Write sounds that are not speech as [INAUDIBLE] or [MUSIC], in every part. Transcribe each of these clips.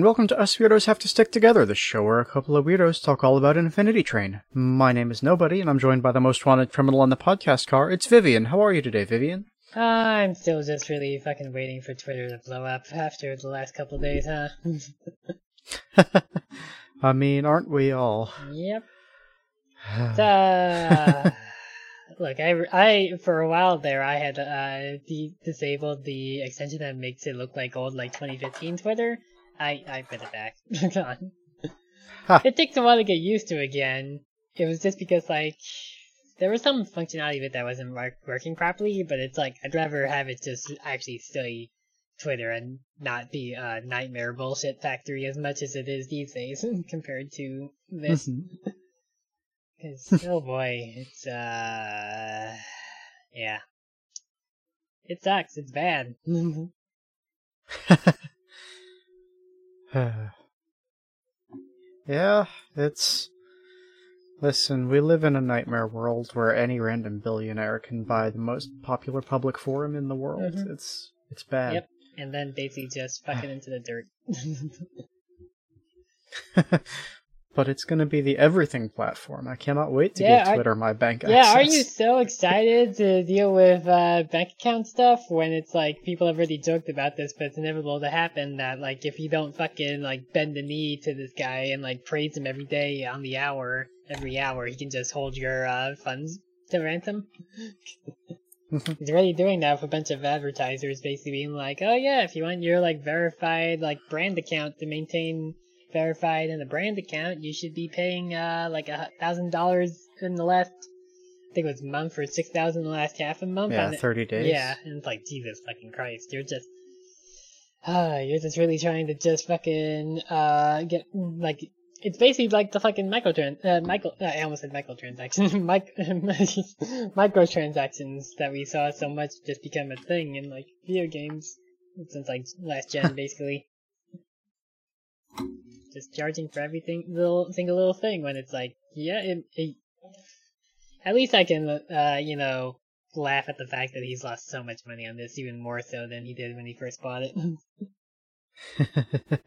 And welcome to Us Weirdos Have to Stick Together, the show where a couple of weirdos talk all about an Infinity Train. My name is Nobody, and I'm joined by the most wanted criminal on the podcast car. It's Vivian. How are you today, Vivian? I'm still just really fucking waiting for Twitter to blow up after the last couple of days, huh? [LAUGHS] I mean, aren't we all? yep. [SIGHS] uh, look, I, I, for a while there, I had uh, de- disabled the extension that makes it look like old, like 2015 Twitter. I, I put it back. [LAUGHS] on. It takes a while to get used to again. It was just because, like, there was some functionality of it that wasn't work- working properly, but it's like, I'd rather have it just actually stay Twitter and not be a nightmare bullshit factory as much as it is these days [LAUGHS] compared to this. Mhm. [LAUGHS] Cause, oh boy, it's, uh, yeah. It sucks, it's bad. [SIGHS] yeah, it's. Listen, we live in a nightmare world where any random billionaire can buy the most popular public forum in the world. Mhm. It's it's bad. Yep. and then basically just fuck it into the dirt. [LAUGHS] [LAUGHS] but it's going to be the everything platform. I cannot wait to Yeah, I- Twitter my bank yeah, access. are you so excited to deal with uh, bank account stuff when it's like people have already joked about this, but it's inevitable to happen that like if you don't fucking like bend the knee to this guy and like praise him every day on the hour, every hour, he can just hold your uh, funds to ransom. Mhm. He's already doing that with a bunch of advertisers, basically being like, "Oh yeah, if you want your like verified like brand account to maintain verified in a brand account, you should be paying uh like a thousand dollars in the last, I think it was month or six thousand in the last half a month. yeah, 30 days. Yeah, and it's like Jesus fucking Christ, you're just, ah, you're just really trying to just fucking uh get like. It's basically like the fucking microtran, uh, micro, uh, I almost said microtransactions, [LAUGHS] mic, [LAUGHS] microtransactions that we saw so much just become a thing in like video games since like last gen, [LAUGHS] basically. Just charging for everything, little single little thing when it's like, yeah, it, it at least I can, uh, you know, laugh at the fact that he's lost so much money on this, even more so than he did when he first bought it. [LAUGHS] [LAUGHS]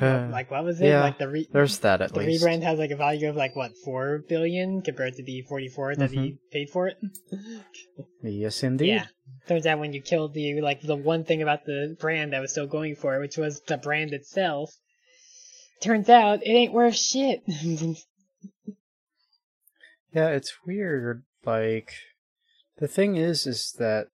Uh, like, what was it? yeah, like the re- There's that at least. the least. rebrand has like a value of like what four billion compared to the forty-four that Mm-hmm. he paid for it. Yes, [LAUGHS] indeed. Yeah. Turns out when you killed the like the one thing about the brand that was still going for it, which was the brand itself, turns out it ain't worth shit. [LAUGHS] Yeah, it's weird. Like, the thing is, is that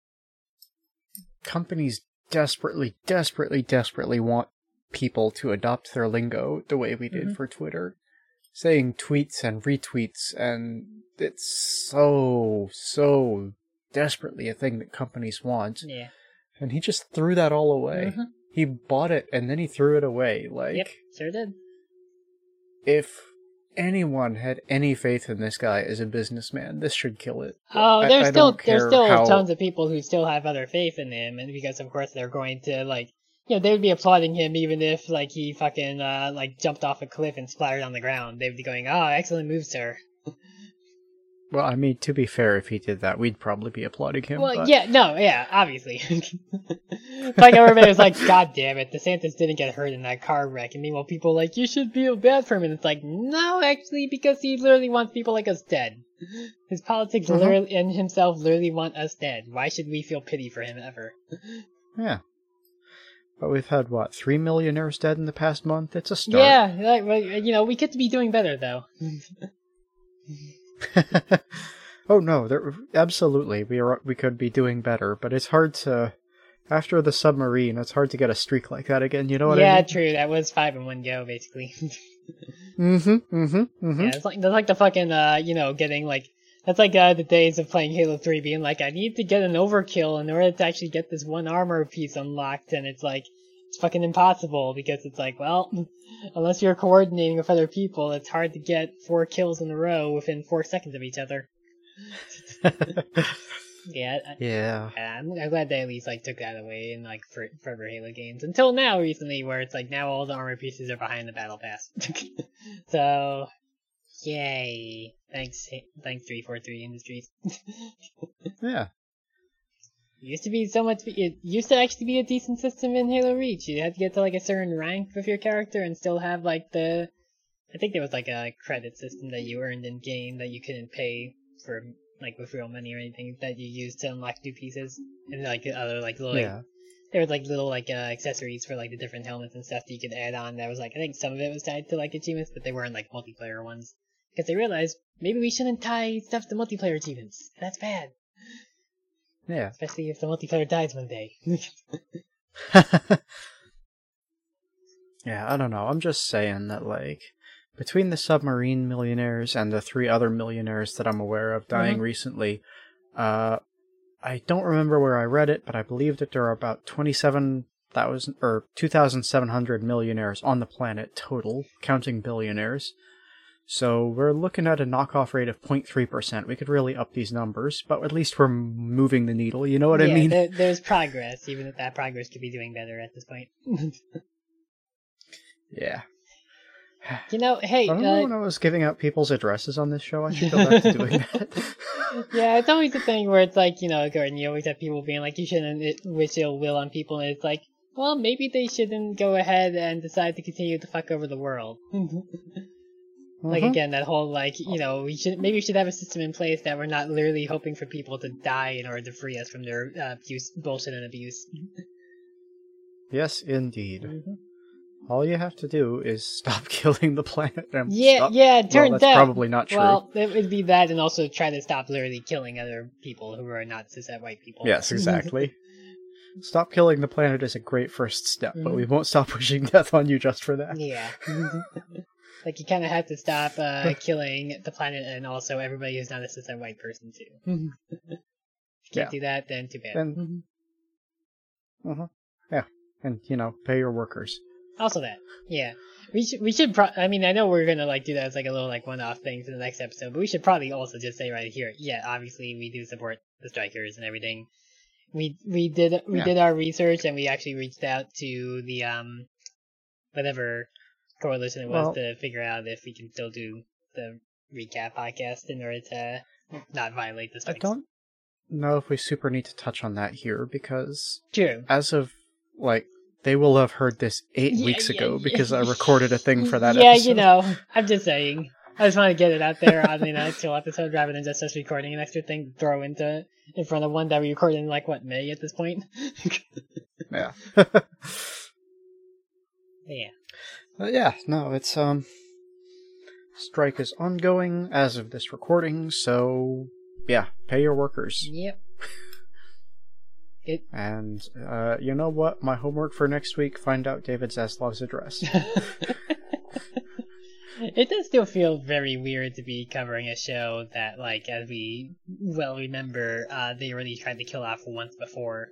companies desperately, desperately, desperately want people to adopt their lingo the way we did Mhm. for Twitter. Saying tweets and retweets, and it's so, so desperately a thing that companies want. yeah. And he just threw that all away. Mhm. He bought it and then he threw it away. Like, Yep. Sure did. if anyone had any faith in this guy as a businessman, this should kill it. Oh, there's I still there's still how- tons of people who still have other faith in him, and because of course they're going to like, you know, they would be applauding him even if like he fucking uh like jumped off a cliff and splattered on the ground. They'd be going, "Oh, excellent move, sir." Well, I mean, to be fair, if he did that, we'd probably be applauding him. Well, but- yeah, no, yeah, obviously. [LAUGHS] like everybody was like, "God damn it, DeSantis didn't get hurt in that car wreck," and meanwhile people like, "You should feel bad for him," and it's like, no, actually, because he literally wants people like us dead. His politics Mhm. literally and himself literally want us dead. Why should we feel pity for him ever? yeah. But we've had what three millionaires dead in the past month. It's a start. Yeah, like, you know, we could be doing better though. [LAUGHS] [LAUGHS] oh no, there absolutely we are. We could be doing better, but it's hard to. After the submarine, it's hard to get a streak like that again. You know what yeah, I mean? true. That was five in one go, basically. [LAUGHS] Mm-hmm. Mm-hmm. Mm-hmm. Yeah, it's like that's like the fucking uh, you know, getting like that's like uh, the days of playing Halo 3 being like, I need to get an overkill in order to actually get this one armor piece unlocked, and it's like it's fucking impossible because it's like, well, [LAUGHS] unless you're coordinating with other people, it's hard to get four kills in a row within four seconds of each other. [LAUGHS] Yeah. Yeah, I'm, I'm glad they at least like took that away in like for, forever Halo games. Until now, recently, where it's like now all the armor pieces are behind the battle pass. [LAUGHS] so, yay! Thanks, thanks, three four three Industries. Yeah. It used to be so much. It used to actually be a decent system in Halo Reach. You had to get to like a certain rank with your character and still have like the. I think there was like a credit system that you earned in game that you couldn't pay for like with real money or anything that you used to unlock new pieces and like other like little. yeah. There was like little like uh, accessories for like the different helmets and stuff that you could add on. That was like I think some of it was tied to like achievements, but they weren't like multiplayer ones because they realized maybe we shouldn't tie stuff to multiplayer achievements. That's bad, Yeah. especially if the multiplayer dies one day. [LAUGHS] yeah, I don't know. I'm just saying that, like, between the submarine millionaires and the three other millionaires that I'm aware of dying Mhm. recently, uh, I don't remember where I read it, but I believe that there are about 27,000 or 2,700 millionaires on the planet total, counting billionaires. So we're looking at a knockoff rate of 0.3%. We could really up these numbers, but at least we're moving the needle. You know what yeah, I mean? there, there's progress, even if that progress could be doing better at this point. [LAUGHS] Yeah. you know, hey, I don't know uh, when I was giving out people's addresses on this show. I should go back to doing [LAUGHS] that. yeah, it's always the thing where it's like, you know, Gordon, you always have people being like, you shouldn't wish ill will on people, and it's like, well, maybe they shouldn't go ahead and decide to continue to fuck over the world. [LAUGHS] Like Mhm. again, that whole like, you know, we should maybe we should have a system in place that we're not literally hoping for people to die in order to free us from their uh, abuse, bullshit, and abuse. Yes, indeed. Mhm. All you have to do is stop [LAUGHS] killing the planet. And Yeah, stop- yeah. It well, that's out probably not true. Well, it would be that, and also try to stop literally killing other people who are not cishet white people. yes, [LAUGHS] exactly. stop killing the planet is a great first step, but Mhm. we won't stop [LAUGHS] wishing death on you just for that. Yeah. Like you kind of have to stop uh, killing the planet and also everybody who's not a cis white person too. [LAUGHS] if you can't do that, then too bad. And- Uh-huh. Yeah, and you know, pay your workers. Also that, yeah. We should, we should, pro- I mean, I know we're gonna like do that as like a little like one-off thing for the next episode, but we should probably also just say right here, yeah, obviously we do support the strikers and everything. We we did we Yeah. did our research and we actually reached out to the um whatever coalition it was Well- to figure out if we can still do the recap podcast in order to not violate the I don't know if we super need to touch on that here because True. as of like they will have heard this eight Yeah, weeks yeah, ago yeah. because I recorded a thing for that [LAUGHS] yeah, episode. you know, [LAUGHS] I'm just saying. I just want to get it out there on the actual episode rather than just us recording an extra thing to throw into in front of one that we recorded in like what May at this point. [LAUGHS] Yeah. yeah. But yeah, no, it's um strike is ongoing as of this recording, so yeah, pay your workers. Yep. [LAUGHS] It. And uh you know what? My homework for next week, find out David Zaslav's address. [LAUGHS] [LAUGHS] it does still feel very weird to be covering a show that, like, as we well remember, uh, they already tried to kill off once before.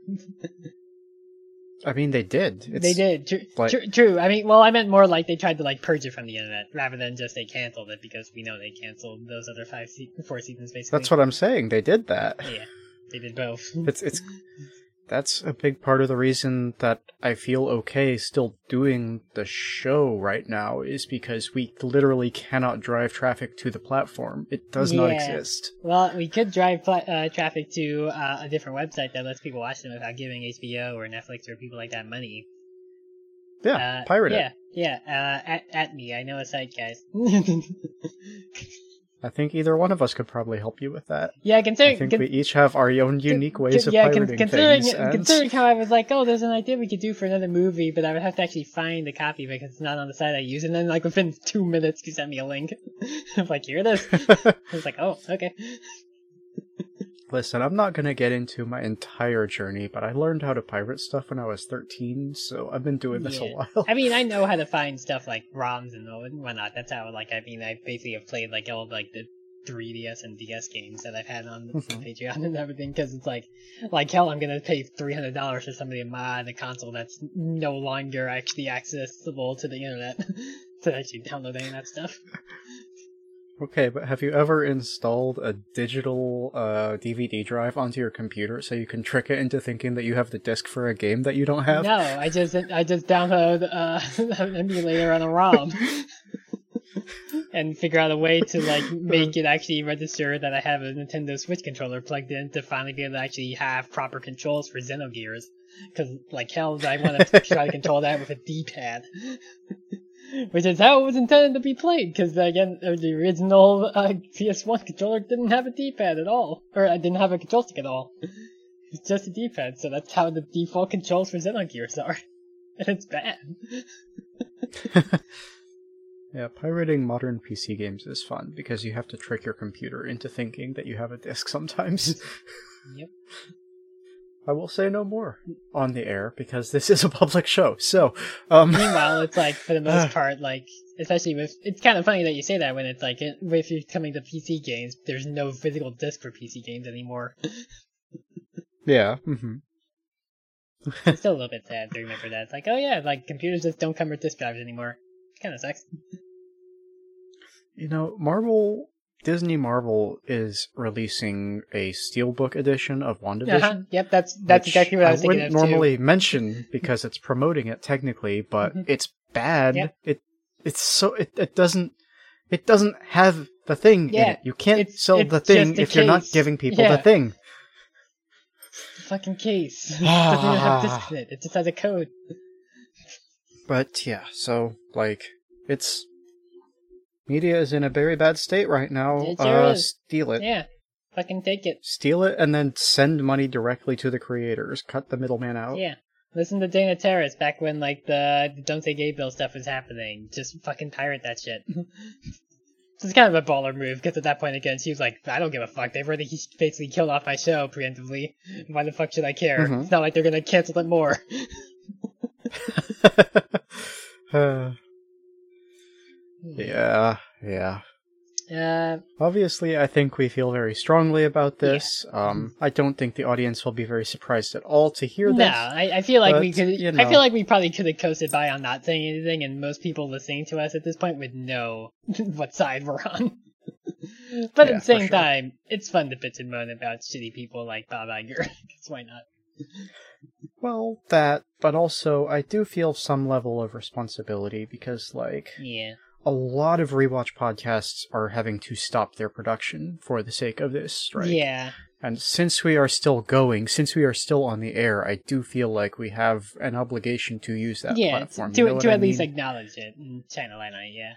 I mean they did. It's, they did. Tr- like- tr- true. I mean, well, I meant more like they tried to like purge it from the internet rather than just they canceled it because we know they canceled those other five, se- four seasons basically. That's what I'm saying. They did that. Yeah, they did both. It's it's [LAUGHS] that's a big part of the reason that I feel okay still doing the show right now is because we literally cannot drive traffic to the platform. It does not exist. Well, we could drive pla- uh, traffic to uh, a different website that lets people watch them without giving HBO or Netflix or people like that money. Yeah, Uh, pirate yeah, it. Yeah, uh, at, at me. I know a site, guys. [LAUGHS] I think either one of us could probably help you with that. yeah, I considering think con- we each have our own unique ways con- of yeah, pirating considering things. and- considering [LAUGHS] how I was like, oh, there's an idea we could do for another movie, but I would have to actually find a copy because it's not on the site I use. And then, like within two minutes, you sent me a link. [LAUGHS] I'm like, here it is. [LAUGHS] I was like, oh, okay. Listen, I'm not gonna get into my entire journey, but I learned how to pirate stuff when I was 13, so I've been doing this Yeah. a while. I mean, I know how to [LAUGHS] find stuff like ROMs and whatnot. That's how, like, I mean, I basically have played like all like the 3DS and DS games that I've had on Mhm. Patreon [LAUGHS] and everything. Because it's like, like hell, I'm gonna pay three hundred dollars for somebody to mod a console that's no longer actually accessible to the internet [LAUGHS] to actually download any of that stuff. Okay, but have you ever installed a digital uh, DVD drive onto your computer so you can trick it into thinking that you have the disc for a game that you don't have? No, I just I just download uh, [LAUGHS] an emulator on a ROM. [LAUGHS] and figure out a way to like make it actually register that I have a Nintendo Switch controller plugged in to finally be able to actually have proper controls for Xenogears. Because like hell, I want to [LAUGHS] try to control that with a D-pad, which is how it was intended to be played. Because again, uh, the original uh, PS1 controller didn't have a D-pad at all, or I didn't have a control stick at all. It's just a D-pad, so that's how the default controls for Xenogears are, [LAUGHS] and it's bad. [LAUGHS] Yeah, pirating modern PC games is fun because you have to trick your computer into thinking that you have a disc sometimes. Yep. [LAUGHS] I will say no more on the air because this is a [LAUGHS] public show. So, um, Meanwhile, it's like for the most [SIGHS] part, like especially with it's kind of funny that you say that when it's like if you're coming to PC games, there's no physical disc for PC games anymore. [LAUGHS] yeah. Mm-hmm. [LAUGHS] it's still a little bit sad to remember that. It's like, oh yeah, like computers just don't come with disk drives anymore. It kind of sucks. You know, Marvel, Disney Marvel is releasing a steelbook edition of WandaVision. Uh-huh. Yep, that's that's exactly what I was thinking wouldn't normally too. mention because it's promoting it technically, but Mhm. it's bad. Yep. It it's so it, it doesn't it doesn't have the thing in Yeah, it. You can't it's- sell it's the thing if you're not giving people Yeah. the thing. Fucking case. [LAUGHS] it doesn't even have disk in it. It just has a code. But yeah, so like it's media is in a very bad state right now. It sure uh, is. steal it. Yeah. Fucking take it. Steal it and then send money directly to the creators. Cut the middleman out. Yeah. Listen to Dana Terrace back when like the, the Don't Say Gay Bill stuff was happening. Just fucking pirate that shit. [LAUGHS] it's kind of a baller move because at that point again she was like, I don't give a fuck. They've already [LAUGHS] basically killed off my show preemptively. Why the fuck should I care? Mhm. It's not like they're gonna cancel it more. Uh, [LAUGHS] [SIGHS] [SIGHS] yeah, yeah. Uh, Obviously, I think we feel very strongly about this. Um, I don't think the audience will be very surprised at all to hear no, this. I, I feel like we could. you I feel like we probably could have coasted by on not saying anything, and most people listening to us at this point would know [LAUGHS] what side we're on. [LAUGHS] but Yeah, at the same sure. time, it's fun to bitch and moan about shitty people like Bob Iger. [LAUGHS] why not? Well, that, but also I do feel some level of responsibility because, like, Yeah. A lot of rewatch podcasts are having to stop their production for the sake of this strike. Yeah. And since we are still going, since we are still on the air, I do feel like we have an obligation to use that yeah. platform. To, know to what at I least mean? acknowledge it and shine a light on it. Yeah.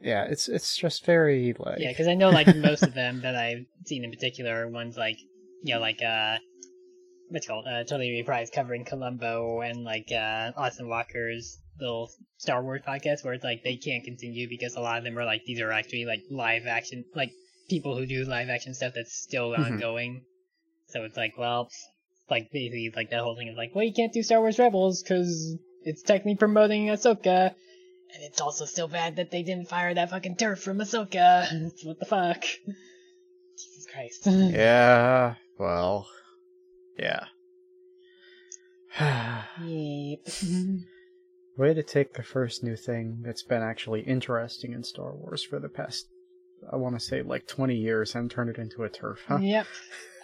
yeah, it's it's just very like Yeah, because I know like most of them that I've seen in particular are ones like you know like uh what's it called uh totally reprised covering Columbo and like uh Austin Walker's little Star Wars podcast where it's like they can't continue because a lot of them are like these are actually like live action like people who do live action stuff that's still Mhm. ongoing. So it's like well like basically like that whole thing is like well you can't do Star Wars Rebels because it's technically promoting Ahsoka. And it's also still bad that they didn't fire that fucking turf from Ahsoka. [LAUGHS] what the fuck? Jesus Christ. [LAUGHS] Yeah, well, yeah. [SIGHS] Yep. [LAUGHS] Way to take the first new thing that's been actually interesting in Star Wars for the past, I want to say, like 20 years and turn it into a turf, huh? Yep.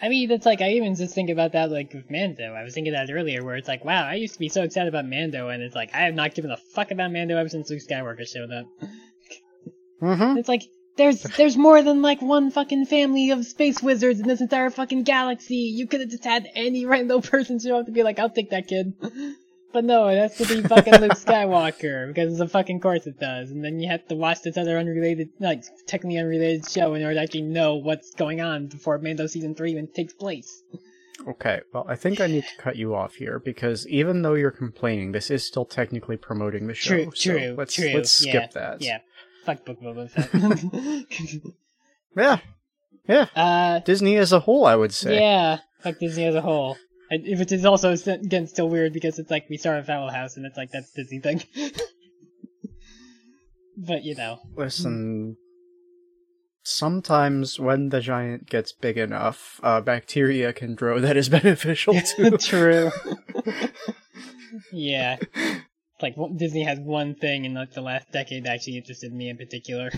I mean, it's like I even just think about that like with Mando. I was thinking that earlier, where it's like, wow, I used to be so excited about Mando, and it's like I have not given a fuck about Mando ever since Luke Skywalker showed up. Mm-hmm. It's like there's there's more than like one fucking family of space wizards in this entire fucking galaxy. You could have just had any random [LAUGHS] person show up to be like, I'll take that kid. But no, it has to be fucking Luke Skywalker because of fucking course it does. And then you have to watch this other unrelated, like technically unrelated show in order to actually know what's going on before Mando season three even takes place. Okay, well, I think I need to cut you off here because even though you're complaining, this is still technically promoting the show. True, so true, let's, true. Let's skip yeah, that. Yeah, fuck Book Boba Fett. [LAUGHS] Yeah. Yeah. uh, Disney as a whole, I would say. Yeah, fuck Disney as a whole. And, which is also again still weird because it's like we start a Fowl House and it's like that's Disney thing. [LAUGHS] but you know, Listen, sometimes when the giant gets big enough, uh, bacteria can grow [LAUGHS] that is beneficial [LAUGHS] too. true. yeah, It's like Disney has one thing in like the last decade that actually interested me in particular.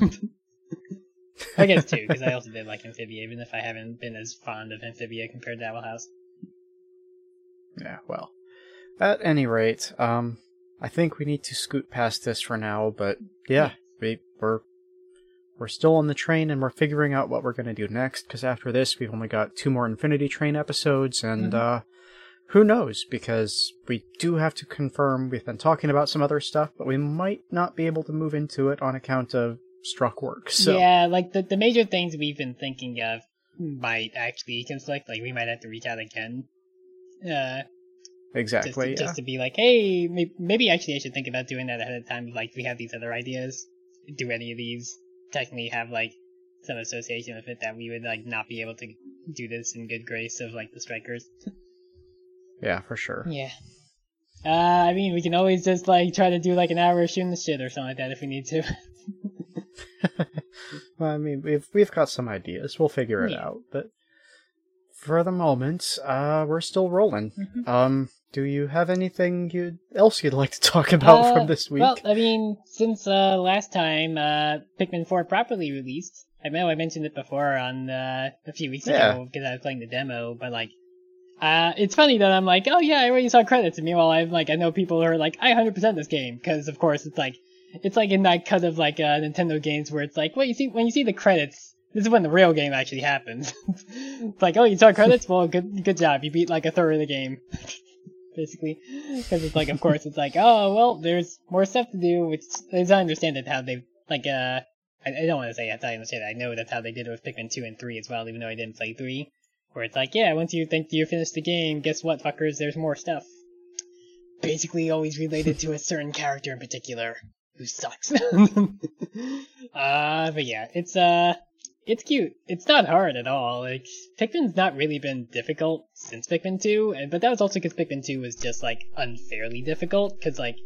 I guess two because I also did like Amphibia, even if I haven't been as fond of Amphibia compared to Owl House. Yeah, well. At any rate, um, I think we need to scoot past this for now, but yeah, we we're we're still on the train and we're figuring out what we're going to do next because after this we've only got two more Infinity Train episodes and Mhm. uh who knows because we do have to confirm we've been talking about some other stuff but we might not be able to move into it on account of struck work. So Yeah, like the, the major things we've been thinking of might actually conflict. Like we might have to reach out again. Uh, exactly. to, yeah. just to be like, hey, may- maybe actually I should think about doing that ahead of time. Like we have these other ideas. Do any of these technically have like some association with it that we would like not be able to do this in good grace of like the strikers? [LAUGHS] yeah, for sure. Yeah. Uh, I mean, we can always just like try to do like an hour of shooting the shit or something like that if we need to. [LAUGHS] [LAUGHS] Well, I mean, we've we've got some ideas. We'll figure it Yeah. out. But for the moment, uh, we're still rolling. Mhm. Um, do you have anything you else you'd like to talk about Uh, from this week? Well, I mean, since uh, last time uh, Pikmin 4 properly released, I know I mentioned it before on uh, a few weeks Yeah. ago because I was playing the demo, but like, uh, it's funny that I'm like, oh yeah, I already saw credits, and meanwhile I'm like, I know people who are like, I 100% this game because of course it's like, it's like in that cut of like uh, Nintendo games where it's like, well, you see when you see the credits. This is when the real game actually happens. [LAUGHS] it's like, oh, you saw credits? [LAUGHS] Well, good, good job. You beat like a third of the game. [LAUGHS] basically. Because it's like, of course, it's like, oh, well, there's more stuff to do, which, as I understand it, how they, like, uh, I, I don't want to say that's how I understand it. I know that's how they did it with Pikmin 2 and 3 as well, even though I didn't play 3. Where it's like, yeah, once you think you finished the game, guess what, fuckers, there's more stuff. Basically, always related to a certain character in particular, who sucks. uh, but yeah, it's, uh, it's cute. It's not hard at all. Like Pikmin's not really been difficult since Pikmin 2, and but that was also because Pikmin 2 was just like unfairly difficult. Because like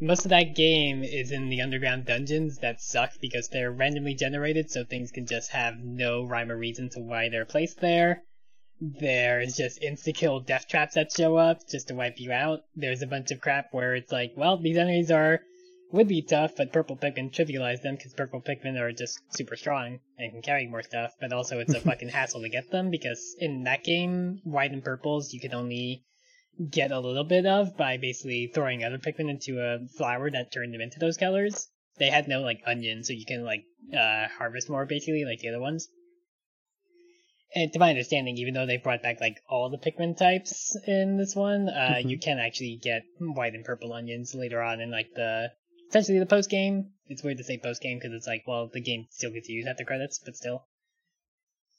most of that game is in the underground dungeons that suck because they're randomly generated, so things can just have no rhyme or reason to why they're placed there. There's just insta-kill death traps that show up just to wipe you out. There's a bunch of crap where it's like, well, these enemies are would be tough, but purple Pikmin trivialize them because purple Pikmin are just super strong and can carry more stuff. But also, it's a [LAUGHS] fucking hassle to get them because in that game, white and purples you can only get a little bit of by basically throwing other Pikmin into a flower that turned them into those colors. They had no like onion, so you can like uh, harvest more basically like the other ones. And to my understanding, even though they brought back like all the Pikmin types in this one, uh, Mhm. you can actually get white and purple onions later on in like the essentially the post game. It's weird to say post game because it's like, well, the game still gets used after credits, but still.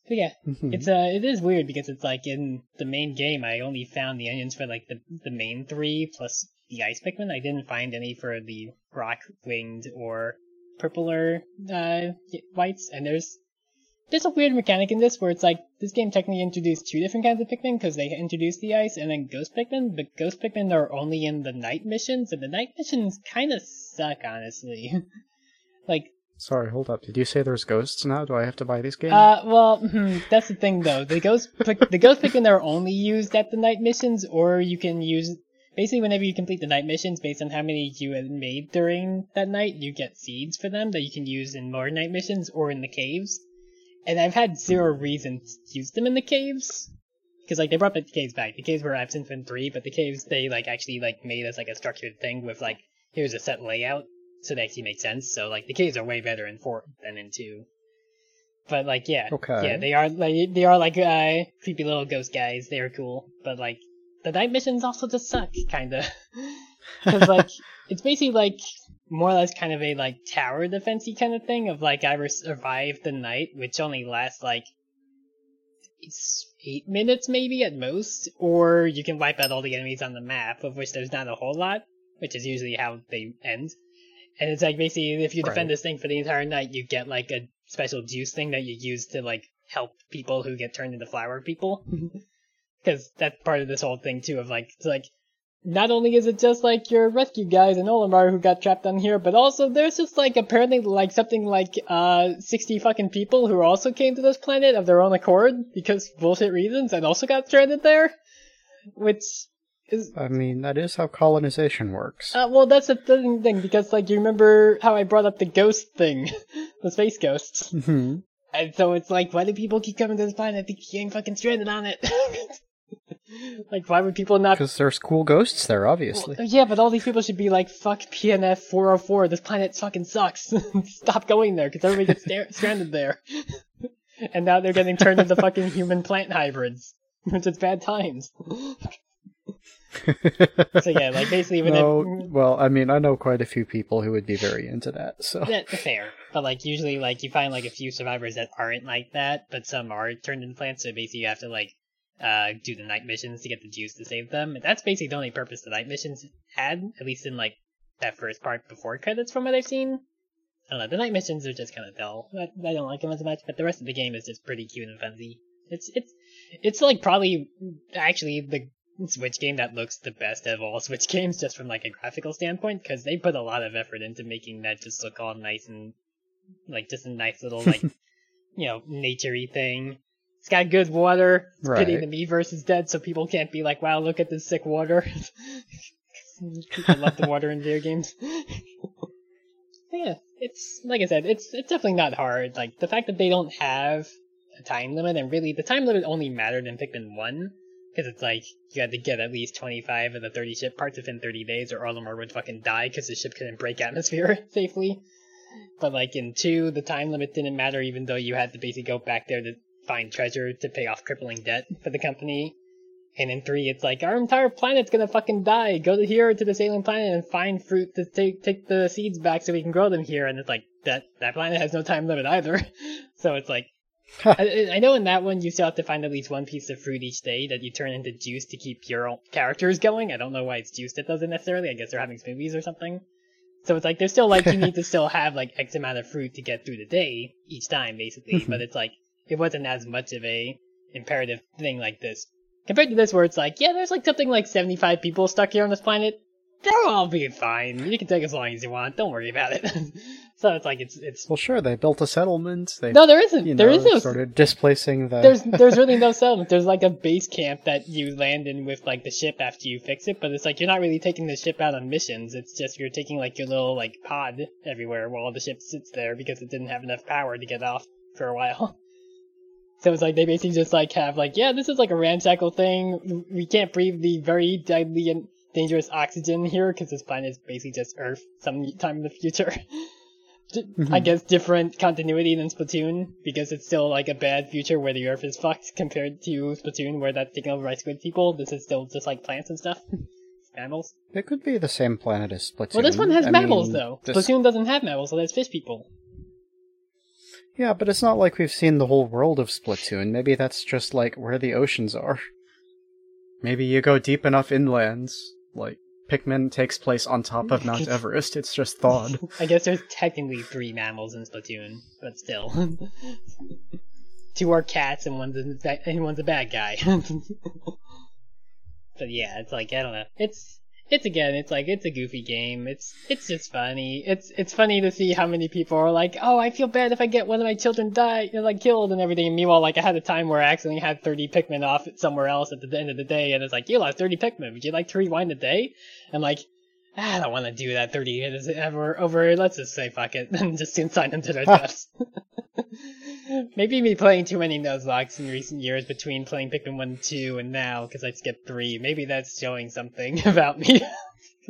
But yeah, Mhm. it's uh, it is weird because it's like in the main game, I only found the onions for like the the main three plus the ice Pikmin. I didn't find any for the rock winged or purpler uh whites. And there's there's a weird mechanic in this where it's like this game technically introduced two different kinds of Pikmin because they introduced the ice and then Ghost Pikmin, but Ghost Pikmin are only in the night missions, and the night missions kind of suck, honestly. [LAUGHS] like, Sorry, hold up. Did you say there's ghosts now? Do I have to buy these games? uh, well, [LAUGHS] hmm, that's the thing though. The Ghost the Ghost Pikmin are only used at the night missions, or you can use basically whenever you complete the night missions based on how many you had made during that night, you get seeds for them that you can use in more night missions or in the caves. And I've had zero reason to use them in the caves. Because like they brought the caves back. The caves were absent from three, but the caves they like actually like made as like a structured thing with like here's a set layout, so they actually make sense. So like the caves are way better in four than in two. But like yeah, Okay. yeah, they are like they are like uh, creepy little ghost guys. They are cool, but like the night missions also just suck, kinda. [LAUGHS] Because like [LAUGHS] it's basically like more or less kind of a like tower defensey kind of thing of like either survive the night, which only lasts like eight minutes maybe at most, or you can wipe out all the enemies on the map, of which there's not a whole lot, which is usually how they end. And it's like basically if you defend Right. this thing for the entire night, you get like a special juice thing that you use to like help people who get turned into flower people. [LAUGHS] Because that's part of this whole thing too of like it's like not only is it just like your rescue guys and Olimar who got trapped on here, but also there's just like apparently like something like uh 60 fucking people who also came to this planet of their own accord because bullshit reasons and also got stranded there, which is I mean, that is how colonization works. uh, well that's the thing because like you remember how I brought up the ghost thing, [LAUGHS] the space ghosts, Mhm. and so it's like why do people keep coming to this planet? They keep getting fucking stranded on it. [LAUGHS] [LAUGHS] like, why would people not? Because there's cool ghosts there, obviously. Well, yeah, but all these people should be like, "Fuck PNF 404. This planet fucking sucks. [LAUGHS] Stop going there, because everybody gets sta- stranded there." [LAUGHS] and now they're getting turned into fucking human plant hybrids, which is bad times. so yeah, like basically when no, it, well, I mean, I know quite a few people who would be very into that. So Yeah, fair. But like usually like you find like a few survivors that aren't like that, but some are turned into plants, so basically you have to like uh do the night missions to get the juice to save them. And that's basically the only purpose the night missions had, at least in like that first part before credits from what I've seen. I don't know, the night missions are just kinda dull. I, I don't like them as much, but the rest of the game is just pretty cute and fuzzy. It's it's it's like probably actually the Switch game that looks the best of all [LAUGHS] Switch games, just from like a graphical standpoint, because they put a lot of effort into making that just look all nice and like just a nice little like [LAUGHS] you know naturey thing. It's got good water. It's pity Right. the Miiverse is dead, so people can't be like, "Wow, look at this sick water." [LAUGHS] people love the water in video games. [LAUGHS] yeah, it's like I said, it's it's definitely not hard. Like the fact that they don't have a time limit, and really the time limit only mattered in Pikmin One, because it's like you had to get at least twenty five of the thirty ship parts within thirty days, or Olimar would fucking die because the ship couldn't break atmosphere [LAUGHS] safely. But like in two, the time limit didn't matter, even though you had to basically go back there to find treasure to pay off crippling debt for the company. And in three, it's like our entire planet's gonna fucking die. Go to here to this alien planet and find fruit to take take the seeds back so we can grow them here. And it's like that that planet has no time limit either. [LAUGHS] so it's like I, I know in that one you still have to find at least one piece of fruit each day that you turn into juice to keep your characters going. I don't know why it's juice that does it necessarily. I guess they're having smoothies or something. So it's like there's still like you need to [LAUGHS] still have like X amount of fruit to get through the day each time basically. Mm-hmm. but it's like it wasn't as much of a imperative thing like this compared to this where it's like yeah there's like something like 75 people stuck here on this planet. They'll all be fine. You can take as long as you want. Don't worry about it. [LAUGHS] so it's like it's it's well, sure, they built a settlement. They, no there isn't you know, there is no started displacing the. there's there's really no [LAUGHS] settlement. There's like a base camp that you land in with like the ship after you fix it, but it's like you're not really taking the ship out on missions. It's just you're taking like your little like pod everywhere while the ship sits there because it didn't have enough power to get off for a while. So it's like they basically just like have like yeah this is like a ramshackle thing. We can't breathe the very deadly and dangerous oxygen here because this planet is basically just Earth sometime in the future. [LAUGHS] I Mhm. guess different continuity than Splatoon because it's still like a bad future where the Earth is fucked compared to Splatoon where that's taken over by squid people. This is still just like plants and stuff, [LAUGHS] mammals. It could be the same planet as Splatoon. Well, this one has I mammals mean, though. this- Splatoon doesn't have mammals, so there's fish people. Yeah, but it's not like we've seen the whole world of Splatoon. Maybe that's just like where the oceans are. Maybe you go deep enough inlands, like Pikmin takes place on top of Mount Everest. It's just thawed. [LAUGHS] I guess there's technically three mammals in Splatoon, but still. [LAUGHS] Two are cats and one's a, and one's a bad guy. [LAUGHS] but yeah, it's like I don't know. It's it's again, it's like it's a goofy game. It's it's just funny. It's it's funny to see how many people are like, oh, I feel bad if I get one of my children die, you know, like killed and everything. And meanwhile, like I had a time where I accidentally had 30 Pikmin off somewhere else at the end of the day, and it's like, you lost 30 Pikmin. Would you like to rewind the day? And like, I don't want to do that 30 years ever over. Let's just say fuck it [LAUGHS] and just consign them to their [LAUGHS] deaths. [LAUGHS] Maybe me playing too many Nuzlockes in recent years between playing Pikmin 1 and 2 and now because I skipped 3. Maybe that's showing something about me.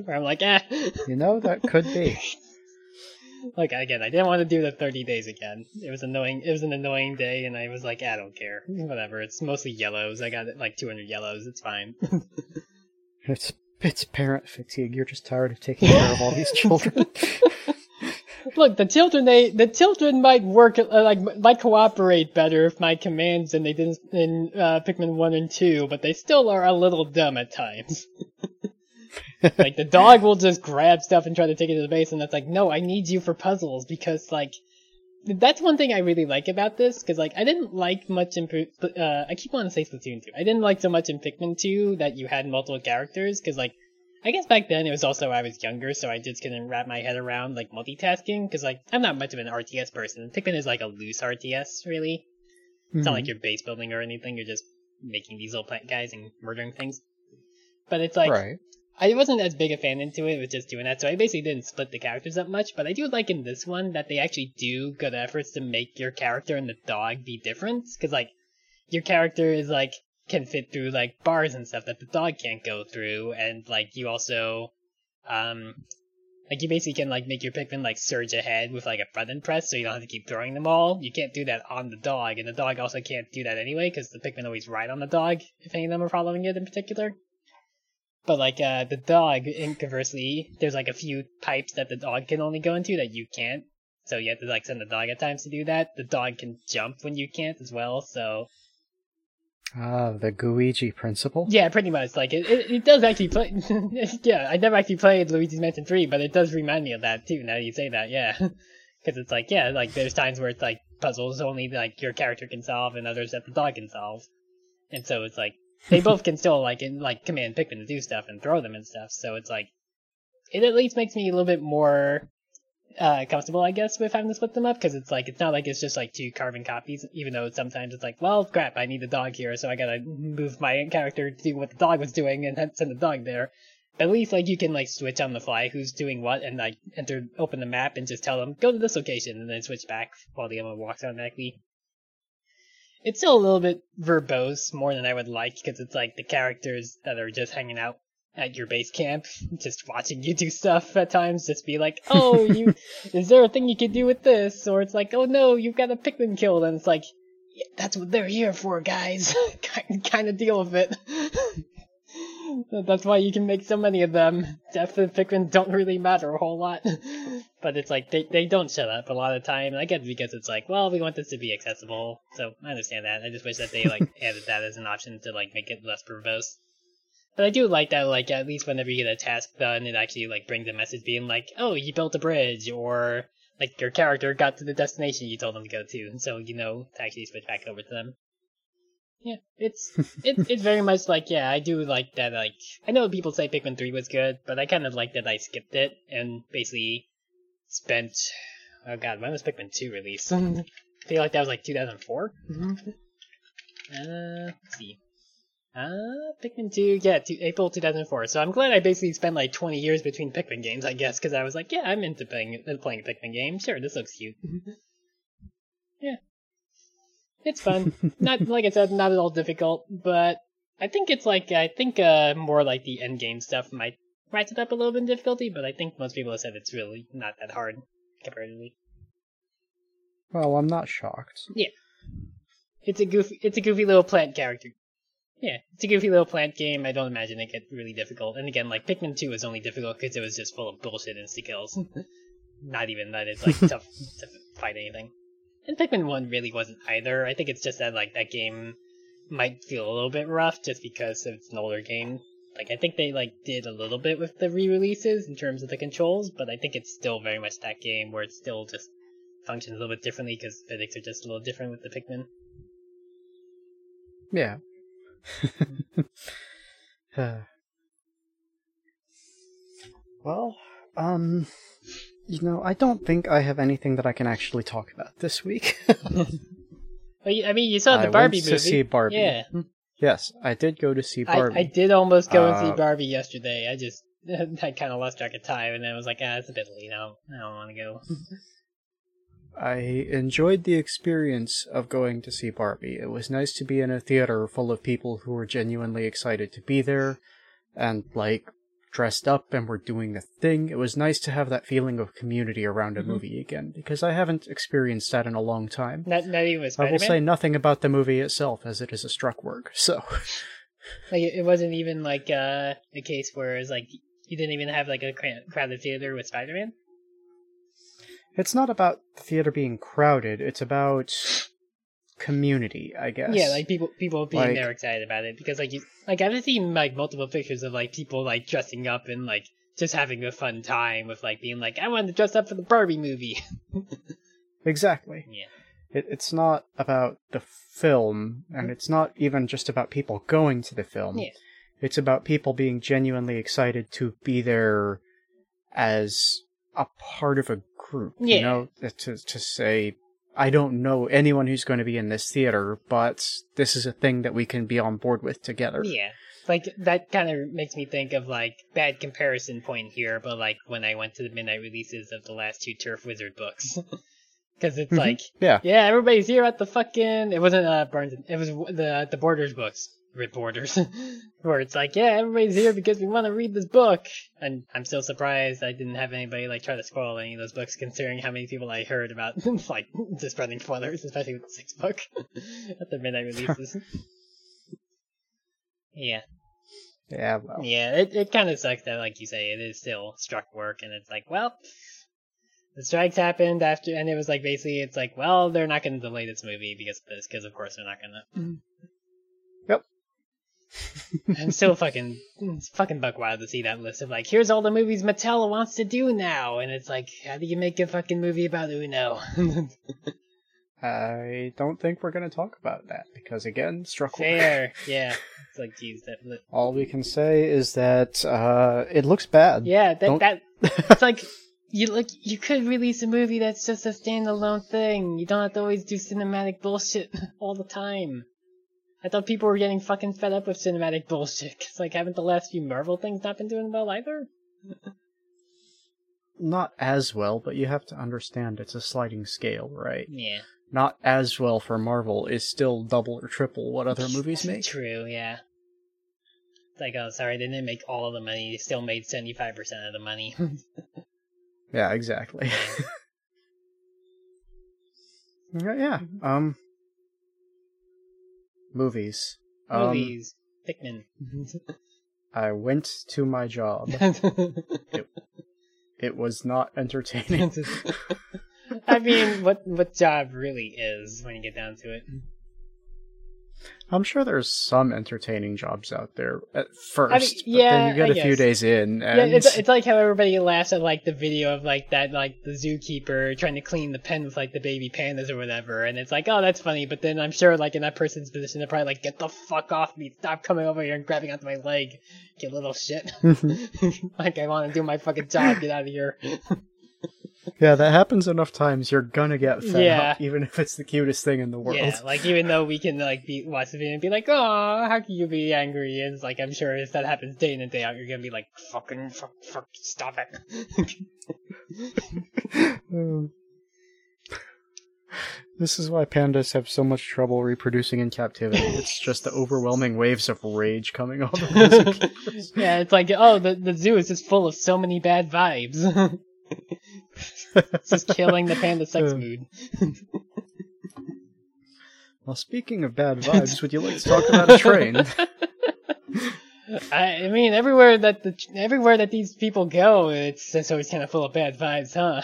Where I'm like, eh. you know, that could be. Like again, I didn't want to do the 30 days again. It was annoying. It was an annoying day, and I was like, I don't care. Whatever. It's mostly yellows. I got like 200 yellows. It's fine. It's it's parent fatigue. You're just tired of taking care of all these children. [LAUGHS] Look, the children they the children might work uh, like might cooperate better if my commands than they did in uh, Pikmin one and two, but they still are a little dumb at times. [LAUGHS] like the dog will just grab stuff and try to take it to the base, and that's like, no, I need you for puzzles because like that's one thing I really like about this because like I didn't like much in uh, I keep wanting to say Splatoon 2. I didn't like so much in Pikmin 2 that you had multiple characters because like I guess back then it was also I was younger, so I just couldn't wrap my head around like multitasking because like I'm not much of an RTS person. Pikmin is like a loose RTS, really. It's not like you're base building or anything. You're just making these little plant guys and murdering things. But it's like right. I wasn't as big a fan into it with just doing that, so I basically didn't split the characters that much. But I do like in this one that they actually do good efforts to make your character and the dog be different. Because like your character is like can fit through like bars and stuff that the dog can't go through, and like you also, um, like you basically can like make your Pikmin like surge ahead with like a button press, so you don't have to keep throwing them all. You can't do that on the dog, and the dog also can't do that anyway because the Pikmin always ride on the dog if any of them are following it in particular. But like uh, the dog, conversely, there's like a few pipes that the dog can only go into that you can't. So you have to like send the dog at times to do that. The dog can jump when you can't as well. So Ah, the Gooigi principle. yeah, pretty much. Like it, it, it does actually play. [LAUGHS] yeah, I never actually played Luigi's Mansion 3, but it does remind me of that too. Now that you say that, yeah, [LAUGHS] because it's like yeah, like there's times where it's like puzzles only like your character can solve and others that the dog can solve, and so it's like they both can still like in, like command Pikmin to do stuff and throw them and stuff. So it's like it at least makes me a little bit more uh, comfortable, I guess, with having to split them up because it's like it's not like it's just like two carbon copies. Even though sometimes it's like, well, crap, I need the dog here, so I gotta move my character to do what the dog was doing and send the dog there. At least like you can like switch on the fly who's doing what and like enter open the map and just tell them go to this location and then switch back while the other one walks automatically. It's still a little bit verbose more than I would like because it's like the characters that are just hanging out at your base camp, [LAUGHS] just watching you do stuff at times, just be like, [LAUGHS] oh, you, is there a thing you can do with this? Or it's like, oh no, you've got a Pikmin killed, and it's like, yeah, that's what they're here for, guys. [LAUGHS] kind of deal with it. That's why you can make so many of them. Death and Pikmin don't really matter a whole lot. [LAUGHS] but it's like, they, they don't shut up a lot of time, I guess because it's like, well, we want this to be accessible, so I understand that. I just wish that they, like, [LAUGHS] added that as an option to, like, make it less verbose. But I do like that, like, at least whenever you get a task done, it actually, like, brings a message being like, oh, you built a bridge, or, like, your character got to the destination you told them to go to, so, you know, to actually switch back over to them. Yeah, it's, it, it's very much like, yeah, I do like that, like, I know people say Pikmin 3 was good, but I kind of like that I skipped it, and basically spent, oh god, when was Pikmin 2 released? I feel like that was like 2004? uh, let's see. Uh, Pikmin 2, yeah, to April 2004. So I'm glad I basically spent like 20 years between Pikmin games, I guess, because I was like, yeah, I'm into playing, playing a Pikmin game. Sure, this looks cute. yeah. It's fun. not, like I said, not at all difficult, but I think it's like, I think, uh, more like the end game stuff might rise it up a little bit in difficulty, but I think most people have said it's really not that hard, comparatively. Well, I'm not shocked. Yeah. It's a goofy, it's a goofy little plant character. Yeah, it's a goofy little plant game. I don't imagine it get really difficult. And again, like Pikmin 2 was only difficult because it was just full of bullshit insta kills. [LAUGHS] Not even that it's like tough to fight anything. And Pikmin 1 really wasn't either. I think it's just that like that game might feel a little bit rough just because it's an older game. Like I think they like did a little bit with the re-releases in terms of the controls, but I think it's still very much that game where it still just functions a little bit differently because physics are just a little different with the Pikmin. Yeah. [LAUGHS] [SIGHS] [SIGHS] well, um, you know, I don't think I have anything that I can actually talk about this week. [LAUGHS] I mean, you saw the I Barbie went to see Barbie. Yeah, yes, I did go to see Barbie. I did almost go and Uh, see Barbie yesterday. I just [LAUGHS] I kind of lost track of time, and then I was like, ah, it's a bit late now. I don't want to go. [LAUGHS] I enjoyed the experience of going to see Barbie. It was nice to be in a theater full of people who were genuinely excited to be there and, like, dressed up and were doing the thing. It was nice to have that feeling of community around a Mhm. movie again, because I haven't experienced that in a long time. Not not even I will say nothing about the movie itself, as it is a struck work, so. [LAUGHS] Like it it wasn't even like uh, a case where it's like you didn't even have like a crowded theater with Spider-Man. It's not about the theater being crowded, it's about community, I guess. Yeah, like people people being Like- there excited about it because like you like I've seen like multiple pictures of like people like dressing up and like just having a fun time with like being like I wanted to dress up for the Barbie movie. [LAUGHS] Exactly. Yeah. It, it's not about the film, and mm-hmm. it's not even just about people going to the film. Yeah. It's about people being genuinely excited to be there as a part of a group. Yeah. You know, to, to say, I don't know anyone who's going to be in this theater, but this is a thing that we can be on board with together. Yeah. Like that kind of makes me think of like bad comparison point here, but like when I went to the midnight releases of the last two Turf Wizard books, [LAUGHS] because it's Mhm. like Yeah. yeah, everybody's here at the fucking. It wasn't uh Burns. It was the the Borders books reporters, [LAUGHS] where it's like, yeah, everybody's here because we want to read this book. And I'm still surprised I didn't have anybody like try to spoil any of those books, considering how many people I heard about [LAUGHS] like just spreading spoilers, especially with the sixth book [LAUGHS] at the midnight releases. yeah, Yeah, well. yeah, it it kind of sucks that, like you say, it is still struck work, and it's like, well, the strikes happened after, and it was like basically, it's like, well, they're not going to delay this movie because of this, because of course they're not going to. Mm-hmm. I'm still fucking, it's fucking buck wild to see that list of like, here's all the movies Mattel wants to do now, and it's like, how do you make a fucking movie about Uno? [LAUGHS] I don't think we're going to talk about that because, again, struck. Fair, yeah. It's like, geez, that. All we can say is that uh, it looks bad. Yeah, that Don't- that [LAUGHS] it's like you look you could release a movie that's just a standalone thing. You don't have to always do cinematic bullshit [LAUGHS] all the time. I thought people were getting fucking fed up with cinematic bullshit. 'cause, like, haven't the last few Marvel things not been doing well either? [LAUGHS] Not as well, but you have to understand it's a sliding scale, right? Yeah. Not as well for Marvel is still double or triple what other movies make. True, yeah. It's like, oh, sorry, they didn't make all of the money. They still made 75% of the money. [LAUGHS] [LAUGHS] Yeah, exactly. yeah, yeah. Um, movies. Um, Movies. Pikmin. [LAUGHS] I went to my job. [LAUGHS] It was not entertaining. [LAUGHS] I mean, what what job really is when you get down to it? I'm sure there's some entertaining jobs out there at first, but yeah, then you get I a few guess. days in, and Yeah, it's it's like how everybody laughs at like the video of like that like the zookeeper trying to clean the pen with like the baby pandas or whatever, and it's like, oh, that's funny. But then I'm sure like in that person's position, they're probably like, get the fuck off me! Stop coming over here and grabbing onto my leg, you little shit. [LAUGHS] [LAUGHS] like I want to do my fucking job. Get out of here. [LAUGHS] yeah, that happens enough times. You're gonna get fed Yeah. up, even if it's the cutest thing in the world. Yeah, like even though we can like be watch the video and be like, oh, how can you be angry? And it's like I'm sure if that happens day in and day out, you're gonna be like, fucking fuck, fuck, stop it. Um, [LAUGHS] this is why pandas have so much trouble reproducing in captivity. It's just the overwhelming waves of rage coming off of the [LAUGHS] yeah, it's like, oh, the the zoo is just full of so many bad vibes. [LAUGHS] it's is killing the panda sex Uh. mood. Well, speaking of bad [LAUGHS] vibes, would you like to talk about a train? [LAUGHS] I, mean, everywhere that the everywhere that these people go, it's just always kind of full of bad vibes, huh?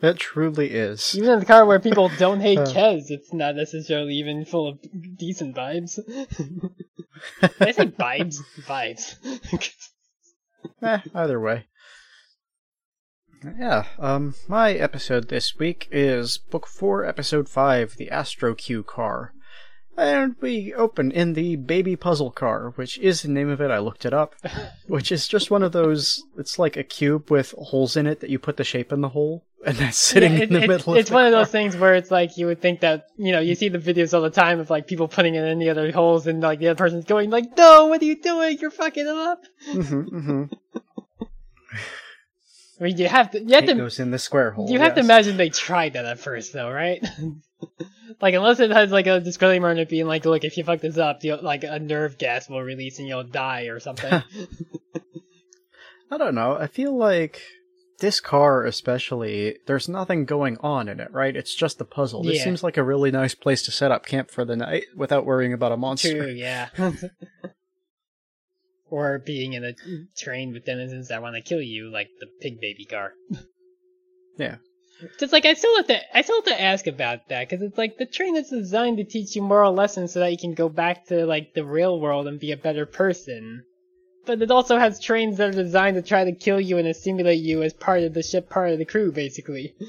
It truly is. Even in the car where people [LAUGHS] don't hate Uh. Kez, it's not necessarily even full of decent vibes. Did I say vibes? Vibes. Eh, either way. Yeah, um, my episode this week is Book 4, Episode 5, The Astro Queue Car. And we open in the Baby Puzzle Car, which is the name of it, I looked it up. [LAUGHS] Which is just one of those, it's like a cube with holes in it that you put the shape in the hole, and that's sitting Yeah, in the it's, middle it's of the one of those things where it's like you would think that you know you see the videos all the time of like people putting it in the other holes and like the other person's going like no what are you doing you're fucking it up Mhm, mhm. [LAUGHS] I mean you have to you have It to goes in the square hole. you have to imagine they tried that at first though right [LAUGHS] like unless it has like a disclaimer on it being like look if you fuck this up you'll, like a nerve gas will release and you'll die or something [LAUGHS] [LAUGHS] I don't know. I feel like this car, especially, there's nothing going on in it, right? It's just a puzzle. This Yeah. seems like a really nice place to set up camp for the night without worrying about a monster. True, yeah. Or being in a mm. train with denizens that want to kill you, like the pig baby car. [LAUGHS] Yeah. Just like I still have to, I still have to ask about that because it's like the train is designed to teach you moral lessons so that you can go back to like the real world and be a better person. But it also has trains that are designed to try to kill you and assimilate you as part of the ship, part of the crew, basically. [LAUGHS]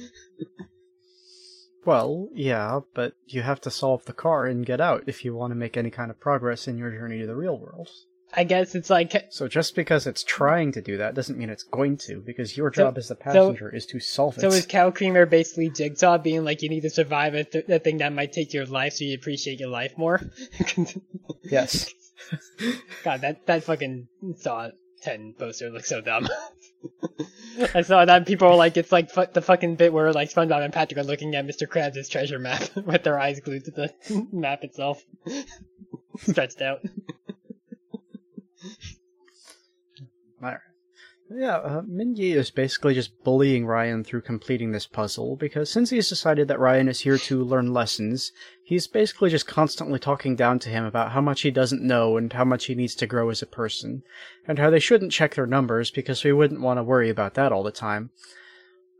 Well, yeah, but you have to solve the car and get out if you want to make any kind of progress in your journey to the real world. I guess it's like So just because it's trying to do that doesn't mean it's going to, because your So- job as the passenger is to solve it. So is Cow Creamer basically Jigsaw being like you need to survive a, th- a thing that might take your life so you appreciate your life more? [LAUGHS] yes. [LAUGHS] God, that, that fucking Saw 10 poster looks so dumb. [LAUGHS] I saw that people were like, it's like fu- the fucking bit where like SpongeBob and Patrick are looking at Mr. Krabs' treasure map with their eyes glued to the map itself. stretched out. Yeah, uh, is basically just bullying Ryan through completing this puzzle because since he's decided that Ryan is here to learn lessons, he's basically just constantly talking down to him about how much he doesn't know and how much he needs to grow as a person, and how they shouldn't check their numbers because we wouldn't want to worry about that all the time.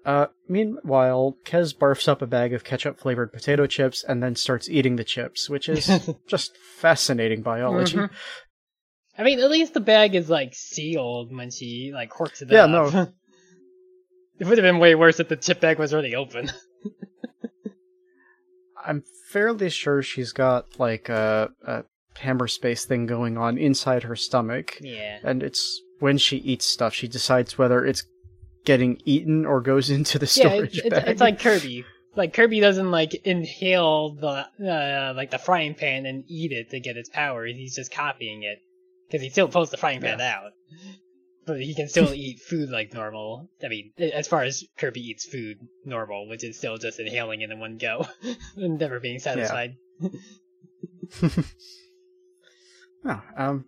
Uh, meanwhile, Kez barfs up a bag of ketchup flavored potato chips and then starts eating the chips, which is [LAUGHS] just fascinating biology. Mhm. I mean, at least the bag is like sealed when she like corks it up. Yeah, up. no. [LAUGHS] it would have been way worse if the chip bag was already open. [LAUGHS] I'm fairly sure she's got like a, a hammer space thing going on inside her stomach, yeah. and it's when she eats stuff, she decides whether it's getting eaten or goes [LAUGHS] into the Yeah, storage it's, it's, bag. it's like Kirby. Like Kirby doesn't like inhale the uh, like the frying pan and eat it to get its powers. He's just copying it because he still pulls the frying pan out, but he can still eat food like normal. I mean, as far as Kirby eats food normal, which is still just inhaling it in one go [LAUGHS] and never being satisfied. [LAUGHS] Oh, um,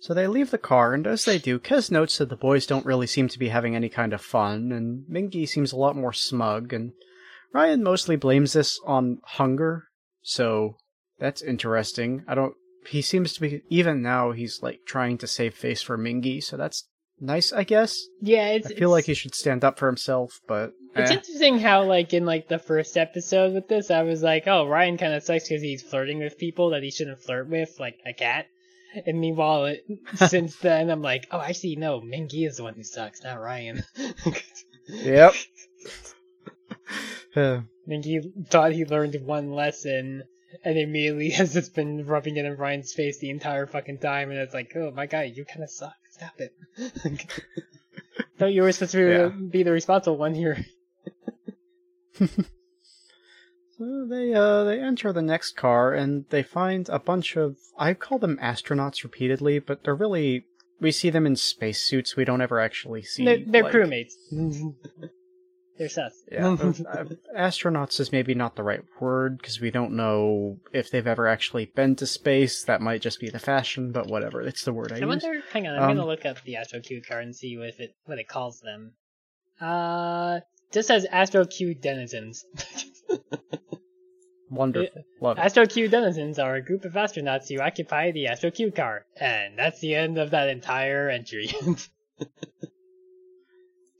so they leave the car, and as they do, Kez notes that the boys don't really seem to be having any kind of fun, and Mingy seems a lot more smug, and Ryan mostly blames this on hunger, so that's interesting. I don't. He seems to be even now. He's like trying to save face for Mingy, so that's nice, I guess. Yeah, it's. I feel like he should stand up for himself, but It's eh. interesting how, like, in like the first episode with this, I was like, "Oh, Ryan kind of sucks because he's flirting with people that he shouldn't flirt with, like a cat." And meanwhile, it, [LAUGHS] since then, I'm like, "Oh, actually, no, Mingy is the one who sucks, not Ryan." [LAUGHS] yep. [LAUGHS] [SIGHS] Mingy thought he learned one lesson, and immediately [LAUGHS] has just been rubbing it in Ryan's face the entire fucking time, and it's like, "Oh my god, you kind of suck. Stop it." [LAUGHS] Thought you were supposed to Yeah. be the responsible one here. [LAUGHS] So they uh they enter the next car and they find a bunch of I call them astronauts repeatedly, but they're really we see them in spacesuits. We don't ever actually see. They're, they're like- crewmates. They're sus. Yeah, [LAUGHS] uh, astronauts is maybe not the right word because we don't know if they've ever actually been to space. That might just be the fashion, but whatever. It's the word I, I use. wonder. Hang on, I'm Um, gonna look up the Astro Queue card and see what it what it calls them. Uh, just says Astro Queue denizens. [LAUGHS] Wonderful, love it. Astro Queue denizens are a group of astronauts who occupy the Astro Queue car, and that's the end of that entire entry. [LAUGHS]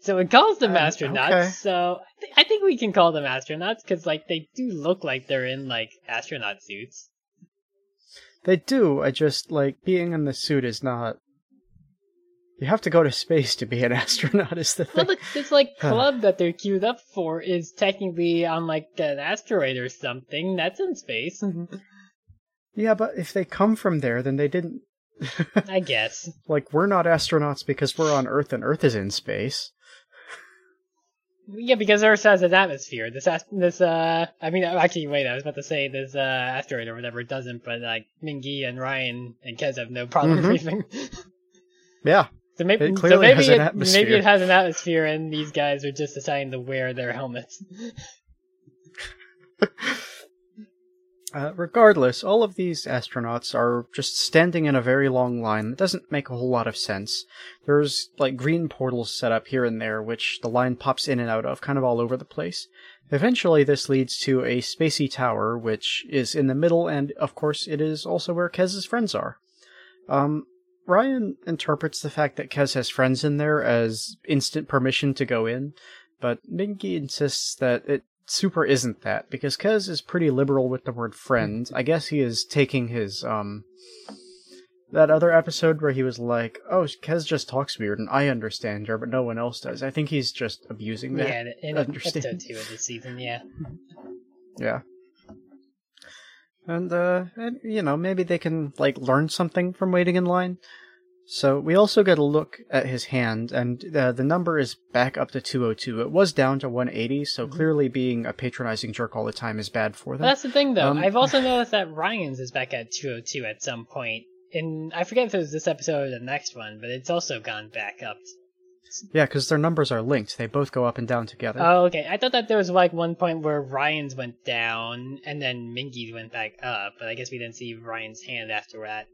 so it calls them Um, astronauts. okay. So I, th- I think we can call them astronauts because like they do look like they're in like astronaut suits. They do. I just like being in the suit is not. You have to go to space to be an [LAUGHS] astronaut. Is the Well, thing. the, this like club that they're queued up for is technically on like an asteroid or something. That's in space, Yeah, but if they come from there, then they didn't. [LAUGHS] I guess. like, we're not astronauts because we're on Earth and Earth is in space. Yeah, because Earth has an atmosphere. This this uh, I mean, actually, wait, I was about to say this uh asteroid or whatever doesn't, but like Mingy and Ryan and Kez have no problem Mhm. breathing. [LAUGHS] Yeah, so maybe, It so maybe has an atmosphere. maybe it has an atmosphere, and these guys are just deciding to wear their helmets. [LAUGHS] Uh, regardless, all of these astronauts are just standing in a very long line that doesn't make a whole lot of sense. There's like green portals set up here and there, which the line pops in and out of, kind of all over the place. Eventually, this leads to a spacey tower, which is in the middle, and of course, it is also where Kez's friends are. Um, Ryan interprets the fact that Kez has friends in there as instant permission to go in, but Mingy insists that it super isn't that because Kez is pretty liberal with the word friend. I guess he is taking his um that other episode where he was like, "Oh, Kez just talks weird and I understand her, but no one else does." I think he's just abusing that. yeah, in understand. episode two of this season, yeah. Yeah. And uh and, you know, maybe they can like learn something from waiting in line. So we also get a look at his hand, and uh, the number is back up to 202. It was down to 180, so clearly being a patronizing jerk all the time is bad for them. that's the thing, though. Um, I've also [LAUGHS] noticed that Ryan's is back at 202 at some point. And I forget if it was this episode or the next one, but it's also gone back up. Yeah, because their numbers are linked. They both go up and down together. Oh, okay. I thought that there was like one point where Ryan's went down and then Mingy's went back up, but I guess we didn't see Ryan's hand after that.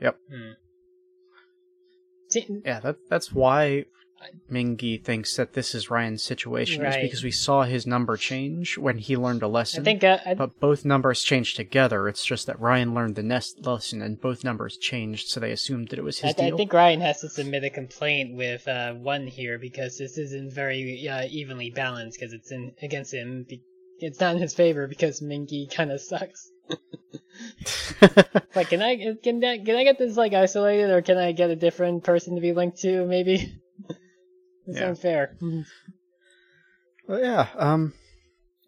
Yep. Hmm. Yeah, that that's why Mingy thinks that this is Ryan's situation is because we saw his number change when he learned a lesson. I think uh, I, but both numbers changed together. It's just that Ryan learned the nest lesson and both numbers changed, so they assumed that it was I, his I deal. think Ryan has to submit a complaint with uh, one here because this isn't very uh, evenly balanced because it's in against him. Be- it's not in his favor because Mingy kind of sucks. [LAUGHS] Like, can I can that, can I get this like isolated or can I get a different person to be linked to? Maybe. [LAUGHS] It's Yeah. unfair. Well, yeah, um,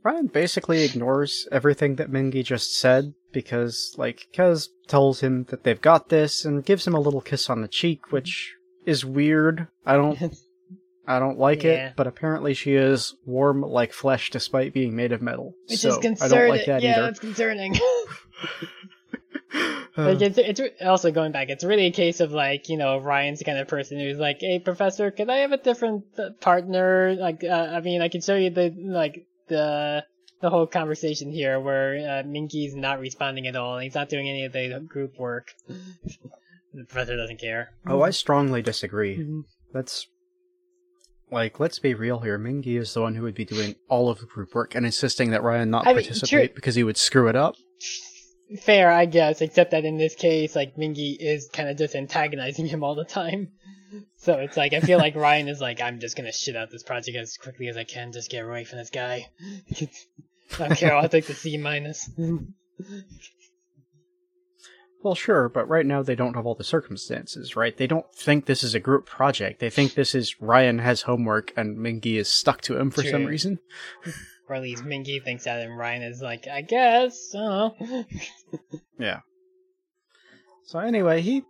Ryan basically ignores everything that Mingy just said because, like, Kez tells him that they've got this and gives him a little kiss on the cheek, which is weird. I don't, [LAUGHS] I don't like Yeah. it, but apparently she is warm like flesh despite being made of metal. Which so is I concerning. don't like that yeah, either. that's concerning. [LAUGHS] Uh, like it's it's also going back. It's really a case of like you know Ryan's the kind of person who's like, hey professor, could I have a different partner? Like, uh, I mean, I can show you the like the the whole conversation here where uh, Mingy's not responding at all, and he's not doing any of the group work. [LAUGHS] the professor doesn't care. oh, I strongly disagree. Mhm. That's like, let's be real here. Mingy is the one who would be doing all of the group work and insisting that Ryan not I mean, participate true. because he would screw it up. Fair, I guess, except that in this case, like Mingy is kind of just antagonizing him all the time. So it's like I feel like [LAUGHS] Ryan is like, I'm just gonna shit out this project as quickly as I can, just get away from this guy. [LAUGHS] I don't care, I'll take the C minus. [LAUGHS] Well, sure, but right now they don't have all the circumstances, right? They don't think this is a group project. They think this is Ryan has homework and Mingy is stuck to him for some reason. [LAUGHS] or at least Mingy thinks that, and Ryan is like, I guess. I uh. don't. [LAUGHS] Yeah. So anyway, he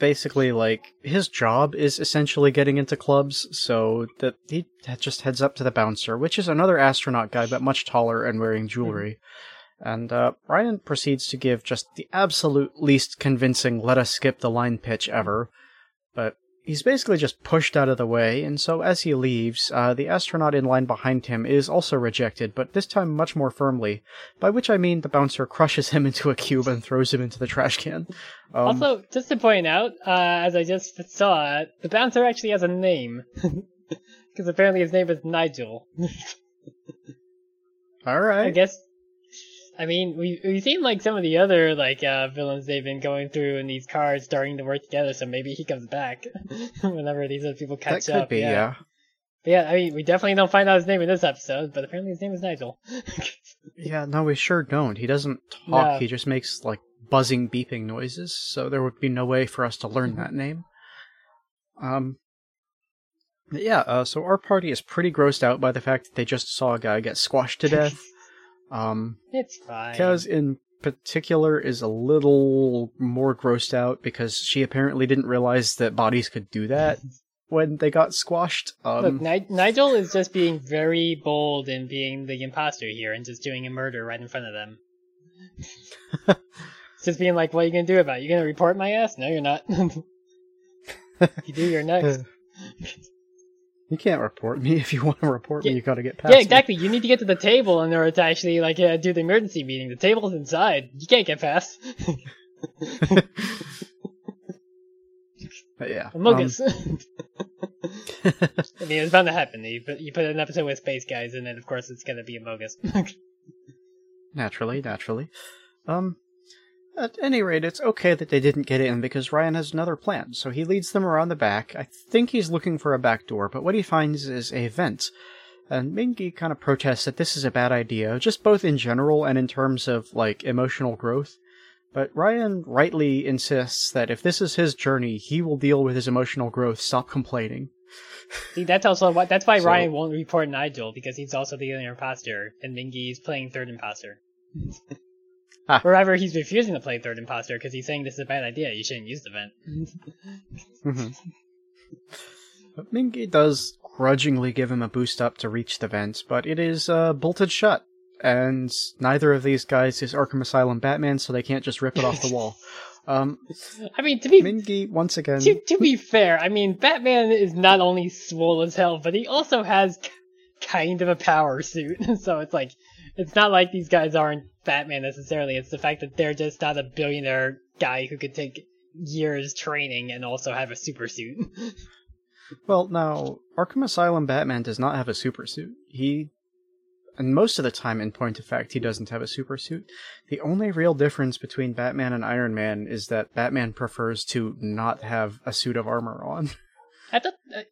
basically like his job is essentially getting into clubs, so that he just heads up to the bouncer, which is another astronaut guy but much taller and wearing hmm. jewelry. And uh, Ryan proceeds to give just the absolute least convincing "let us skip the line" pitch ever, but he's basically just pushed out of the way. And so as he leaves, uh, the astronaut in line behind him is also rejected, but this time much more firmly. By which I mean the bouncer crushes him [LAUGHS] into a cube and throws him into the trash can. Um, also, just to point out, uh, as I just saw, the bouncer actually has a name. [LAUGHS] Because apparently his name is Nigel. [LAUGHS] All right. I guess. I mean, we we've seen like some of the other like uh, villains they've been going through in these cars, starting to work together. So maybe he comes back [LAUGHS] whenever these other people catch That could up. be, yeah. But yeah, I mean, we definitely don't find out his name in this episode, but apparently his name is Nigel. [LAUGHS] Yeah, no, we sure don't. He doesn't talk. No. He just makes like buzzing, beeping noises. So there would be no way for us to learn that name. Um. Yeah. Uh, so our party is pretty grossed out by the fact that they just saw a guy get squashed to [LAUGHS] death. Um, it's fine. Kez in particular is a little more grossed out because she apparently didn't realize that bodies could do that when they got squashed. Um, Look, Ni- Nigel is just being very bold in being the imposter here and just doing a murder right in front of them. [LAUGHS] Just being like, what are you gonna do about it? You gonna report my ass? No, you're not. [LAUGHS] you do, you're next. [LAUGHS] you can't report me [LAUGHS] if you want to report me. Yeah. You got to get past Yeah, me. exactly. You need to get to the table in order to actually like uh, do the emergency meeting. The table's inside. You can't get past. Yeah. Amogus. um, [LAUGHS] I mean, it's bound to happen. You put you put an episode with space guys, and then of course it's gonna be Amogus. [LAUGHS] naturally, naturally. Um, at any rate, it's okay that they didn't get in because Ryan has another plan. So he leads them around the back. I think he's looking for a back door, but what he finds is a vent. And Mingy kind of protests that this is a bad idea, just both in general and in terms of, like, emotional growth. But Ryan rightly insists that if this is his journey, he will deal with his emotional growth. Stop complaining. See, that's also why that's why So- Ryan won't report Nigel because he's also the other imposter, and Mingy is playing third imposter. [LAUGHS] Ah. Wherever he's refusing to play third imposter because he's saying this is a bad idea. You shouldn't use the vent. Mhm. But Mingy does grudgingly give him a boost up to reach the vent, but it is uh, bolted shut, and neither of these guys is Arkham Asylum Batman, so they can't just rip it off the wall. [LAUGHS] Um, I mean, to be Mingy once again. to, to be fair, I mean, Batman is not only swole as hell, but he also has k- kind of a power suit. [LAUGHS] so it's like, it's not like these guys aren't Batman necessarily. It's the fact that they're just not a billionaire guy who could take years training and also have a super suit. [LAUGHS] Well, now Arkham Asylum Batman does not have a super suit. He, and most of the time, in point of fact, he doesn't have a super suit. The only real difference between Batman and Iron Man is that Batman prefers to not have a suit of armor on. [LAUGHS]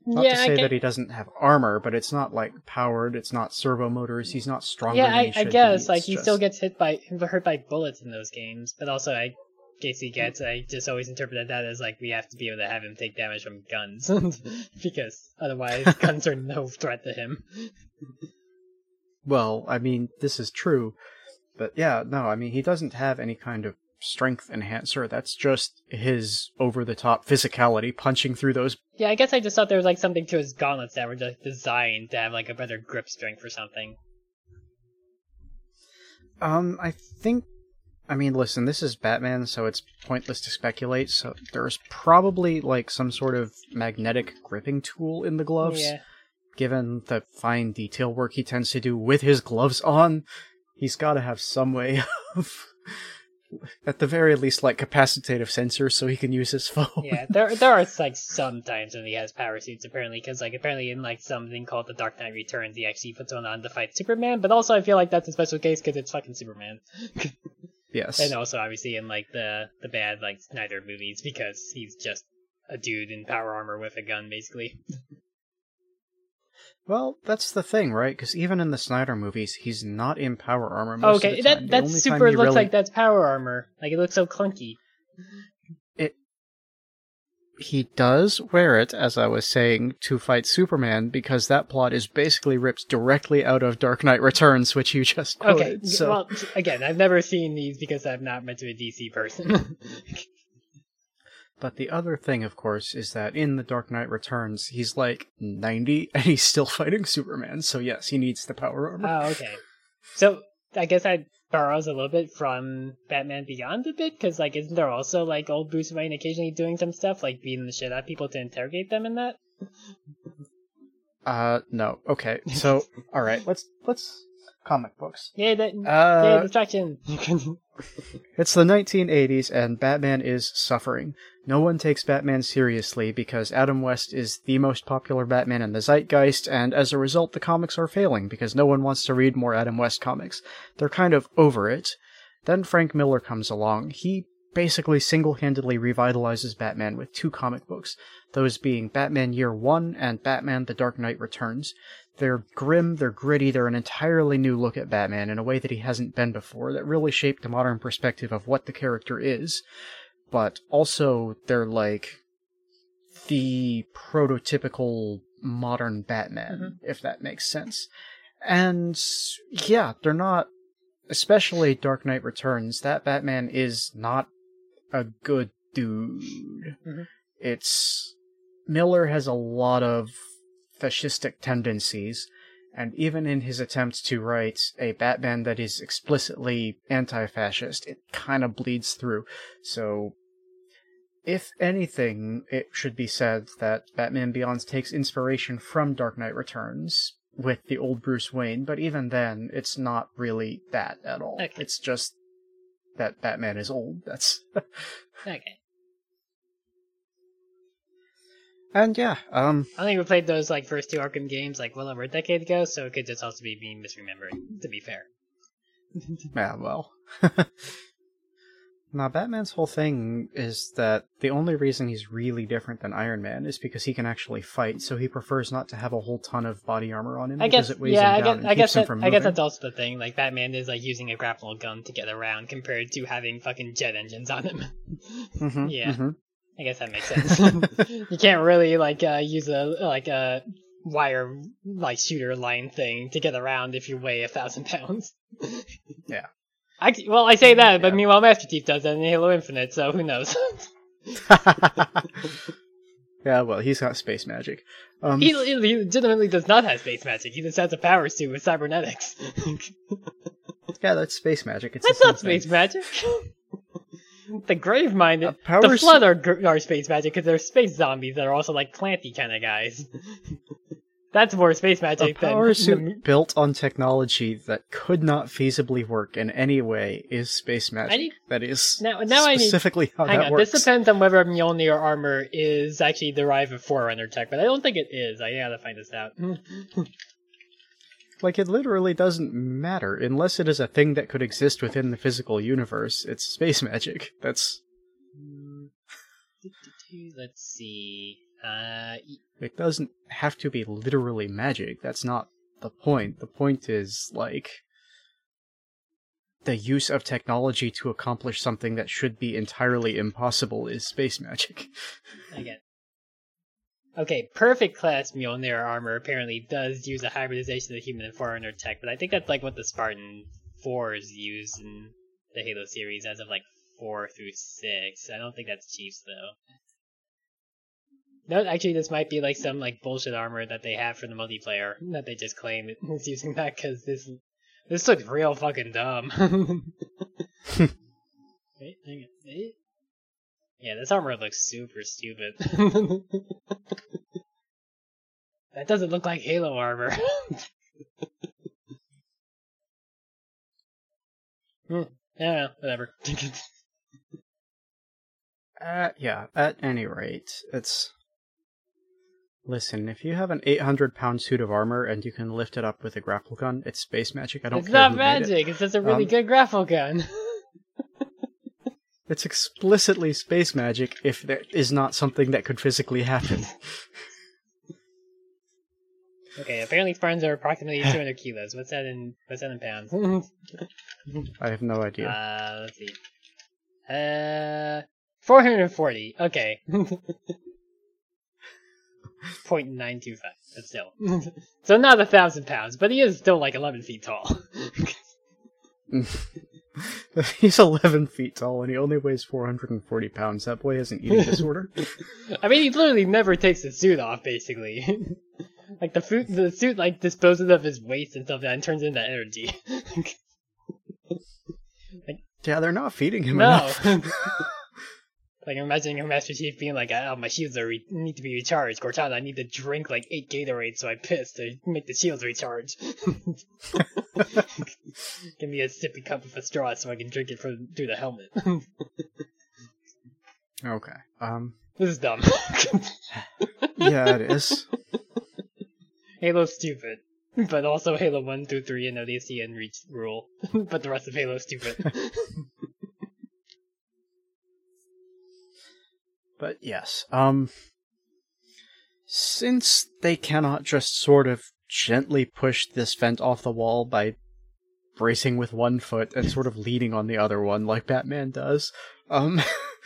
Not yeah, to say that he doesn't have armor, but it's not like powered. It's not servo motors. He's not stronger. yeah, than I, I guess like he just- still gets hit by hurt by bullets in those games, but also I guess he gets. I just always interpreted that as like we have to be able to have him take damage from guns [LAUGHS] because otherwise [LAUGHS] guns are no threat to him. Well, I mean, this is true, but yeah, no, I mean, he doesn't have any kind of strength enhancer. That's just his over-the-top physicality punching through those. Yeah, I guess I just thought there was like something to his gauntlets that were just designed to have like a better grip strength or something. Um, I think. I mean, listen, this is Batman, so it's pointless to speculate. So there's probably like some sort of magnetic gripping tool in the gloves. Yeah. Given the fine detail work he tends to do with his gloves on, he's got to have some way [LAUGHS] of, at the very least, like capacitative sensors so he can use his phone. yeah, there [LAUGHS] there are like some times when he has power suits apparently, because like apparently in like something called the Dark Knight Returns, he actually puts one on to fight Superman. But also, I feel like that's a special case because it's fucking Superman, [LAUGHS] yes. and also obviously in like the the bad like Snyder movies because he's just a dude in power armor with a gun, basically. [LAUGHS] Well, that's the thing, right? Because even in the Snyder movies, he's not in power armor most okay, of the that that super looks really- like that's power armor. Like it looks so clunky. It. He does wear it, as I was saying, to fight Superman, because that plot is basically ripped directly out of Dark Knight Returns, which you just Okay, so, well, again, I've never seen these because I'm not to be a DC person. [LAUGHS] but the other thing, of course, is that in the Dark Knight Returns, he's like 90 [LAUGHS] and he's still fighting Superman. So yes, he needs the power armor. Oh, okay. So I guess that borrows a little bit from Batman Beyond a bit, because like, isn't there also like old Bruce Wayne occasionally doing some stuff like beating the shit out of people to interrogate them in that? Uh, no. Okay. So, [LAUGHS] all right. Let's let's comic books. Yay, that Uh, yay distraction. [LAUGHS] It's the 1980s, and Batman is suffering. No one takes Batman seriously because Adam West is the most popular Batman in the zeitgeist, and as a result, the comics are failing because no one wants to read more Adam West comics. They're kind of over it. Then Frank Miller comes along. He basically single handedly revitalizes Batman with two comic books, those being Batman Year One and Batman The Dark Knight Returns. They're grim, they're gritty, they're an entirely new look at Batman in a way that he hasn't been before, that really shaped the modern perspective of what the character is. But also, they're like the prototypical modern Batman, if that makes sense. And yeah, they're not, especially Dark Knight Returns, that Batman is not a good dude. Mhm. It's. Miller has a lot of fascistic tendencies, and even in his attempt to write a Batman that is explicitly anti fascist, it kind of bleeds through. So, if anything, it should be said that Batman Beyond takes inspiration from Dark Knight Returns with the old Bruce Wayne, but even then, it's not really that at all. Okay. It's just that Batman is old. That's. [LAUGHS] okay. And yeah, um, I think we played those like first two Arkham games like well over a decade ago, so it could just also be me misremembering. To be fair. [LAUGHS] Yeah, well. [LAUGHS] now, Batman's whole thing is that the only reason he's really different than Iron Man is because he can actually fight, so he prefers not to have a whole ton of body armor on him I guess it weighs yeah, him I down guess and I guess that, I guess that's also the thing. Like Batman is like using a grapple gun to get around compared to having fucking jet engines on him. [LAUGHS] Mhm, yeah. mhm. I guess that makes sense. [LAUGHS] you can't really like uh, use a like a wire like shooter line thing to get around if you weigh a thousand pounds. [LAUGHS] Yeah. I, well, I say that, but Yeah. meanwhile, Master Chief does that in Halo Infinite, so who knows? [LAUGHS] yeah, well, he's got space magic. Um, he, he legitimately does not have space magic. He just has a power suit with cybernetics. yeah, that's space magic. It's That's not space magic. The Gravemind, A uh, the flood are, gr- are space magic because they're space zombies that are also like planty kind of guys. [LAUGHS] That's more space A magic than power suit built on technology that could not feasibly work in any way is space magic. need- that is Now- now I need- specifically how Hang that on, works. this depends on whether Mjolnir armor is actually derived of Forerunner tech, but I don't think it is. I gotta find this out. [LAUGHS] Like, it literally doesn't matter unless it is a thing that could exist within the physical universe. It's space magic. That's. Let's see. Uh, It doesn't have to be literally magic. That's not the point. The point is, like. The use of technology to accomplish something that should be entirely impossible is space magic. again. Okay, perfect class Mjolnir armor apparently does use a hybridization of the human and Forerunner tech, but I think that's like what the Spartan 4s use in the Halo series as of like 4 through 6. I don't think that's Chiefs though. No, actually, this might be like some like bullshit armor that they have for the multiplayer that they just claim [LAUGHS] is using that because this this looks real fucking dumb. [LAUGHS] Wait, hang on. Yeah, this armor looks super stupid. [LAUGHS] that doesn't look like Halo armor. [LAUGHS] Hmm, yeah, whatever. [LAUGHS] Uh, yeah, at any rate, it's. Listen, if you have an 800 pound suit of armor and you can lift it up with a grapple gun, it's space magic. I don't it's care. not who made it. magic. It's just a really Um, good grapple gun. It's explicitly space magic if there is not something that could physically happen. [LAUGHS] okay, apparently Spartans are approximately [LAUGHS] 200 kilos. What's that in? What's that in pounds? I have no idea. Uh, let's see. Uh, 440. Okay. [LAUGHS] 0.925. But still. so not a thousand pounds, but he is still like 11 feet tall. [LAUGHS] He's 11 feet tall and he only weighs 440 pounds. That boy has an eating [LAUGHS] disorder. I mean, he literally never takes the suit off, basically. [LAUGHS] like the suit, the suit like disposes of his waste and stuff and turns into energy. like, Yeah, they're not feeding him no. enough. Like I'm imagining a Master Chief being like, "Oh, my shields are re- need to be recharged. Cortana, I need to drink like eight Gatorades so I piss to make the shields recharge. [LAUGHS] Give me a sippy cup of a straw so I can drink it from through the helmet. [LAUGHS] okay. Um. this is dumb. [LAUGHS] Yeah, it is. Halo's stupid. But also Halo 1 through 3 and ODST and Reach rule. but the rest of Halo's stupid. But yes, um, since they cannot just sort of gently push this vent off the wall by bracing with one foot and sort of leaning on the other one like Batman does, um,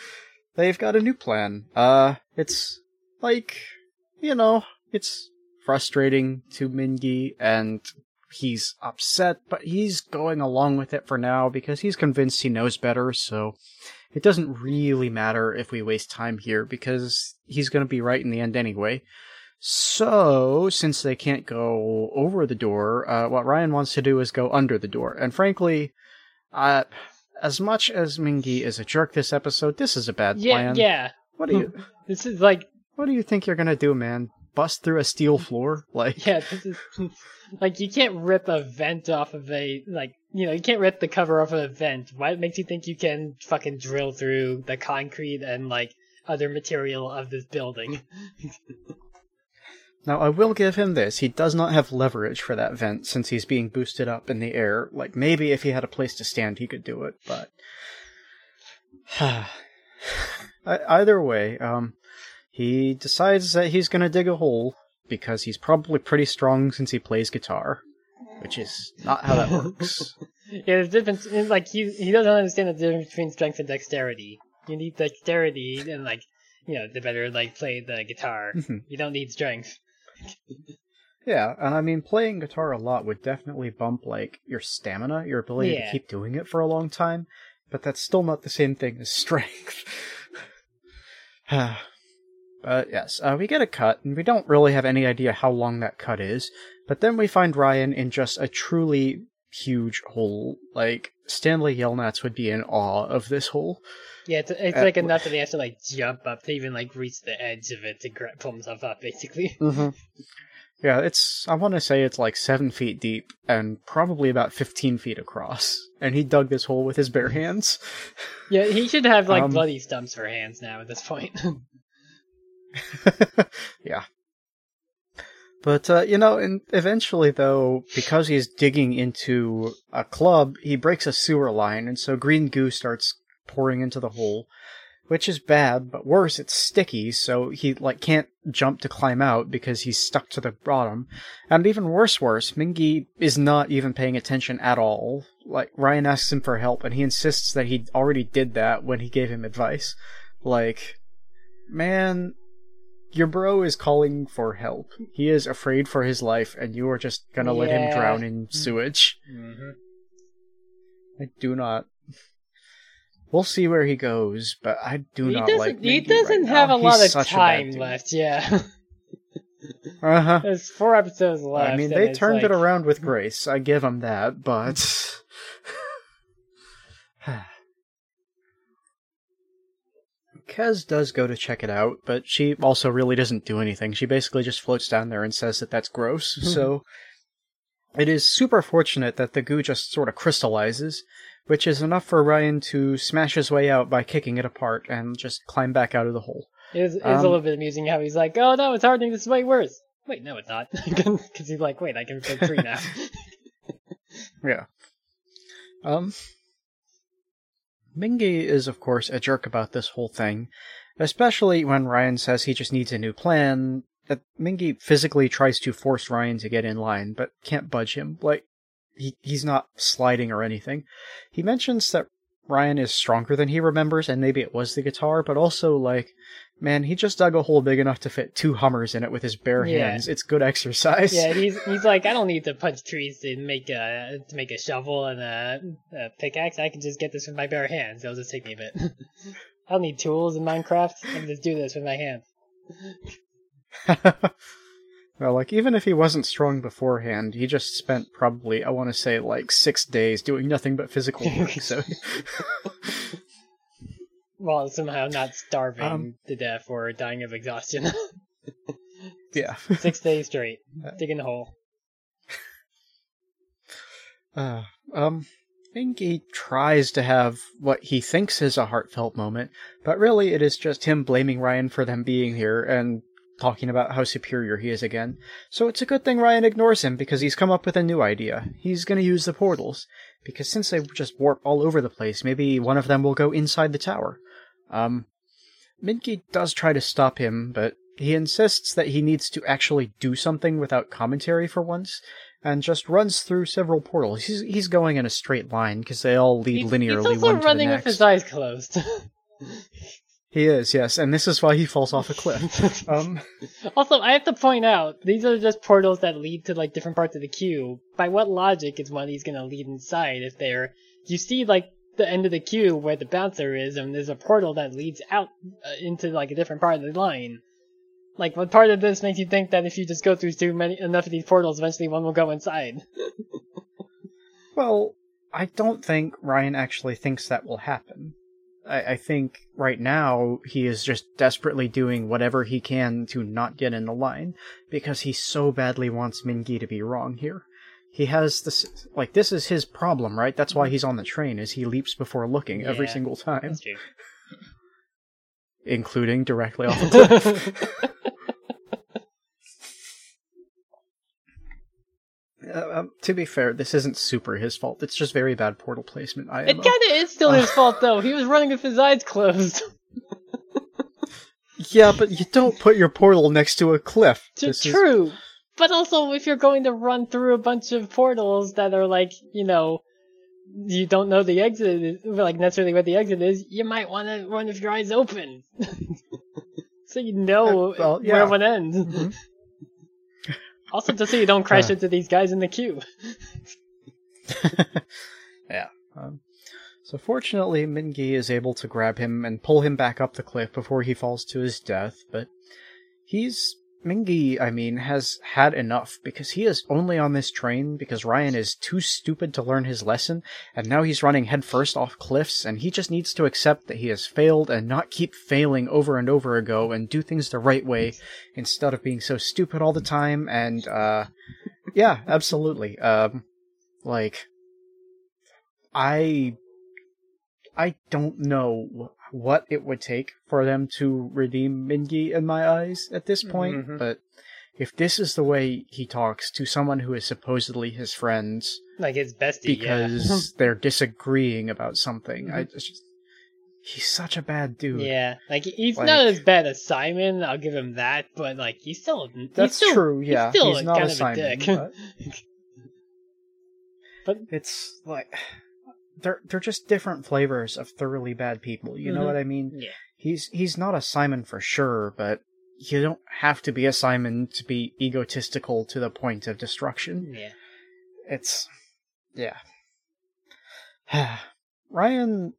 [LAUGHS] they've got a new plan. Uh, it's like, you know, it's frustrating to Mingi and he's upset, but he's going along with it for now because he's convinced he knows better, so it doesn't really matter if we waste time here because he's going to be right in the end anyway. So, since they can't go over the door, uh, what Ryan wants to do is go under the door. And frankly, uh, as much as Mingi is a jerk this episode, this is a bad yeah, plan. yeah. What do you [LAUGHS] This is like, What do you think you're gonna do, man? Bust through a steel floor? [LAUGHS] Like, yeah, this is like you can't rip a vent off of a like you know you can't rip the cover off of a vent. What makes you think you can fucking drill through the concrete and like other material of this building? [LAUGHS] Now, I will give him this. He does not have leverage for that vent since he's being boosted up in the air. Like, maybe if he had a place to stand, he could do it, but. [SIGHS] [SIGHS] Either way, um, he decides that he's gonna dig a hole because he's probably pretty strong since he plays guitar, which is not how that works. yeah, the difference is like he he doesn't understand the difference between strength and dexterity. You need dexterity and like you know to better like play the guitar. Mhm. You don't need strength. Yeah, and I mean, playing guitar a lot would definitely bump, like, your stamina, your ability Yeah. to keep doing it for a long time, but that's still not the same thing as strength. But yes, uh, we get a cut, and we don't really have any idea how long that cut is, but then we find Ryan in just a truly huge hole. Like Stanley Yelnats would be in awe of this hole. Yeah, it's, it's Uh, like enough that he has to like jump up to even like reach the edge of it to grab pull himself up, basically. [LAUGHS] Mm-hmm. Yeah, it's. I want to say it's like seven feet deep and probably about fifteen feet across. And he dug this hole with his bare hands. Yeah, he should have like Um, bloody stumps for hands now at this point. [LAUGHS] [LAUGHS] yeah. But uh, you know, and eventually, though, because he's digging into a club, he breaks a sewer line, and so green goo starts pouring into the hole, which is bad. But worse, it's sticky, so he like can't jump to climb out because he's stuck to the bottom. And even worse, worse, Mingy is not even paying attention at all. Like Ryan asks him for help, and he insists that he already did that when he gave him advice. Like, man, your bro is calling for help. He is afraid for his life, and you are just gonna let him drown in sewage. mm-hmm. I do not. We'll see where he goes, but I do He not doesn't. like. he doesn't right have now. a lot He's of such a bad time left. Yeah, [LAUGHS] Uh huh. there's four episodes left. I mean, they turned it around with grace. I give them that, but. [LAUGHS] Kez does go to check it out, but she also really doesn't do anything. She basically just floats down there and says that that's gross. [LAUGHS] so it is super fortunate that the goo just sort of crystallizes, which is enough for Ryan to smash his way out by kicking it apart and just climb back out of the hole. It was, it was Um, a little bit amusing how he's like, "Oh no, it's hardening. This is way worse." Wait, no, it's not, [LAUGHS] because he's like, "Wait, I can fit three now." [LAUGHS] Yeah. Um. Mingy is, of course, a jerk about this whole thing, especially when Ryan says he just needs a new plan. That Mingy physically tries to force Ryan to get in line, but can't budge him. Like, he, he's not sliding or anything. He mentions that Ryan is stronger than he remembers, and maybe it was the guitar, but also, like, man, he just dug a hole big enough to fit two Hummers in it with his bare Yeah. hands. It's good exercise. yeah, [LAUGHS] he's he's like, "I don't need to punch trees to make a to make a shovel and a, a pickaxe. I can just get this with my bare hands. It'll just take me a bit. [LAUGHS] I don't need tools in Minecraft. I can just do this with my hands." [LAUGHS] well, like even if he wasn't strong beforehand, he just spent probably I want to say like six days doing nothing but physical work. so While somehow not starving Um, to death or dying of exhaustion. [LAUGHS] yeah. Six days straight, [LAUGHS] digging a hole. Uh, um, Mingy tries to have what he thinks is a heartfelt moment, but really it is just him blaming Ryan for them being here and talking about how superior he is again. So it's a good thing Ryan ignores him because he's come up with a new idea. He's gonna use the portals. Because since they just warp all over the place, maybe one of them will go inside the tower. Um, Mingy does try to stop him, but he insists that he needs to actually do something without commentary for once, and just runs through several portals. He's he's going in a straight line because they all lead He's, linearly he's also one to the running with his eyes closed. [LAUGHS] He is, yes, and this is why he falls off a cliff. um, [LAUGHS] also, I have to point out these are just portals that lead to like different parts of the queue. By what logic is one of these gonna lead inside if they're? You see, like the end of the queue where the bouncer is, and there's a portal that leads out uh, into like a different part of the line. Like, what part of this makes you think that if you just go through too many enough of these portals, eventually one will go inside? [LAUGHS] well, I don't think Ryan actually thinks that will happen. I, I think right now he is just desperately doing whatever he can to not get in the line because he so badly wants Mingy to be wrong here. He has this like this is his problem, right? That's why he's on the train is he leaps before looking every single time, including directly off [LAUGHS] the cliff. Uh, um, to be fair, this isn't super his fault. It's just very bad portal placement. I It kind of is still his [LAUGHS] fault, though. He was running with his eyes closed. Yeah, but you don't put your portal next to a cliff. T- This is- True. But also, if you're going to run through a bunch of portals that are like, you know, you don't know the exit, is, like necessarily where the exit is, you might want to run with your eyes open. [LAUGHS] so you know Uh, well, where yeah. one ends. Mhm. [LAUGHS] also, just so you don't crash Uh. into these guys in the queue. [LAUGHS] yeah. Um, so fortunately, Mingy is able to grab him and pull him back up the cliff before he falls to his death, but he's Mingy, I mean, has had enough because he is only on this train because Ryan is too stupid to learn his lesson, and now he's running headfirst off cliffs, and he just needs to accept that he has failed and not keep failing over and over ago and do things the right way instead of being so stupid all the time. And, uh, yeah, absolutely. Um, like, I, I don't know what it would take for them to redeem Mingy in my eyes at this point, Mhm. but if this is the way he talks to someone who is supposedly his friends Like his bestie, yeah. because [LAUGHS] they're disagreeing about something, I just he's such a bad dude. Yeah, like he's Like- not as bad as Simon. I'll give him that, but like he's still he's That's still, true, yeah. He's still He's not kind a of Simon, a dick. but- [LAUGHS] But- It's like they're they're just different flavors of thoroughly bad people. You know Mhm. what I mean? yeah, He's he's not a Simon for sure, but you don't have to be a Simon to be egotistical to the point of destruction. yeah. It's yeah. [SIGHS] Ryan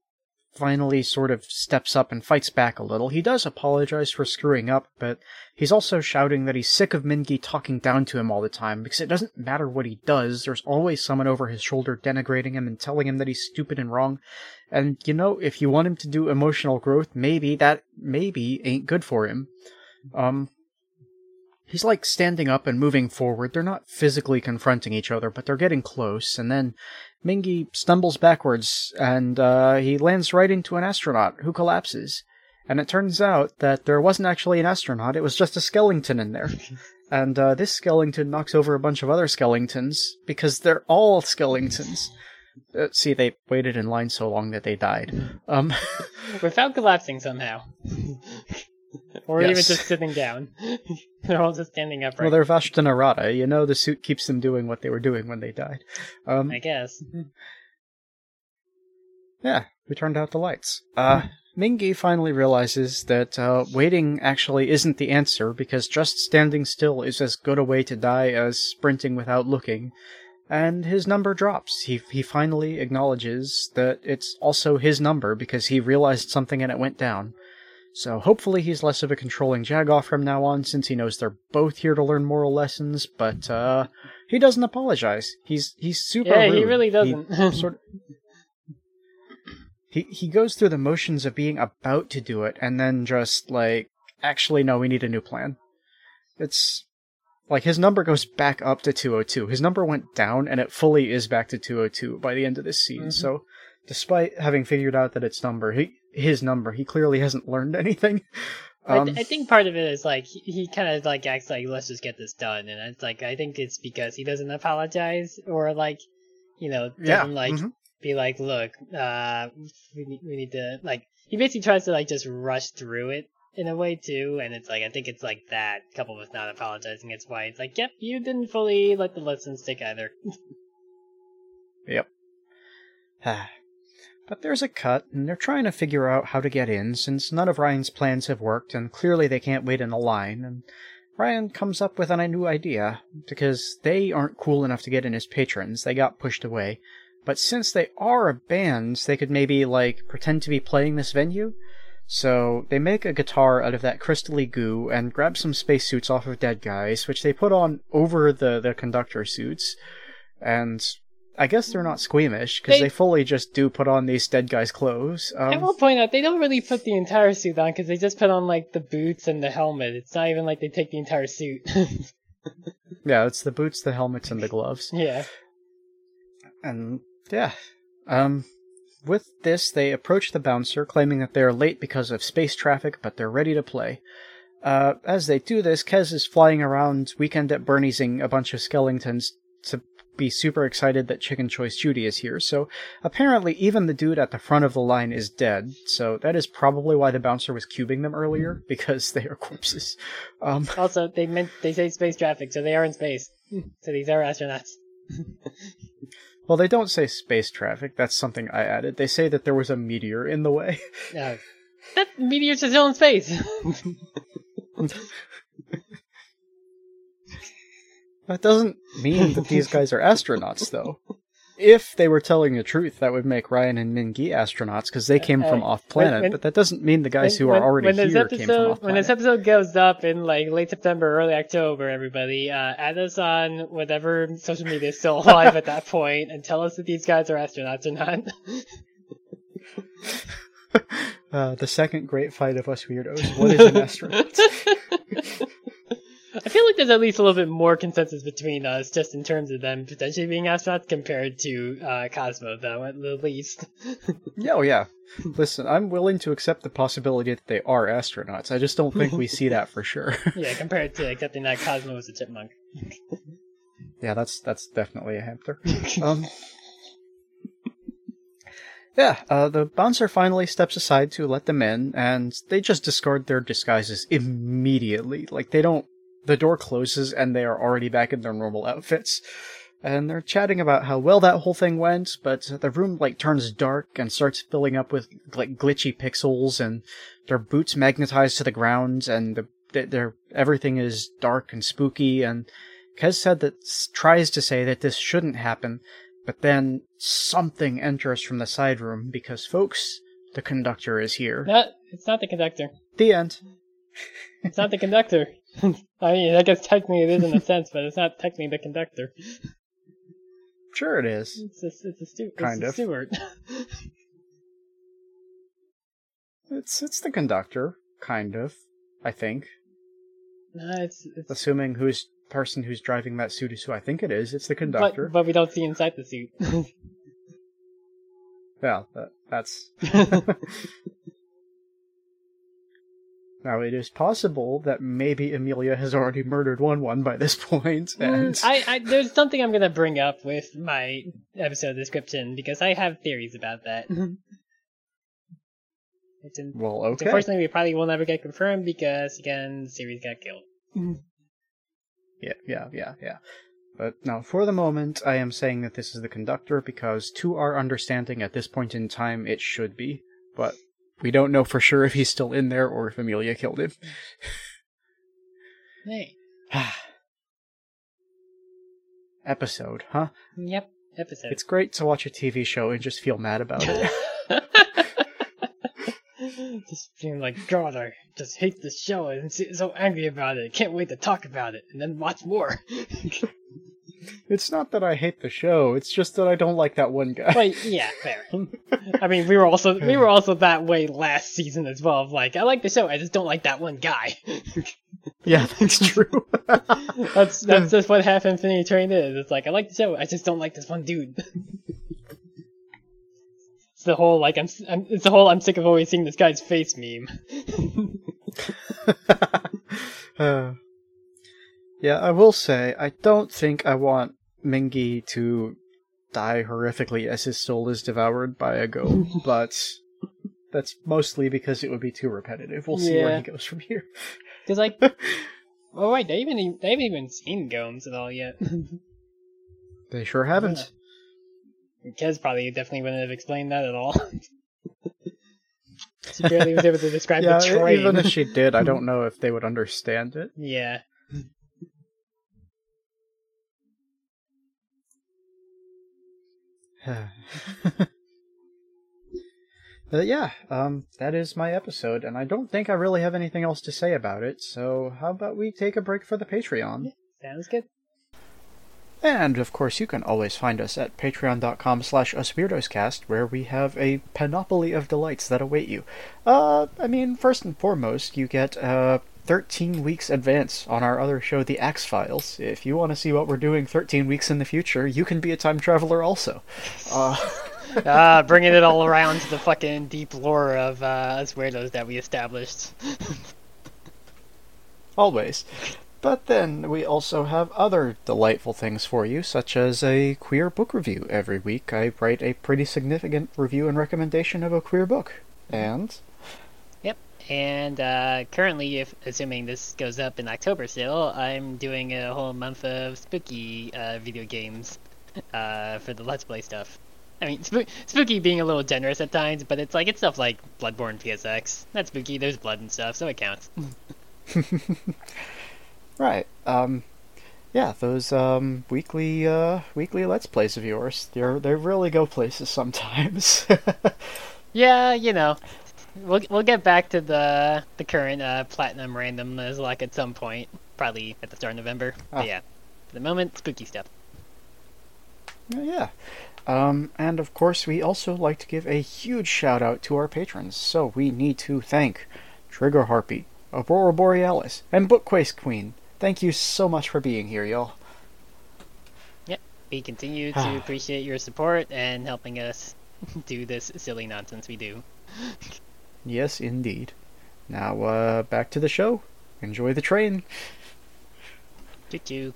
finally sort of steps up and fights back a little. He does apologize for screwing up, but he's also shouting that he's sick of Mingy talking down to him all the time because it doesn't matter what he does, there's always someone over his shoulder denigrating him and telling him that he's stupid and wrong. And you know, if you want him to do emotional growth, maybe that maybe ain't good for him. Um He's like standing up and moving forward. They're not physically confronting each other, but they're getting close. And then Mingy stumbles backwards and uh, he lands right into an astronaut who collapses. And it turns out that there wasn't actually an astronaut, it was just a skeleton in there. [LAUGHS] and uh, this skeleton knocks over a bunch of other skeletons because they're all skeletons. Uh, see, they waited in line so long that they died. Um, [LAUGHS] Without collapsing somehow, [LAUGHS] [LAUGHS] or even just sitting down. [LAUGHS] They're all just standing upright. well, they're Vashta Nerada. You know, the suit keeps them doing what they were doing when they died. Um, I guess. [LAUGHS] Yeah, we turned out the lights. Uh, Mingy finally realizes that uh, waiting actually isn't the answer because just standing still is as good a way to die as sprinting without looking. And his number drops. He he finally acknowledges that it's also his number because he realized something and it went down. So hopefully he's less of a controlling Jagoff from now on since he knows they're both here to learn moral lessons, but uh he doesn't apologize. He's he's super Yeah, he really doesn't. [LAUGHS] sort of, he he goes through the motions of being about to do it and then just like actually no, we need a new plan. It's like his number goes back up to 202. His number went down and it fully is back to 202 by the end of this scene. Mhm. So despite having figured out that it's number, he his number, he clearly hasn't learned anything. I, Um, th- I think part of it is like he, he kind of like acts like let's just get this done, and it's like I think it's because he doesn't apologize or like you know doesn't yeah, like mhm. be like look uh we need, we need to like he basically tries to like just rush through it in a way too, and it's like I think it's like that coupled with not apologizing. It's why it's like yep you didn't fully let the lesson stick either. [LAUGHS] Yep. [SIGHS] [SIGHS] but there's a cut, and they're trying to figure out how to get in since none of Ryan's plans have worked, and clearly they can't wait in a line. And Ryan comes up with a new idea because they aren't cool enough to get in as patrons. They got pushed away. But since they are a band, they could maybe like pretend to be playing this venue. So they make a guitar out of that crystally goo and grab some spacesuits off of dead guys, which they put on over the the conductor suits. And I guess they're not squeamish because They- they, fully just do put on these dead guys' clothes. I Um, will point out they don't really put the entire suit on because they just put on like the boots and the helmet. It's not even like they take the entire suit. [LAUGHS] yeah, it's the boots, the helmets, and the gloves. yeah. And yeah, um, with this, they approach the bouncer, claiming that they are late because of space traffic, but they're ready to play. Uh, as they do this, Kez is flying around Weekend at Bernie'sing a bunch of skeletons to be super excited that Chicken Choice Judy is here. So apparently, even the dude at the front of the line is dead. So that is probably why the bouncer was cubing them earlier [LAUGHS] because they are corpses. Um, [LAUGHS] Also, they meant they say space traffic, so they are in space. [LAUGHS] so these are astronauts. well, they don't say space traffic. That's something I added. They say that there was a meteor in the way. Uh, that meteor's are still in space. That doesn't mean that these guys are astronauts, though. if they were telling the truth, that would make Ryan and Mingy astronauts because they came from Uh, off planet. when- but that doesn't mean the guys who are already when here episode, came from off planet. When this episode goes up in like late September, early October, everybody, uh, add us on whatever social media is still alive at that point, and tell us if these guys are astronauts or not. [LAUGHS] Uh, the second great fight of us weirdos. What is an [LAUGHS] astronaut? [LAUGHS] I feel like there's at least a little bit more consensus between us, just in terms of them potentially being astronauts compared to uh, Cosmo, though, at the least. [LAUGHS] yeah, oh yeah. Listen, I'm willing to accept the possibility that they are astronauts. I just don't think we see that for sure. [LAUGHS] yeah, compared to accepting that Cosmo was a chipmunk. [LAUGHS] yeah, that's that's definitely a hamster. Um, yeah, uh, the bouncer finally steps aside to let them in, and they just discard their disguises immediately. Like they don't. The door closes, and they are already back in their normal outfits. And they're chatting about how well that whole thing went, but the room like turns dark and starts filling up with like glitchy pixels, and their boots magnetized to the ground, and the, the, their everything is dark and spooky. And Kez said that tries to say that this shouldn't happen, but then something enters from the side room because, folks, the conductor is here. Not, it's not the conductor. The end. It's not the conductor. I mean, I guess technically it is in a [LAUGHS] sense, but it's not technically the conductor. Sure, it is. It's a, it's a, stu- it's Kind a of. steward. [LAUGHS] It's it's the conductor, kind of. I think, no, it's, it's assuming who's person who's driving that suit is who I think it is. It's the conductor. but we don't see inside the suit. [LAUGHS] well, that, that's now. It is possible that maybe Amelia has already murdered one one by this [LAUGHS] point, and Mm, I, I, there's something I'm gonna bring up with my episode description because I have theories about that. [LAUGHS] It's in, well, okay. Unfortunately, we probably will never get confirmed because again, the series got killed. Yeah, yeah, yeah, yeah. But now, for the moment, I am saying that this is the conductor because, to our understanding at this point in time, it should be. But we don't know for sure if he's still in there or if Amelia killed him. Hey, [SIGHS] Episode, huh? yep, episode. It's great to watch a TV show and just feel mad about it. [LAUGHS] [LAUGHS] just being like, God, I just hate this show and so- so angry about it. Can't wait to talk about it and then watch more. [LAUGHS] it's not that I hate the show; it's just that I don't like that one guy. But yeah, fair. I mean, we were also we were also that way last season as well. Of like, I like the show, I just don't like that one guy. [LAUGHS] yeah, that's true. [LAUGHS] that's that's just what Half Infinity Train is. It's like I like the show, I just don't like this one dude. it's the whole like I'm, I'm it's the whole I'm sick of always seeing this guy's face meme. [LAUGHS] Uh, yeah, I will say, I don't think I want Mingy to die horrifically as his soul is devoured by a go, [LAUGHS] but that's mostly because it would be too repetitive. We'll see where he goes from here. [LAUGHS] Because like, [LAUGHS] oh wait, they even they haven't even seen Ghoms at all yet. They sure haven't. Kez probably definitely wouldn't have explained that at all. she barely was able to describe Yeah, the train. even if she did, I don't know if they would understand it. Yeah. [LAUGHS] But yeah, um, that is my episode, and I don't think I really have anything else to say about it, so how about we take a break for the Patreon? Sounds good. And of course, you can always find us at patreon.com slash usweirdoscast, where we have a panoply of delights that await you. Uh, I mean, first and foremost, you get uh, 13 weeks advance on our other show, The Axe Files. If you want to see what we're doing 13 weeks in the future, you can be a time traveler also. Uh, [LAUGHS] Ah, bringing it all around to the fucking deep lore of uh, us weirdos that we established. [LAUGHS] always. But then we also have other delightful things for you, such as a queer book review every week. I write a pretty significant review and recommendation of a queer book. And. And uh, currently, if assuming this goes up in October still, I'm doing a whole month of spooky uh, video games uh, for the Let's Play stuff. I mean, spoo- spooky being a little generous at times, but it's like it's stuff like Bloodborne PSX. That's spooky. There's blood and stuff, so it counts. [LAUGHS] Right. Um, yeah, those um, weekly uh, weekly let's plays of yours, they're they really go places sometimes. [LAUGHS] Yeah, you know, we'll we'll get back to the the current uh, platinum random as like at some point, probably at the start of November. Ah. But yeah, for the moment, spooky stuff. yeah. Um, and of course, we also like to give a huge shout out to our patrons. So we need to thank Trigger Harpy, Aurora Borealis, and Bookquest Queen. Thank you so much for being here, y'all. Yep, we continue to [SIGHS] appreciate your support and helping us [LAUGHS] do this silly nonsense we do. [LAUGHS] Yes, indeed. Now, uh, back to the show. Enjoy the train. Choo you?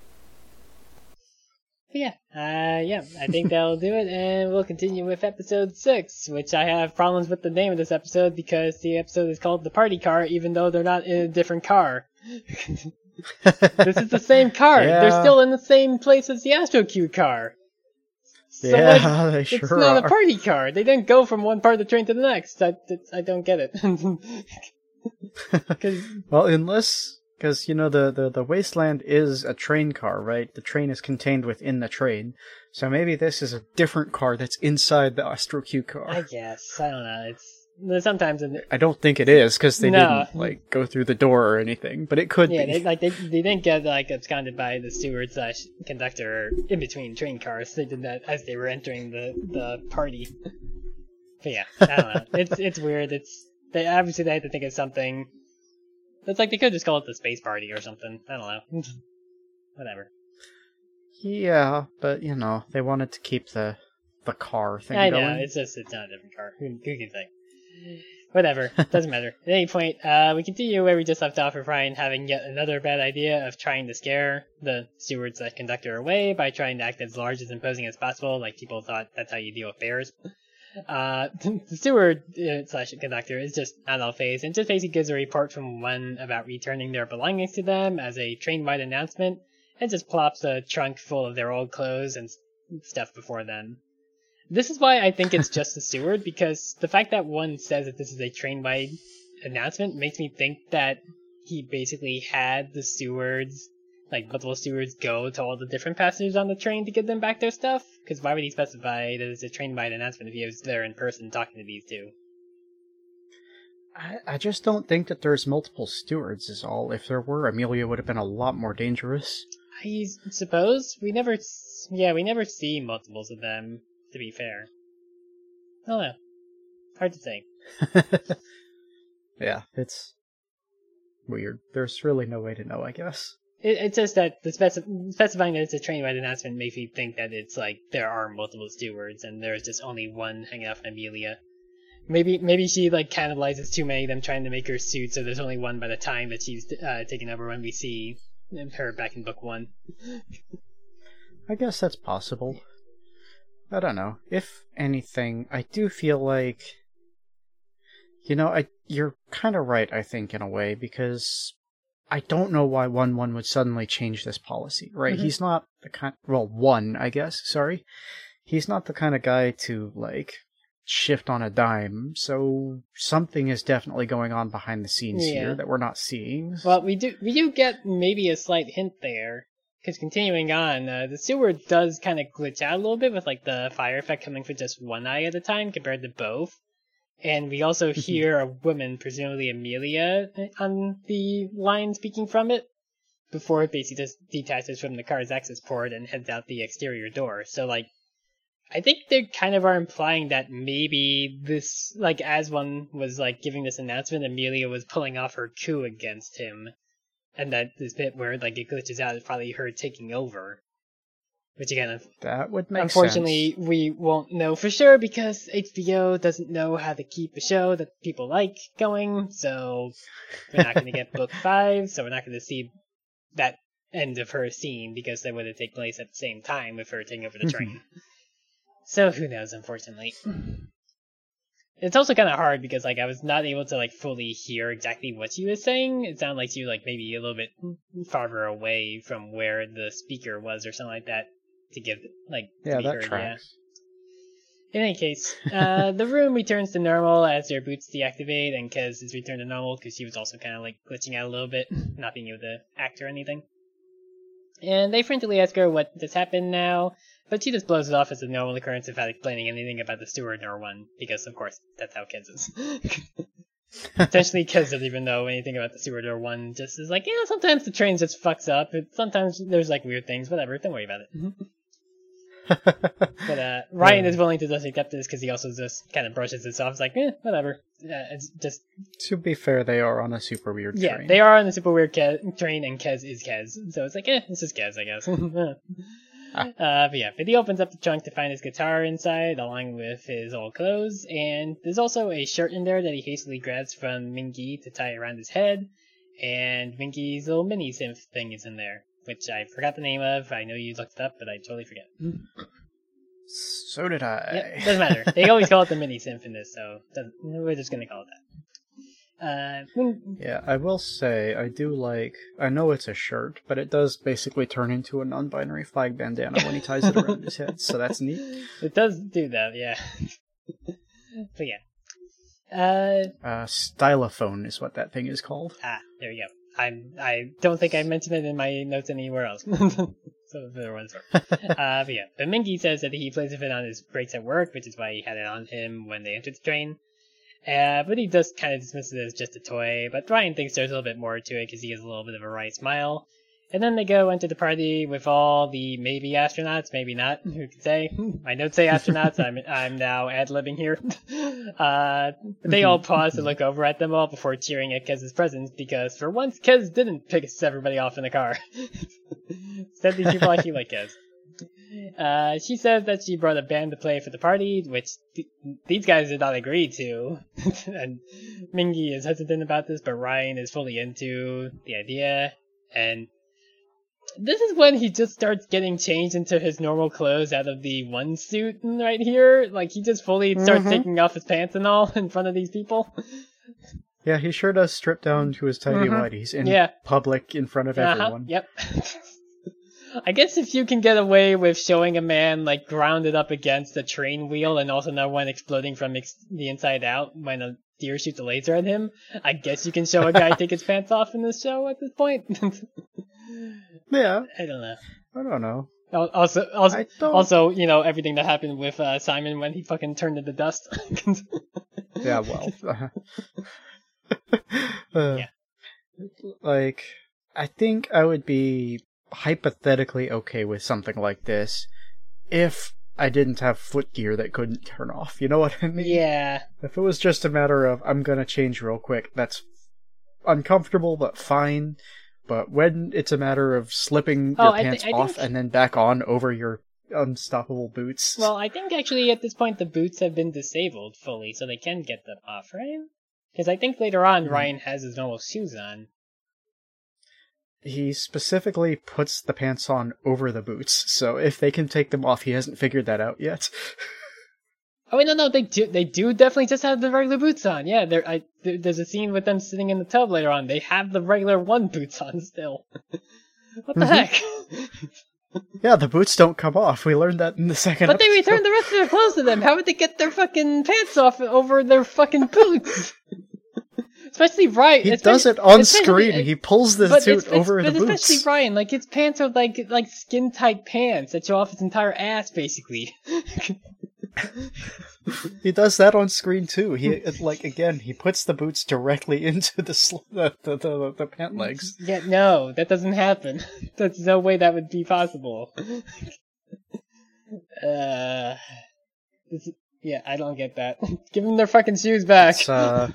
But yeah, uh, yeah, I think [LAUGHS] that'll do it, and we'll continue with episode six, which I have problems with the name of this episode because the episode is called the party car, even though they're not in a different car. [LAUGHS] this is the same car. They're still in the same place as the Astro Queue car. So, yeah, like, [LAUGHS] they it's not are. a party car. They didn't go from one part of the train to the next. I, I don't get it. [LAUGHS] [LAUGHS] Well, unless because you know the, the the wasteland is a train car, right? The train is contained within the train, so maybe this is a different car that's inside the Astro Queue car. I guess I don't know. It's sometimes in I don't think it is because they No. didn't like go through the door or anything, but it could Yeah, be. they, like they, they didn't get like absconded by the steward slash conductor in between train cars. They did that as they were entering the the party. But yeah, I don't know. It's it's weird. It's they obviously they had to think of something. It's like they could just call it the space party or something. I don't know. [LAUGHS] Whatever. Yeah, but you know they wanted to keep the the car thing I know. going. It's just it's not a different car. Who, who can think? Whatever. Doesn't matter. At any point, uh, we continue where we just left off with Ryan having yet another bad idea of trying to scare the steward slash conductor away by trying to act as large as imposing as possible, like people thought that's how you deal with bears. Uh, [LAUGHS] the steward uh, slash conductor is just not all phased and just basically gives a report from one about returning their belongings to them as a train-wide announcement and just plops a trunk full of their old clothes and stuff before them. This is why I think it's just the steward, because the fact that one says that this is a train wide announcement makes me think that he basically had the stewards, like multiple stewards, go to all the different passengers on the train to give them back their stuff. Because why would he specify that it's a train wide announcement if he was there in person talking to these two? I, I just don't think that there's multiple stewards. Is all. If there were, Amelia would have been a lot more dangerous. I suppose we never, s- yeah, we never see multiples of them. To be fair, I don't know. Hard to say. [LAUGHS] yeah, it's weird. There's really no way to know, I guess. It, it's just that the speci- specifying that it's a train wide announcement makes me think that it's like there are multiple stewards and there's just only one hanging out from Amelia. Maybe maybe she like cannibalizes too many of them trying to make her suit, so there's only one by the time that she's uh, taken over when we see her back in book one. I guess that's possible. I don't know. If anything, I do feel like you know, I you're kind of right I think in a way because I don't know why one one would suddenly change this policy, right? Mhm. He's not the kind well, one, I guess, sorry. He's not the kind of guy to like shift on a dime. So something is definitely going on behind the scenes Yeah. here that we're not seeing. Well, we do we do get maybe a slight hint there. Because continuing on, uh, the steward does kind of glitch out a little bit with like the fire effect coming from just one eye at a time compared to both. And we also [LAUGHS] hear a woman, presumably Amelia, on the line speaking from it before it basically just detaches from the car's access port and heads out the exterior door. So like, I think they kind of are implying that maybe this, like, as one was like giving this announcement, Amelia was pulling off her coup against him, and that this bit where like it glitches out is probably her taking over. Which again, that would make unfortunately, sense. we won't know for sure because HBO doesn't know how to keep a show that people like going. So we're not going to get book [LAUGHS] five. So we're not going to see that end of her scene because that would have take place at the same time with her taking over the train. [LAUGHS] so who knows? Unfortunately. It's also kind of hard because like I was not able to like fully hear exactly what she was saying. It sounded like she was like maybe a little bit farther away from where the speaker was or something like that to give like to Yeah, be that heard, tracks. in any case, uh, [LAUGHS] the room returns to normal as their boots deactivate, and Kez is returned to normal because she was also kind of like glitching out a little bit, not being able to act or anything. And they frantically ask her what just happened now, but she just blows it off as a normal occurrence without explaining anything about the steward nor one, because of course that's how Kez is. [LAUGHS] Essentially, Kez doesn't even know anything about the steward or one. Just is like, yeah, sometimes the train just fucks up. Sometimes there's like weird things. Whatever. Don't worry about it. Mm-hmm. But uh, [LAUGHS] Ryan Yeah. is willing to just accept this because he also just kind of brushes this off. It's like, eh, whatever. Uh, it's just to be fair, they are on a super weird yeah, train. they are on the super weird Kez, train, and Kez is Kez, so it's like, eh, this is Kez, I guess. [LAUGHS] [LAUGHS] uh, but yeah, but he opens up the trunk to find his guitar inside, along with his old clothes, and there's also a shirt in there that he hastily grabs from Mingy to tie around his head, and Mingy's little mini synth thing is in there, which I forgot the name of. I know you looked it up, but I totally forget. So did I. Yep, doesn't matter. They always call it the mini this, so doesn't- we're just gonna call it that. Uh, Yeah, I will say I do like. I know it's a shirt, but it does basically turn into a non-binary flag bandana when he ties it around his head. So that's neat. [LAUGHS] It does do that, yeah. [LAUGHS] but yeah. Uh, Uh, stylophone is what that thing is called. ah, there you go. I'm, I don't think I mentioned it in my notes anywhere else. [LAUGHS] so it's worth. [LAUGHS] uh, but yeah, but Mingy says that he plays with it on his breaks at work, which is why he had it on him when they entered the train. Uh, but he does kind of dismiss it as just a toy. But Ryan thinks there's a little bit more to it because he has a little bit of a wry smile. And then they go into the party with all the maybe astronauts, maybe not. [LAUGHS] Who can say? My notes say astronauts. I'm [LAUGHS] I'm now ad libbing here. [LAUGHS] Uh, they all pause to look over at them all before cheering at Kez's presence because for once Kez didn't piss everybody off in the car. Instead, these people actually like Kez. Uh, she says that she brought a band to play for the party, which th- these guys did not agree to. and Mingy is hesitant about this, but Ryan is fully into the idea. And this is when he just starts getting changed into his normal clothes out of the one suit right here. Like he just fully starts Mhm. taking off his pants and all [LAUGHS] in front of these people. Yeah, he sure does strip down to his tidy Mhm. whities in Yeah. public in front of Uh-huh, everyone. Yep. [LAUGHS] I guess if you can get away with showing a man like grounded up against a train wheel and also know one exploding from ex- the inside out when a deer shoots a laser at him, I guess you can show a guy take his [LAUGHS] pants off in this show at this point. [SIGHS] Yeah, I don't know. I don't know. Also, also, also, you know everything that happened with uh, Simon when he fucking turned into dust. [LAUGHS] Yeah, well. [LAUGHS] [LAUGHS] uh, Yeah. Like, I think I would be hypothetically okay with something like this if I didn't have foot gear that couldn't turn off. You know what I mean? yeah, If it was just a matter of, I'm gonna change real quick, that's uncomfortable but fine. But when it's a matter of slipping Oh, your I pants I off think- and then back on over your unstoppable boots. Well, I think actually at this point the boots have been disabled fully, so they can get them off, right? Because I think later on Mhm. Ryan has his normal shoes on. he specifically puts the pants on over the boots, so if they can take them off, he hasn't figured that out yet. [LAUGHS] Oh wait, no, no, they do, they do definitely just have the regular boots on. Yeah, I, there's a scene with them sitting in the tub later on. They have the regular one boots on still. [LAUGHS] what the Mhm. heck? [LAUGHS] yeah, the boots don't come off. We learned that in the second But they episode. returned the rest of their clothes to them. How would they get their fucking pants off over their fucking boots? [LAUGHS] especially Ryan. He does it on screen. He pulls the suit it's- it's- over but the especially. Ryan, like his pants are like like skin tight pants that show off his entire ass, basically. [LAUGHS] He does that on screen too. He like again, he puts the boots directly [LAUGHS] into the sl- the, the, the the pant legs. yeah, no, that doesn't happen. [LAUGHS] There's no way that would be possible. uh, this, yeah, I don't get that. Give them their fucking shoes back. Uh,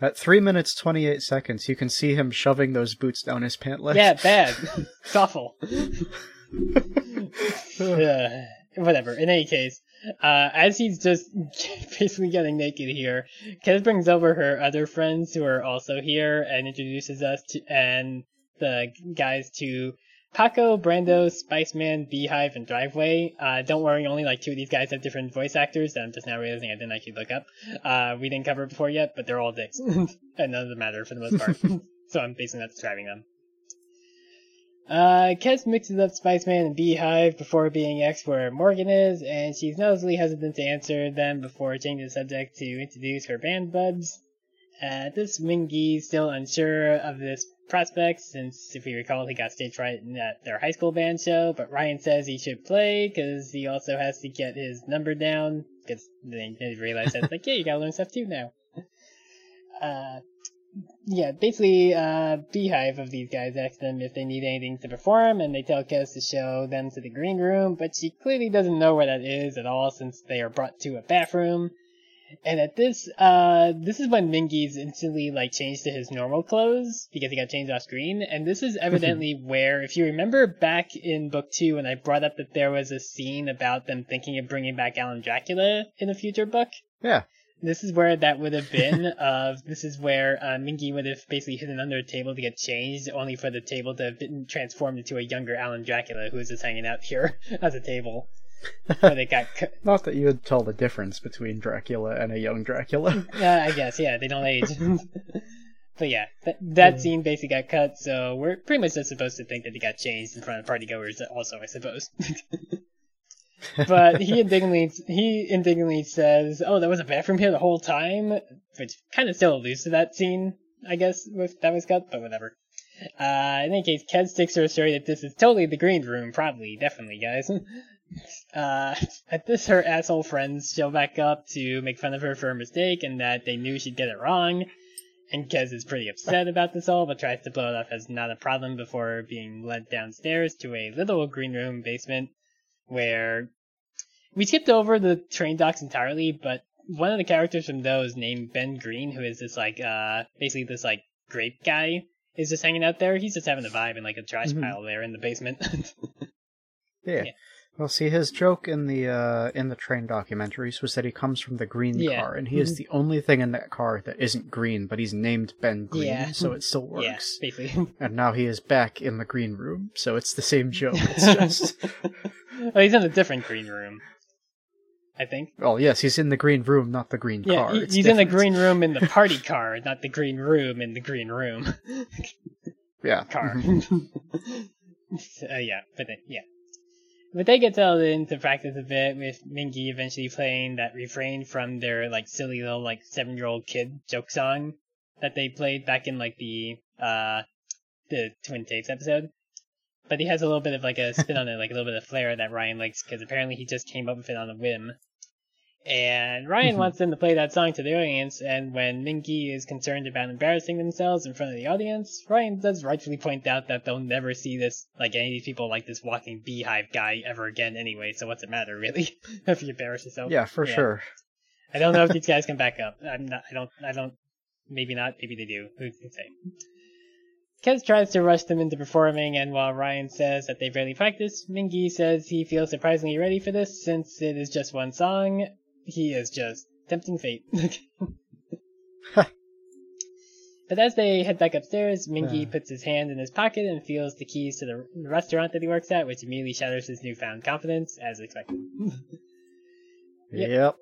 At three minutes twenty eight seconds, you can see him shoving those boots down his pant legs. yeah, bad. it's awful. uh, whatever. In any case, uh, as he's just [LAUGHS] basically getting naked here, Kez brings over her other friends who are also here and introduces us to and the guys to Paco, Brando, Spiceman, Beehive, and Driveway. Uh, don't worry, only like two of these guys have different voice actors that I'm just now realizing I didn't actually look up. Uh, we didn't cover it before yet, but they're all dicks. [LAUGHS] and none of them matter for the most part. [LAUGHS] so I'm basically not describing them. Uh, Kez mixes up Spiceman and Beehive before being asked where Morgan is, and she's noticeably hesitant to answer them before changing the subject to introduce her band buds. Uh, this Mingy's still unsure of this prospect, since, if we recall, he got stage fright at their high school band show. But Ryan says he should play because he also has to get his number down because they, realize it's like, yeah, you gotta learn stuff too now. [LAUGHS] Uh, yeah, basically, uh, beehive of these guys ask them if they need anything to perform, and they tell Kez to show them to the green room, but she clearly doesn't know where that is at all since they are brought to a bathroom. And at this, uh, this is when Mingy's instantly, like, changed to his normal clothes, because he got changed off screen, and this is evidently [LAUGHS] where, if you remember back in book two when I brought up that there was a scene about them thinking of bringing back Alan Dracula in a future book, Yeah. This is where that would have been. of this is where uh, Mingy would have basically hidden under a table to get changed, only for the table to have been transformed into a younger Alan Dracula, who is just hanging out here [LAUGHS] as a table. Where they got, cu- [LAUGHS] Not that you would tell the difference between Dracula and a young Dracula. [LAUGHS] uh, I guess, yeah, they don't age. but yeah, th- that Mm. scene basically got cut, so we're pretty much just supposed to think that he got changed in front of partygoers, also, I suppose. But he indignantly he indignantly says, "Oh, there was a bathroom here the whole time," which kind of still alludes to that scene, I guess, with that was cut, but whatever. Uh, in any case, Kez sticks to her story that this is totally the green room, probably, definitely, guys. [LAUGHS] uh, at this, her asshole friends show back up to make fun of her for her mistake and that they knew she'd get it wrong. And Kez is pretty upset about this all, but tries to blow it off as not a problem before being led downstairs to a little green room basement where we skipped over the train docks entirely, but one of the characters from those named Ben Green, who is this like uh basically this like grape guy, is just hanging out there. He's just having a vibe in like a trash Mhm. pile there in the basement. [LAUGHS] Yeah. Yeah. Well, see, his joke in the uh, in the train documentaries was that he comes from the green Yeah. car, and he is the only thing in that car that isn't green, but he's named Ben Green, Yeah. so it still yeah, works. basically. [LAUGHS] And now he is back in the green room, so it's the same joke. [LAUGHS] It's just, oh, he's in a different green room. I think. well, yes, he's in the green room, not the green Yeah, car. It's he's in the green room in the party [LAUGHS] car, not the green room in the green room Yeah. car. mhm. uh, yeah, but then, yeah. But they get settled into practice a bit with Mingy eventually playing that refrain from their like silly little like seven year old kid joke song that they played back in like the uh the Twin Tapes episode. But he has a little bit of like a spin on it, like a little bit of flair that Ryan likes because apparently he just came up with it on a whim. And Ryan Mhm. wants them to play that song to the audience, and when Mingy is concerned about embarrassing themselves in front of the audience, Ryan does rightfully point out that they'll never see this, like any of these people like this walking beehive guy ever again anyway, so what's it matter, really? [LAUGHS] if you embarrass yourself. Yeah, for Yeah. sure. I don't know if these [LAUGHS] guys can back up. I'm not, I don't, I don't, maybe not, maybe they do. Who can say? Kez tries to rush them into performing, and while Ryan says that they've barely practiced, Mingy says he feels surprisingly ready for this since it is just one song. He is just tempting fate. [LAUGHS] but as they head back upstairs, Mingy Uh. puts his hand in his pocket and feels the keys to the restaurant that he works at, which immediately shatters his newfound confidence, as expected. [LAUGHS] Yep. Yep.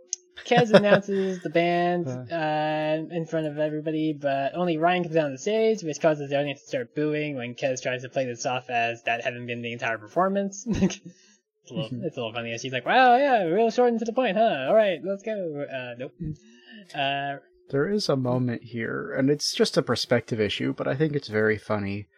Kez [LAUGHS] announces the band Uh. uh, in front of everybody, but only Ryan comes on the stage, which causes the audience to start booing when Kez tries to play this off as that hadn't been the entire performance. It's, a little, it's a little funny. She's like, "Wow, yeah, real short and to the point, huh? All right, let's go." Uh, nope. Uh, There is a moment here, and it's just a perspective issue, but I think it's very funny,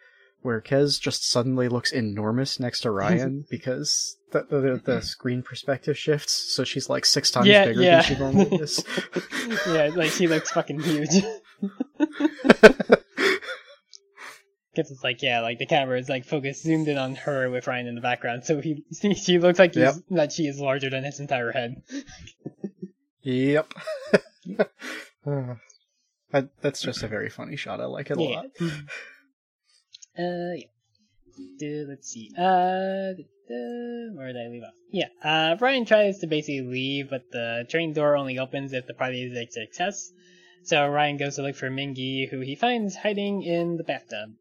where Kez just suddenly looks enormous next to Ryan [LAUGHS] because the, the, the [CLEARS THROAT] screen perspective shifts, so she's like six times yeah, bigger yeah. than she normally is. [LAUGHS] yeah, like she looks fucking huge. [LAUGHS] Because it's like, yeah, like the camera is like focused, zoomed in on her with Ryan in the background, so he [LAUGHS] she looks like he's, Yep. that she is larger than his entire head. yep. [LAUGHS] Uh, that, that's just a very funny shot. I like it a lot. [LAUGHS] Uh, yeah. Duh, let's see. Uh, duh, where did I leave off? Yeah. Uh, Ryan tries to basically leave, but the train door only opens if the party is a success. So Ryan goes to look for Mingy, who he finds hiding in the bathtub.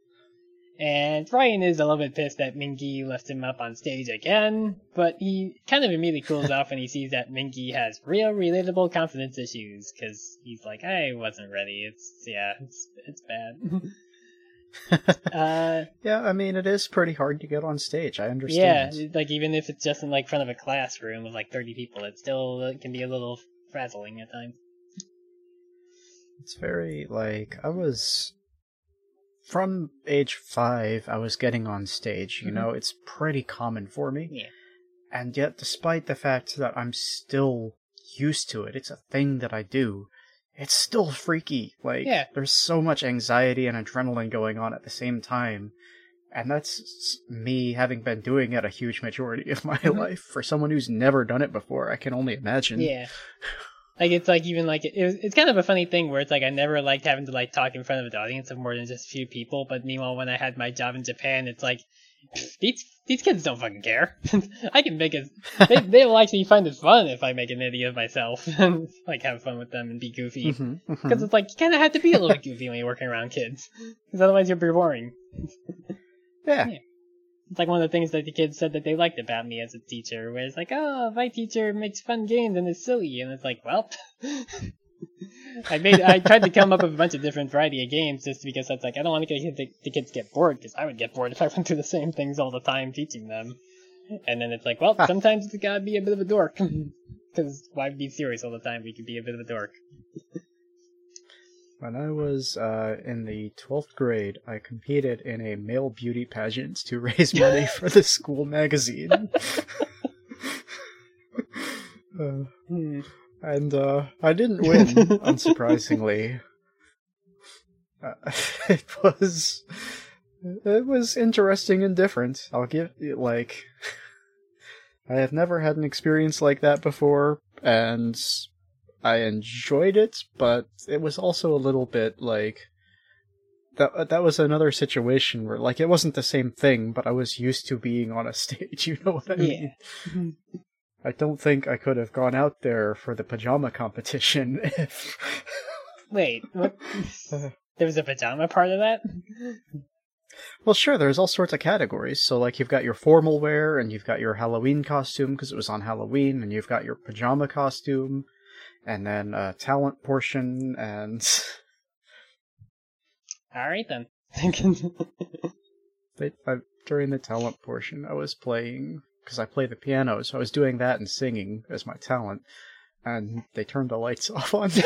And Ryan is a little bit pissed that Mingy left him up on stage again, but he kind of immediately cools off when he sees that Mingy has real relatable confidence issues, because he's like, I wasn't ready. It's, yeah, it's, it's bad. [LAUGHS] uh, Yeah, I mean, it is pretty hard to get on stage. I understand. yeah, like even if it's just in like front of a classroom of like 30 people, it still can be a little frazzling at times. It's very like I was from age five, I was getting on stage. You Mhm. know, it's pretty common for me. Yeah. And yet, despite the fact that I'm still used to it, it's a thing that I do. It's still freaky. Like, Yeah. there's so much anxiety and adrenaline going on at the same time. And that's me having been doing it a huge majority of my Mhm. life. For someone who's never done it before, I can only imagine. Yeah. [LAUGHS] Like it's like even like it was, it's kind of a funny thing where it's like I never liked having to like talk in front of an audience of more than just a few people. But meanwhile, when I had my job in Japan, it's like these these kids don't fucking care. [LAUGHS] I can make it. They [LAUGHS] they will actually find it fun if I make an idiot of myself and like have fun with them and be goofy. Mhm, mhm. Because it's like you kind of have to be a little goofy when you're working around kids, because otherwise you'll be boring. yeah. yeah. It's like one of the things that the kids said that they liked about me as a teacher, where it's like, oh, my teacher makes fun games and is silly, and it's like, well, [LAUGHS] I made, I tried to come up with a bunch of different variety of games just because that's like, I don't want to get the, the kids get bored because I would get bored if I went through the same things all the time teaching them. And then it's like, well, sometimes it's gotta be a bit of a dork. [LAUGHS] Because why be serious all the time? We could be a bit of a dork. When I was uh, in the 12th grade, I competed in a male beauty pageant to [LAUGHS] raise money for the school magazine. Uh, [LAUGHS] and uh, I didn't win, [LAUGHS] unsurprisingly. Uh, it was it was interesting and different. I'll give it like I have never had an experience like that before, and I enjoyed it, but it was also a little bit like that. That was another situation where like it wasn't the same thing, but I was used to being on a [LAUGHS] stage. You know what I mean? Yeah. I don't think I could have gone out there for the pajama competition [LAUGHS] if. Wait, what? Uh. [LAUGHS] There was a pajama part of that? Well, sure, there's all sorts of categories. So, like, you've got your formal wear, and you've got your Halloween costume because it was on Halloween, and you've got your pajama costume, and then a talent portion, and [LAUGHS] Alright then. they, I, during the talent portion, I was playing because I play the piano, so I was doing that and singing as my talent, and they turned the lights [LAUGHS] off on me.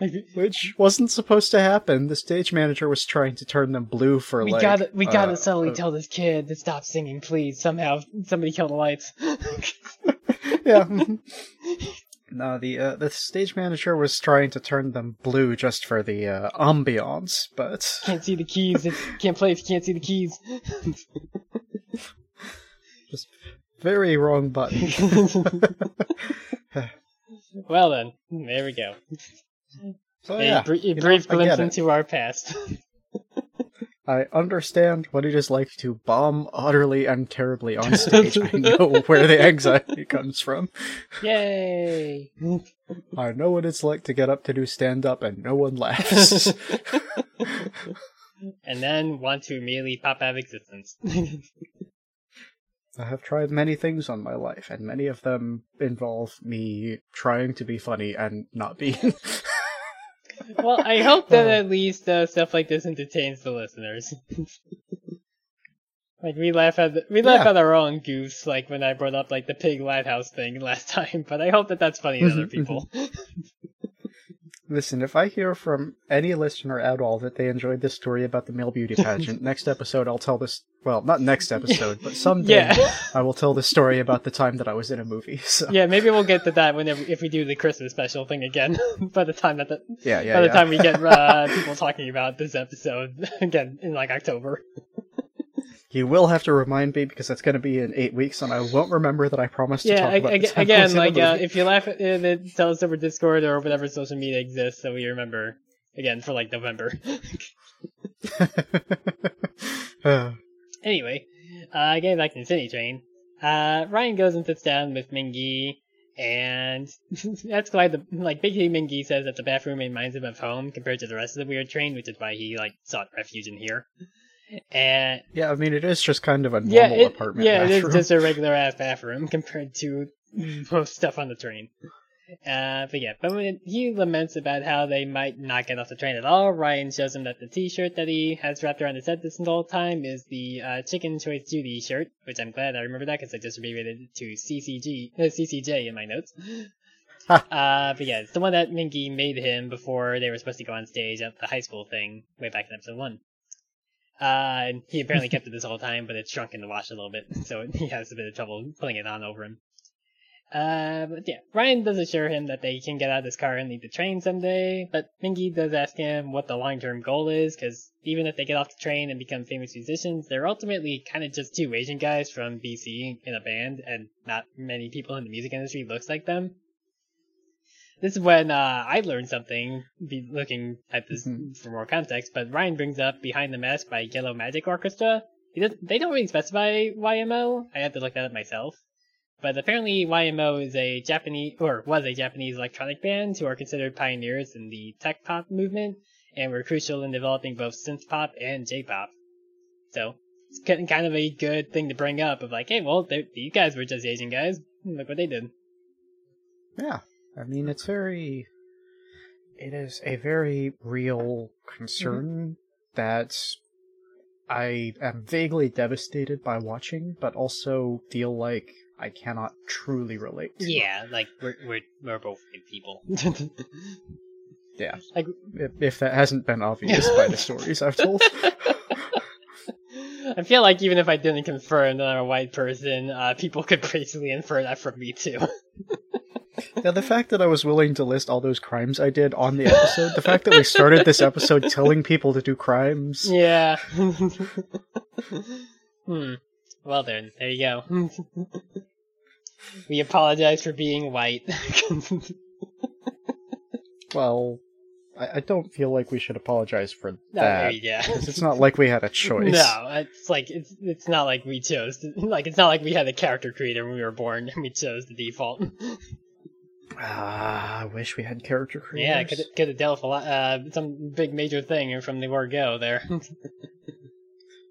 [LAUGHS] Which wasn't supposed to happen. The stage manager was trying to turn them blue for we like. gotta, we gotta uh, subtly uh, tell this kid to stop singing, please. Somehow, somebody kill the lights. [LAUGHS] yeah. [LAUGHS] no, the uh, the stage manager was trying to turn them blue just for the uh, ambiance, but [LAUGHS] can't see the keys. It's, can't play if you can't see the keys. Just very wrong button. well then, there we go. so a yeah, br- a you know, brief glimpse into our past. I understand what it is like to bomb utterly and terribly on [LAUGHS] stage. I know where the anxiety comes from. Yay! I know what it's like to get up to do stand up and no one laughs. and then want to immediately pop out of existence. I have tried many things on my life, and many of them involve me trying to be funny and not being. [LAUGHS] well, I hope that Oh. at least uh, stuff like this entertains the listeners. [LAUGHS] like we laugh at the, we laugh Yeah. at our own goofs, like when I brought up like the pig lighthouse thing [LAUGHS] last time. But I hope that that's funny to other Mhm, people. [LAUGHS] Listen, if I hear from any listener at all that they enjoyed this story about the male beauty pageant, [LAUGHS] next episode I'll tell this. Well, not next episode, but [LAUGHS] someday yeah, I will tell the story about the time that I was in a movie. [LAUGHS] So yeah. Maybe we'll get to that whenever if we do the Christmas special thing again. by the time that the, yeah, yeah. by the yeah. time we get uh, people talking about this episode again in like October. You will have to remind me because it's going to be in eight weeks, and I won't remember that I promised to Yeah, talk ag- about ag- the time [LAUGHS] I again, was in a like uh, if you laugh at it, tell us over Discord or whatever social media exists, so we remember again for like November. Uh, [LAUGHS] [LAUGHS] anyway, uh, getting back to the City Train, uh, Ryan goes and sits down with Mingy, and that's why the like basically Mingy says that the bathroom reminds him of home compared to the rest of the weird train, which is why he like sought refuge in here. And yeah, I mean, it is just kind of a normal yeah, it, apartment yeah, it bathroom. is just a regular ass bathroom compared to [LAUGHS] most stuff on the train. Uh, but yeah, but when he laments about how they might not get off the train at all, Ryan shows him that the T-shirt that he has wrapped around his head this whole time is the uh, Chicken Choice Judy shirt, which I'm glad I remember that because I just abbreviated it to CCG, uh, CCJ in my notes. uh, but yeah, it's the one that Mingy made him before they were supposed to go on stage at the high school thing way back in episode one. Uh, and he apparently kept it this whole time, but it's shrunk in the wash a little bit, so [LAUGHS] he has a bit of trouble putting it on over him. Uh, but yeah, Ryan does assure him that they can get out of this car and leave the train someday, but Mingy does ask him what the long-term goal is, because even if they get off the train and become famous musicians, they're ultimately kind of just two Asian guys from BC in a band, and not many people in the music industry looks like them. This is when uh, I learned something, be looking at this Mhm. for more context, but Ryan brings up Behind the Mask by Yellow Magic Orchestra. They don't really specify YMO. I had to look that up myself. But apparently YMO is a Japanese, or was a Japanese electronic band who are considered pioneers in the tech pop movement and were crucial in developing both synth pop and J-pop. So, it's kind of a good thing to bring up of like, hey, well, these guys were just Asian guys. Look what they did. Yeah, I mean it's very. It is a very real concern mm-hmm. that I am vaguely devastated by watching, but also feel like I cannot truly relate. to. Yeah, like, we're, we're, we're both good people. [LAUGHS] Yeah. Like- if, if that hasn't been obvious by the [LAUGHS] stories I've told. [LAUGHS] I feel like even if I didn't confirm that I'm a white person, uh, people could basically infer that from me too. [LAUGHS] now, the fact that I was willing to list all those crimes I did on the episode, the fact that we started this episode telling people to do crimes. yeah. [LAUGHS] hmm. Well then, there you go. [LAUGHS] we apologize for being white. Well, I, I don't feel like we should apologize for No, that. yeah. 'cause it's not like we had a [LAUGHS] choice. No, it's like it's it's not like we chose. To, [LAUGHS] like it's not like we had a character creator when we were born and we chose the default. Ah, I wish we had character [LAUGHS] creators. yeah, could could have dealt with a lot, uh, some big major thing from the word go there.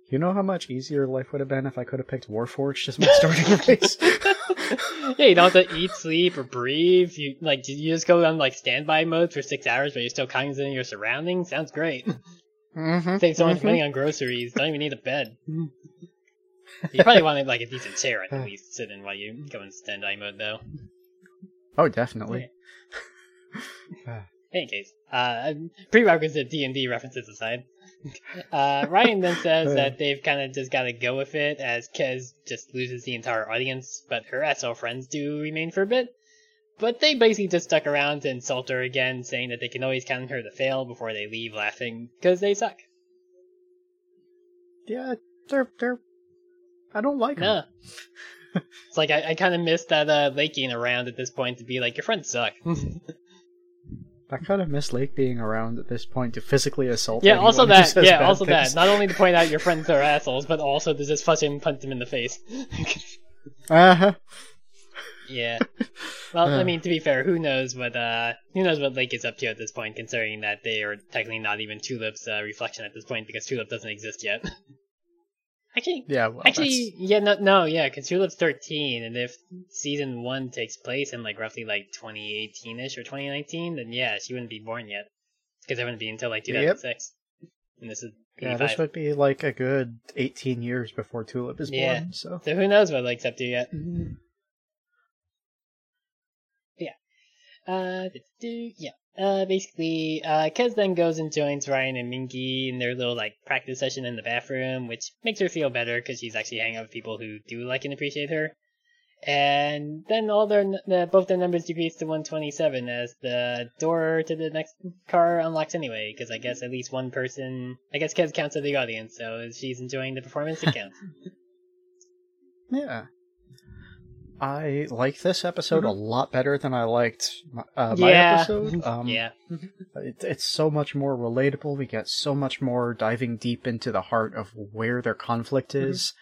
You know how much easier life would have been if I could have picked Warforged as my starting race? [LAUGHS] yeah, you don't have to eat, sleep, or breathe. You like you just go on like standby mode for six hours, but you're still cognizant of your surroundings. Sounds great. mm-hmm. Save so much money on groceries. Don't even need a bed. [LAUGHS] You probably want like a decent chair at least sit in while you go in standby mode, though. Oh, definitely. any [LAUGHS] case, uh, prerequisite D and D references aside, uh, Ryan then says that they've kind of just got to go with it as Kez just loses the entire audience, but her SO friends do remain for a bit. But they basically just stuck around to insult her again, saying that they can always count her to fail before they leave laughing because they suck. Yeah, they're they're. I don't like them. No. it's like I, I kind of miss that uh, Laking around at this point to be like your friends suck. [LAUGHS] I kind of miss Lake being around at this point to physically assault. Yeah, [LAUGHS] also that. Yeah, also things. that. Not only to point out your [LAUGHS] friends are assholes, but also to just fucking punch them in the face. [LAUGHS] Uh-huh. yeah. Well, I Uh. mean, to be fair, who knows what uh, who knows what Lake is up to at this point, considering that they are technically not even Tulip's uh, reflection at this point because Tulip doesn't exist yet. Actually, Yeah, well, actually, yeah, no, no, yeah, because Tulip's 13, and if season one takes place in like roughly like 2018ish or 2019, then yeah, she wouldn't be born yet because it wouldn't be until like 2006. And this is that's, yeah, this would be like a good 18 years before Tulip is Yeah. born. So So who knows what Lake's up to yet? yeah. Uh, do, yeah. Uh, basically, uh, Kez then goes and joins Ryan and Mingy in their little, like, practice session in the bathroom, which makes her feel better because she's actually hanging out with people who do like and appreciate her. And then all their, the, both their numbers decrease to 127 as the door to the next car unlocks anyway, because I guess at least one person, I guess Kez counts as the audience, so she's enjoying the performance, [LAUGHS] it counts. yeah, I like this episode a lot better than I liked my, uh, my Mm-hmm. Yeah. episode. Um, yeah. [LAUGHS] it, it's so much more relatable. We get so much more diving deep into the heart of where their conflict Mm-hmm. is.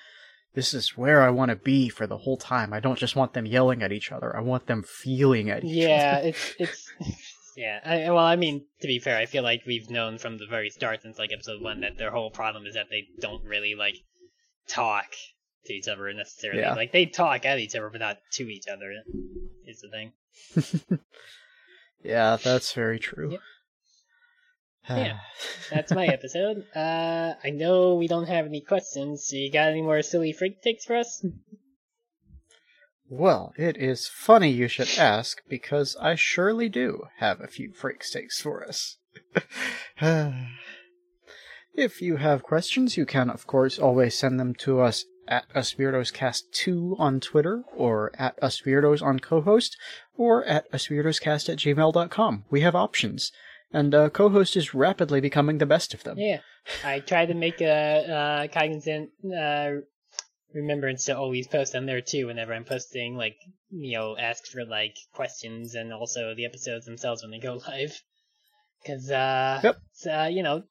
This is where I want to be for the whole time. I don't just want them yelling at each other. I want them feeling at each yeah, other. it's it's [LAUGHS] yeah. I, well, I mean, to be fair, I feel like we've known from the very start since like episode one that their whole problem is that they don't really like talk to each other necessarily. Yeah. Like they talk at each other, but not to each other. Is the thing. [LAUGHS] Yeah, that's very true. Yep. [SIGHS] Yeah. That's my episode. [LAUGHS] Uh, I know we don't have any questions. So you got any more silly freak takes for us? Well, it is funny you should ask because I surely do have a few freak takes for us. [SIGHS] [SIGHS] if you have questions, you can, of course, always send them to us at UsWeirdos2 on Twitter, or at UsWeirdos on co-host, or at UsWeirdosCast at gmail.com. We have options, and uh, co-host is rapidly becoming the best of them. Yeah, I try to make a uh, cognizant uh, remembrance to always post on there too whenever I'm posting, like, you know, ask for, like, questions and also the episodes themselves when they go [LAUGHS] live. Because, uh, Yep. uh, you know,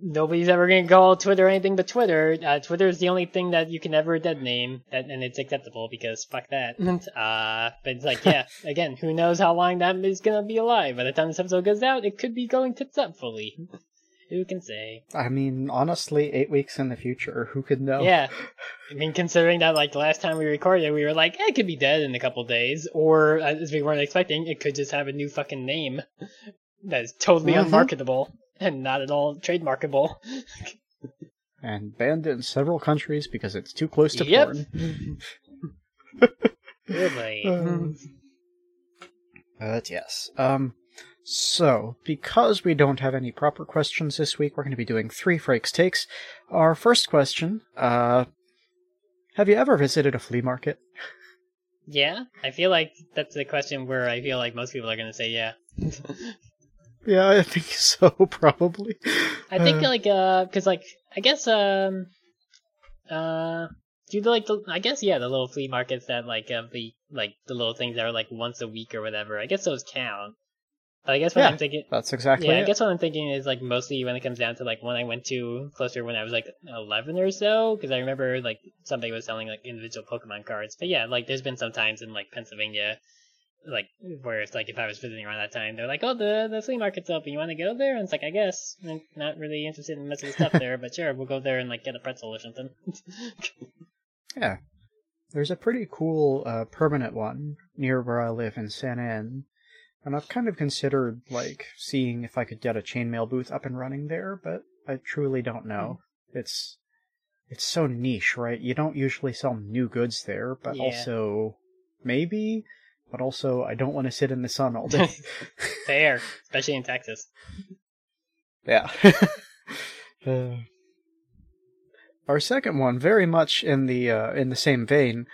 nobody's ever going to call Twitter anything but Twitter. Uh, Twitter is the only thing that you can ever dead name, that, and it's acceptable because fuck that. [LAUGHS] uh, but it's like, yeah, again, who knows how long that is going to be alive. By the time this episode goes out, it could be going tits up fully. [LAUGHS] who can say? I mean, honestly, eight weeks in the future, who could know? Yeah. [LAUGHS] I mean, considering that, like, last time we recorded, we were like, eh, it could be dead in a couple days. Or, uh, as we weren't expecting, it could just have a new fucking name that is totally Mhm. unmarketable and not at all trademarkable. And banned in several countries because it's too close to Yep. porn. [LAUGHS] Really? [LAUGHS] Um, But yes. Um, so, because we don't have any proper questions this week, we're going to be doing three Frakes takes. Our first question, uh, have you ever visited a flea market? yeah? I feel like that's the question where I feel like most people are going to say yeah. [LAUGHS] Yeah, I think [LAUGHS] so, probably. I think, Uh, like, uh, cause, like, I guess, um, uh, do the, like, the, I guess, yeah, the little flea markets that, like, have the, like, the little things that are, like, once a week or whatever. I guess those count. But I guess what Yeah, I'm thinking, that's exactly yeah, I guess what I'm thinking is, like, mostly when it comes down to, like, when I went to closer when I was, like, 11 or so, because I remember, like, somebody was selling, like, individual Pokemon cards. But yeah, like, there's been some times in, like, Pennsylvania, like where it's like if I was visiting around that time, they're like, "Oh, the the flea market's open. You want to go there?" And it's like, I guess I'm not really interested in messing with stuff there, but sure, we'll go there and like get a pretzel or something. [LAUGHS] Yeah. There's a pretty cool uh, permanent one near where I live in San Ann. And I've kind of considered like seeing if I could get a chainmail booth up and running there, but I truly don't know. It's it's so niche, right? You don't usually sell new goods there, but Yeah. also maybe, but also I don't want to sit in the sun all day. [LAUGHS] Fair, especially in Texas. Yeah. [LAUGHS] Uh, our second one, very much in the uh, in the same vein.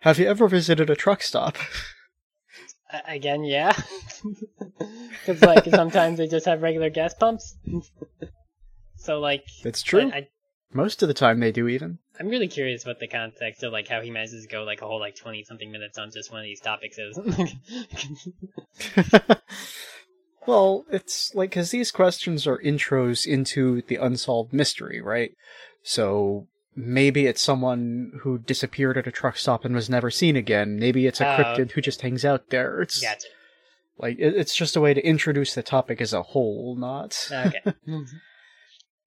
Have you ever visited a truck stop? [LAUGHS] A- again, yeah, because like sometimes they just have regular gas pumps. so like, It's true. I, I, Most of the time they do even. I'm really curious what the context of like how he manages to go like a whole like twenty something minutes on just one of these topics is. [LAUGHS] [LAUGHS] well, it's like because these questions are intros into the unsolved mystery, right? So maybe it's someone who disappeared at a truck stop and was never seen again. Maybe it's a Oh. cryptid who just hangs out there. It's gotcha. like it, it's just a way to introduce the topic as a whole, not Okay. [LAUGHS]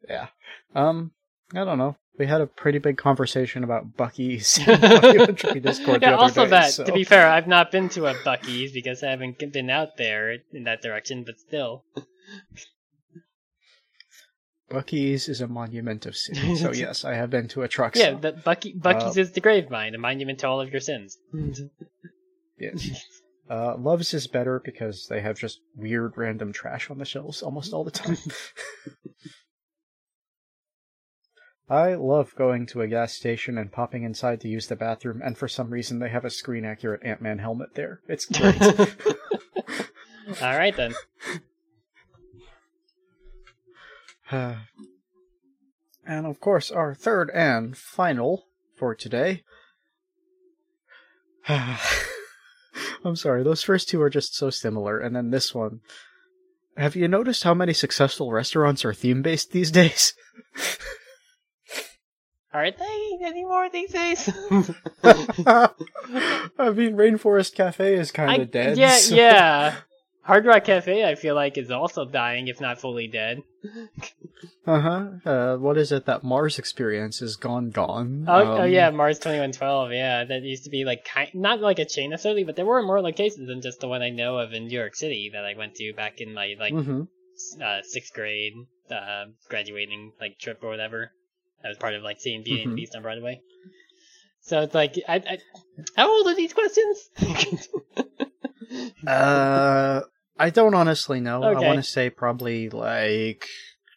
yeah. Um, I don't know. We had a pretty big conversation about Buc-ee's [LAUGHS] [LAUGHS] in the documentary Discord yeah, also day, that, so- to be fair, I've not been to a Buc-ee's because I haven't been out there in that direction, but still. Buc-ee's is a monument of sin. So [LAUGHS] yes, I have been to a truck Yeah, the Buc-ee, Buc-ee's Uh, is the Gravemind, a monument to all of your sins. Yes. Uh, Love's is better because they have just weird random trash on the shelves almost all the time. I love going to a gas station and popping inside to use the bathroom, and for some reason they have a screen accurate Ant Man helmet there. It's great. [LAUGHS] Alright then. [SIGHS] and of course, our third and final for today. [SIGHS] I'm sorry, those first two are just so similar, and then this one. Have you noticed how many successful restaurants are theme based these days? [LAUGHS] Aren't they anymore these days? [LAUGHS] I mean, Rainforest Cafe is kind of dead. yeah, so- yeah. Hard Rock Cafe, I feel like, is also dying, if not fully dead. Uh-huh. Uh What is it that Mars Experience is gone, gone? Oh, oh Um, yeah, Mars 2112, yeah. That used to be like, kind, not like a chain necessarily, but there were more locations than just the one I know of in New York City that I went to back in my, like, mhm. uh, sixth grade, uh, graduating, like, trip or whatever. That was part of, like, seeing Beauty and the. Beast on Broadway. So it's like, I, I, how old are these questions? [LAUGHS] Uh, I don't honestly know. Okay. I want to say probably like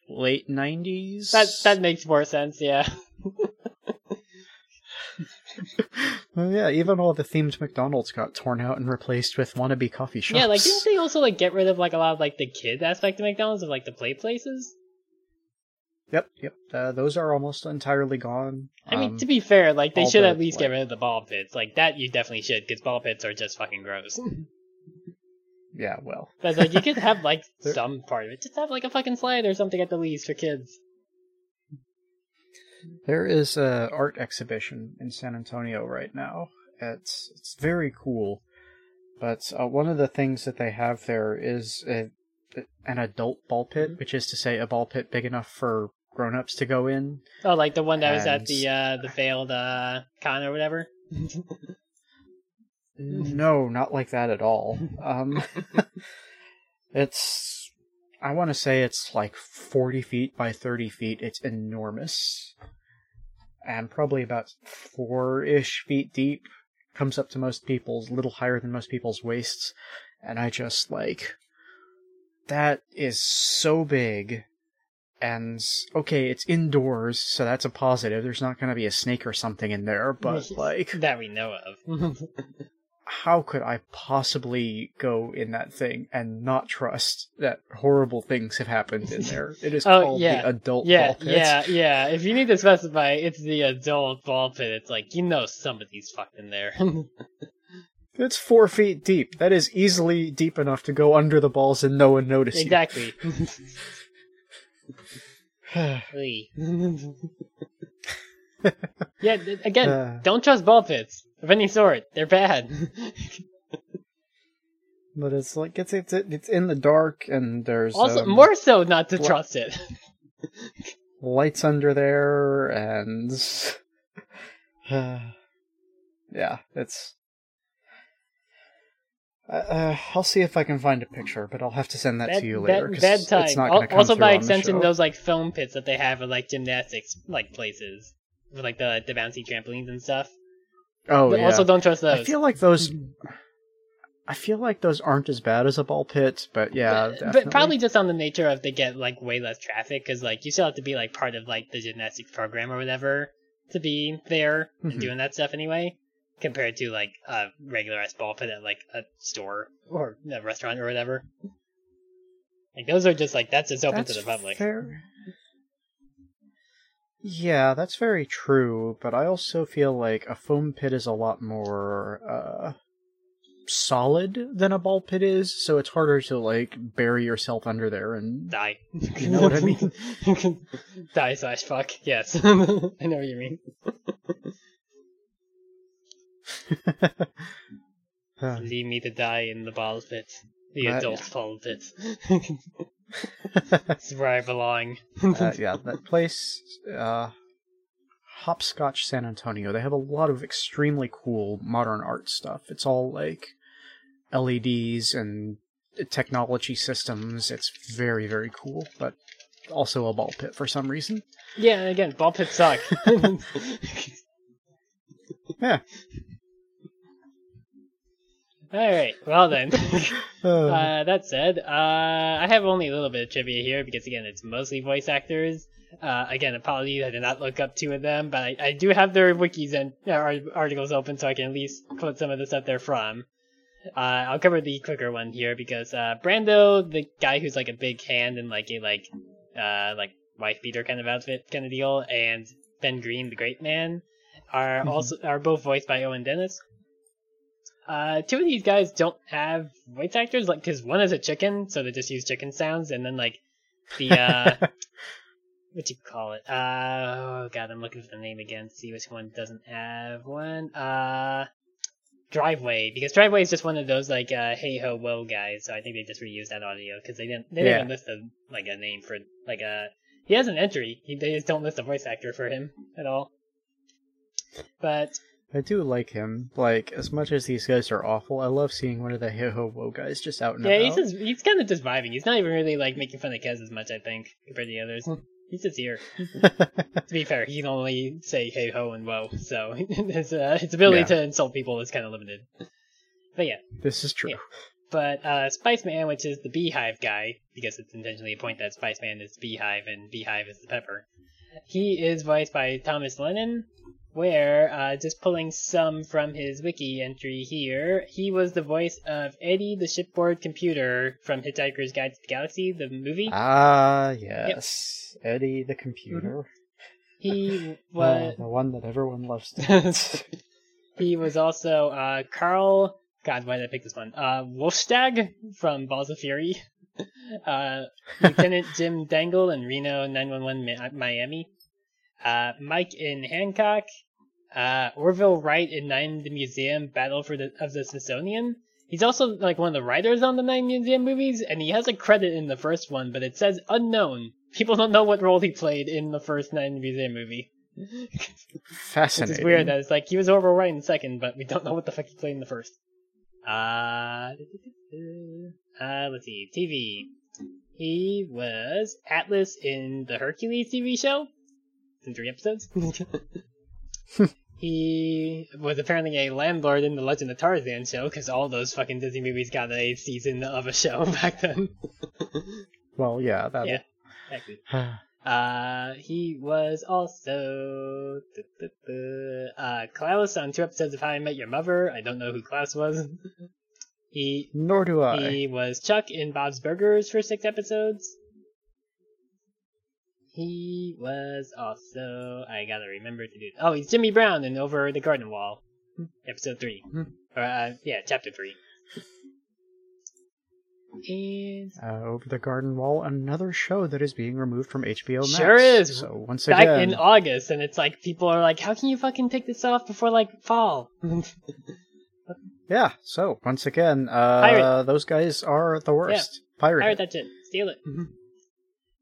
late nineties. that that makes more sense. Yeah. [LAUGHS] Well, yeah, even all the themed McDonald's got torn out and replaced with wannabe coffee shops. Yeah, like didn't they also like get rid of like a lot of like the kid aspect of McDonald's of like the play places? Yep, yep. Uh, those are almost entirely gone. I mean, Um, to be fair, like they should the, at least get rid of the ball pits. Like that, you definitely should, because ball pits are just fucking gross. [LAUGHS] yeah, well, But like you could have like [LAUGHS] some part of it. Just have like a fucking slide or something at the least for kids. there is a art exhibition in San Antonio right now. It's it's very cool, but uh, one of the things that they have there is a, an adult ball pit, which is to say a ball pit big enough for grown-ups to go in. Oh, like the one that was at the uh the failed uh con or whatever. [LAUGHS] No, not like that at all. Um, [LAUGHS] it's, I want to say it's like 40 feet by 30 feet. It's enormous. And probably about four ish feet deep. Comes up to most people's, little higher than most people's waists. And I just like, that is so big. And okay, it's indoors, so that's a positive. There's not going to be a snake or something in there, but [LAUGHS] like, that we know of. [LAUGHS] how could I possibly go in that thing and not trust that horrible things have happened in there? [LAUGHS] It is Oh, called yeah. the adult yeah, ball pit. yeah, yeah. If you need to specify, it's the adult ball pit. It's like you know somebody's fucked in there. It's four feet deep. That is easily deep enough to go under the balls and no one notice you. exactly. [SIGHS] [LAUGHS] Yeah, again, Uh. don't trust ball pits of any sort. They're bad. [LAUGHS] but it's like it's it's it's in the dark and there's also, um, more so not to bla- trust it. [LAUGHS] lights under there and [SIGHS] [SIGHS] yeah, it's. Uh, uh, I'll see if I can find a picture, but I'll have to send that bad, to you later. bad, 'cause bad it's not Al- gonna come also, through by on the extension, those like foam pits that they have are like gymnastics like places with like the the bouncy trampolines and stuff. Oh But yeah. Also, don't trust those. I feel like those. I feel like those aren't as bad as a ball pit, but yeah, but, definitely. but probably just on the nature of they get like way less traffic because like you still have to be like part of like the gymnastics program or whatever to be there Mhm. and doing that stuff anyway compared to like a regular ass ball pit at like a store or a restaurant or whatever. Like those are just like that's just open That's to the public. fair. Yeah, that's very true, but I also feel like a foam pit is a lot more uh solid than a ball pit is, so it's harder to like bury yourself under there and die. [LAUGHS] You know what I mean? [LAUGHS] die slash fuck yes. [LAUGHS] I know what you mean [LAUGHS] leave me to die in the ball pit the Uh, adult ball pit [LAUGHS] It's where I belong. uh, yeah, that place, uh, Hopscotch San Antonio, they have a lot of extremely cool modern art stuff. It's all like LEDs and technology systems. It's very, very cool, but also a ball pit for some reason. yeah, again, ball pits suck. [LAUGHS] Yeah. Alright, well then. [LAUGHS] [LAUGHS] Uh, that said, uh, I have only a little bit of trivia here because again, it's mostly voice actors. Uh, again, apologies, I did not look up two of them, but I, I do have their wikis and uh, articles open so I can at least quote some of the stuff they're from. Uh, I'll cover the quicker one here because, uh, Brando, the guy who's like a big hand and like a like, uh, like wife beater kind of outfit kind of deal, and Ben Green, the great man, are Mhm. also, are both voiced by Owen Dennis. Uh, two of these guys don't have voice actors, like, cause one is a chicken, so they just use chicken sounds, and then like, the, uh, [LAUGHS] what do you call it? Uh, oh god, I'm looking for the name again to see which one doesn't have one. Uh, Driveway, because Driveway is just one of those like, uh, hey ho whoa guys, so I think they just reused that audio, cause they didn't, they didn't Yeah. even list a, like a name for, like a, he has an entry, he, they just don't list a voice actor for him at all. But, I do like him. Like, as much as these guys are awful, I love seeing one of the hey ho whoa guys just out and Yeah, about. he's just, he's kind of just vibing. He's not even really like making fun of Kez as much, I think, compared to the others. He's just here. [LAUGHS] to be fair, he can only say hey ho and whoa, so [LAUGHS] his uh, his ability Yeah. to insult people is kind of limited. But yeah, this is true. Yeah. but uh, Spice Man, which is the Beehive guy, because it's intentionally a point that Spice Man is Beehive and Beehive is the pepper. He is voiced by Thomas Lennon, where, uh, just pulling some from his wiki entry here, he was the voice of Eddie the shipboard computer from Hitchhiker's Guide to the Galaxy, the movie. Ah, yes. Eddie the computer. He [LAUGHS] Uh, was the one that everyone loves to [LAUGHS] he was also uh, Carl. God, why did I pick this one? Uh, Wolfstag from Balls of Fury. [LAUGHS] Uh, Lieutenant Jim Dangle in Reno 911 Mi- Miami. Uh, Mike in Hancock. Uh, Orville Wright in Nine the Museum Battle for the of the Smithsonian. He's also like one of the writers on the Night Museum movies, and he has a credit in the first one, but it says unknown. People don't know what role he played in the first Night Museum movie. Fascinating. is weird that it's like he was Orville Wright in second, but we don't know what the fuck he played in the first. Uh, uh let's see, TV. He was Atlas in the Hercules TV show. In three episodes. [LAUGHS] he was apparently a landlord in the Legend of Tarzan show, because all those fucking Disney movies got a season of a show [LAUGHS] back then. Well, yeah, that. Yeah. Exactly. [SIGHS] Uh, he was also uh Klaus on two episodes of How I Met Your Mother. I don't know who Klaus was. [LAUGHS] he Nor do I. he was Chuck in Bob's Burgers for six episodes. He was also I gotta remember to do. Oh, he's Jimmy Brown in Over the Garden Wall, episode three, Hmm. or uh, yeah, chapter three. And Uh, Over the Garden Wall, another show that is being removed from HBO Max. Sure is. So once back again, in August, and it's like people are like, "How can you fucking take this off before like fall?" [LAUGHS] yeah. So once again, uh, those guys are the worst. Pirate. Pirate that shit, steal it.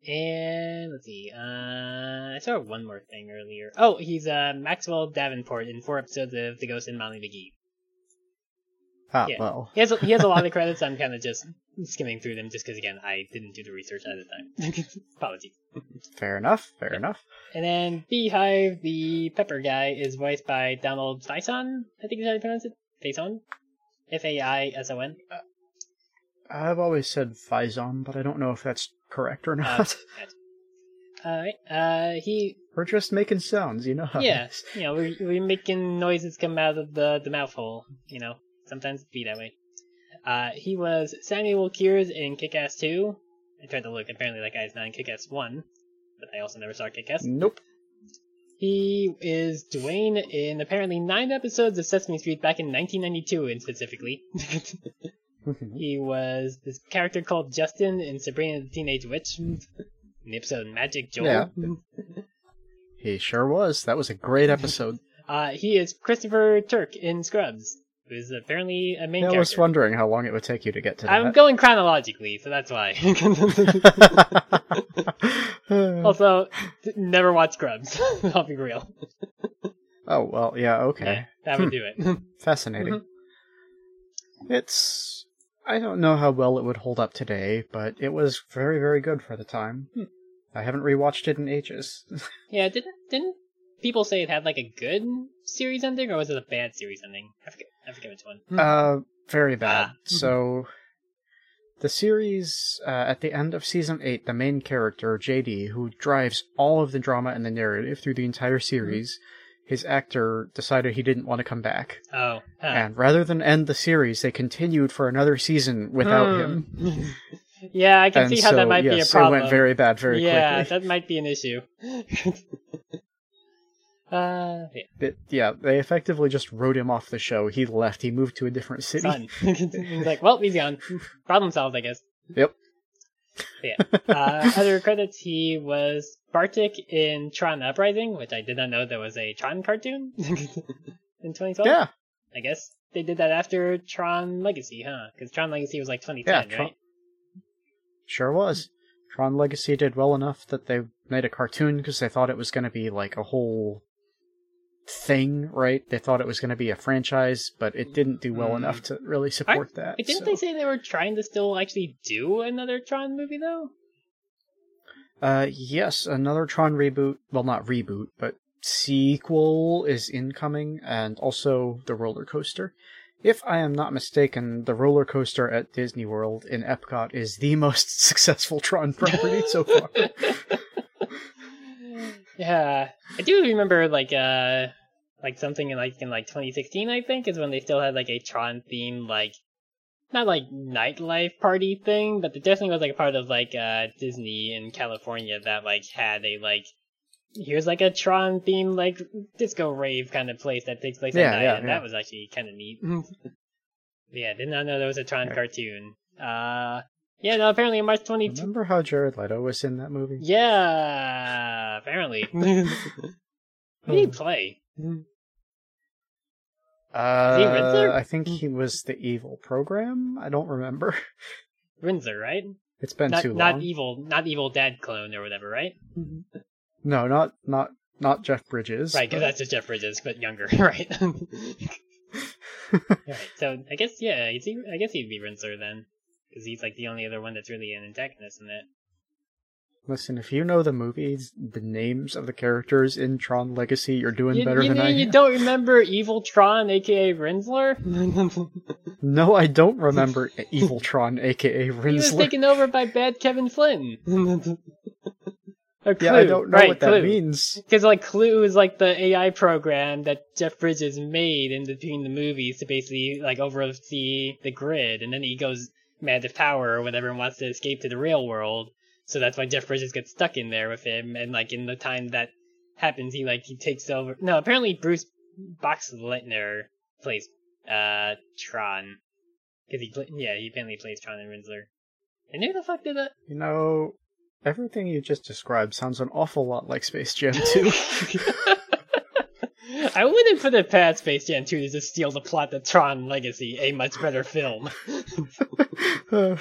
And let's see. Uh, I saw one more thing earlier. Oh, he's uh Maxwell Davenport in four episodes of The Ghost and Molly McGee. ah, yeah. well, He has a, he has a lot of [LAUGHS] credits. I'm kind of just skimming through them just because again I didn't do the research at the time. [LAUGHS] Apologies. fair enough. Fair Yeah. enough. And then Beehive, the pepper guy, is voiced by Donald Faison. I think is how you pronounce it. Faison. F A I S O N. I've always said Faison, but I don't know if that's correct or not. Alright. Uh, he [LAUGHS] We're just making sounds, you know. how Yeah, you know, we're, we're making noises come out of the, the mouth hole, you know. Sometimes it be that way. Uh, he was Samuel Kears in Kick-Ass 2. I tried to look, apparently that guy's not in Kick-Ass 1, but I also never saw Kick-Ass. Nope. He is Dwayne in apparently nine episodes of Sesame Street back in 1992, and specifically. [LAUGHS] he was this character called Justin in Sabrina the Teenage Witch. In the episode Magic Joel. Yeah. [LAUGHS] he sure was. That was a great episode. [LAUGHS] Uh, he is Christopher Turk in Scrubs, who's apparently a main I character. was wondering how long it would take you to get to I'm that. going chronologically, so that's why. [LAUGHS] also, never watch Scrubs. I'll be real. oh well, yeah, Yeah, okay, that would do it. fascinating. Mm-hmm. It's I don't know how well it would hold up today, but it was very, very good for the time. Hmm. I haven't rewatched it in ages. [LAUGHS] yeah, didn't didn't people say it had like a good series ending, or was it a bad series ending? I forget. I forget which one. uh, very bad. Ah. So, the series uh, at the end of season eight, the main character JD, who drives all of the drama and the narrative through the entire series, his actor decided he didn't want to come back, Oh, huh. and rather than end the series, they continued for another season without Hmm. him. [LAUGHS] yeah, I can and see how so, that might be a yes, problem. it went very bad very yeah, quickly. that might be an issue. [LAUGHS] uh, yeah. It- yeah, they effectively just wrote him off the show. He left. He moved to a different city. [LAUGHS] He's like, well, he's gone. Problem solved, I guess. Yep. Yeah. Uh, other credits, he was Bartik in Tron Uprising, which I did not know there was a Tron cartoon [LAUGHS] in 2012. Yeah. I guess they did that after Tron Legacy, huh? Because Tron Legacy was like 2010, Yeah, right? Sure was. Tron Legacy did well enough that they made a cartoon because they thought it was going to be like a whole thing, right? They thought it was going to be a franchise, but it didn't do well Mm. enough to really support that. Didn't so- they say they were trying to still actually do another Tron movie though? Uh, yes, another Tron reboot. Well, not reboot, but sequel is incoming, and also the roller coaster. If I am not mistaken, the roller coaster at Disney World in Epcot is the [LAUGHS] most successful Tron property so far. [LAUGHS] yeah, I do remember like uh like something in like in like 2016 I think is when they still had like a Tron theme like not like nightlife party thing, but there definitely was like a part of like uh Disney in California that like had a like here's like a Tron themed like disco rave kind of place that takes place Yeah, at night, yeah, and yeah. that was actually kind of neat. yeah, did not know there was a Tron Yeah. cartoon. Uh, yeah, no, apparently in March 22. Remember how Jared Leto was in that movie? Yeah, apparently. [LAUGHS] Who did he play? Uh? I think he was the evil program. I don't remember. [LAUGHS] Rinzler, right? It's been Not too long. not evil, not evil dad clone or whatever, right? No, not not not Jeff Bridges. Right, because but- that's just Jeff Bridges, but younger, [LAUGHS] right? [LAUGHS] right. So I guess yeah, I guess he'd be Rinzler then, because he's like the only other one that's really an antagonist in it. Listen, if you know the movies, the names of the characters in Tron Legacy, you're doing You, better you than mean I you am. don't remember Evil Tron, aka Rinzler? [LAUGHS] No, I don't remember Evil Tron, aka Rinzler. [LAUGHS] he was taken over by bad Kevin Flynn. Or Yeah, I Clu, don't know right, what that Clu. means. Because like Clu is like the AI program that Jeff Bridges made in between the movies to basically like oversee the grid, and then he goes mad of power or whatever and wants to escape to the real world. So that's why Jeff Bridges gets stuck in there with him, and like in the time that happens, he like he takes over. No, apparently Bruce Boxleitner plays uh Tron because he play- yeah he apparently plays Tron and Rinzler. And who the fuck did that? You know, everything you just described sounds an awful lot like Space Jam 2. [LAUGHS] [LAUGHS] I wouldn't put it past Space Jam 2 to just steal the plot of Tron Legacy, a much better film. [LAUGHS]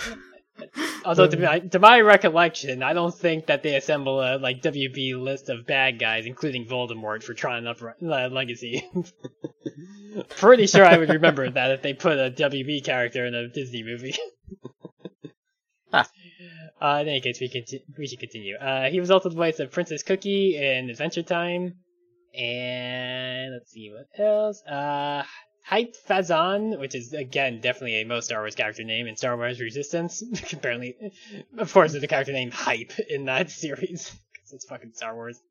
Although, to my, to my recollection, I don't think that they assemble a like WB list of bad guys, including Voldemort, for Tron Upri- uh, Legacy. [LAUGHS] Pretty sure I would remember [LAUGHS] that if they put a WB character in a Disney movie. [LAUGHS] Ah. Uh, in any case, we, conti- we should continue. Uh, he was also the voice of Princess Cookie in Adventure Time. And let's see what else. Uh, Hype Fazon, oh. which is again definitely a most Star Wars character name in Star Wars Resistance. [LAUGHS] Apparently, of course, there's a character named Hype in that [LAUGHS] series. 'Cause it's fucking Star Wars.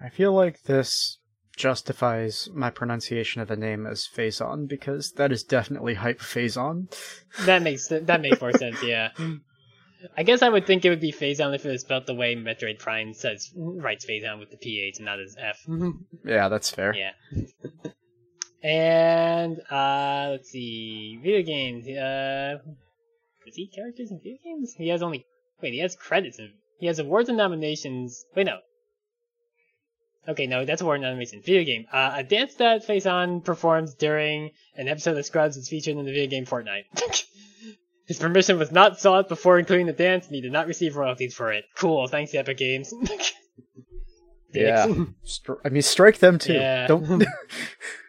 I feel like this justifies my pronunciation of the name as Phazon because that is definitely hype Phazon. [LAUGHS] That makes that makes more sense. Yeah. I guess I would think it would be Phazon if it was spelled the way Metroid Prime says writes Phazon with the PH and not as F. Mm-hmm. Yeah, that's fair. Yeah. And uh let's see, video games. Uh, does he characters in video games? He has only wait. He has credits. In, he has awards and nominations. Wait, no. Okay, no, that's award and nomination. Video game. Uh, a dance that Faison performs during an episode of Scrubs is featured in the video game Fortnite. [LAUGHS] His permission was not sought before including the dance, and he did not receive royalties for it. Cool, thanks Epic Games. [LAUGHS] Yeah. I mean, strike them too. Yeah. Don't. [LAUGHS]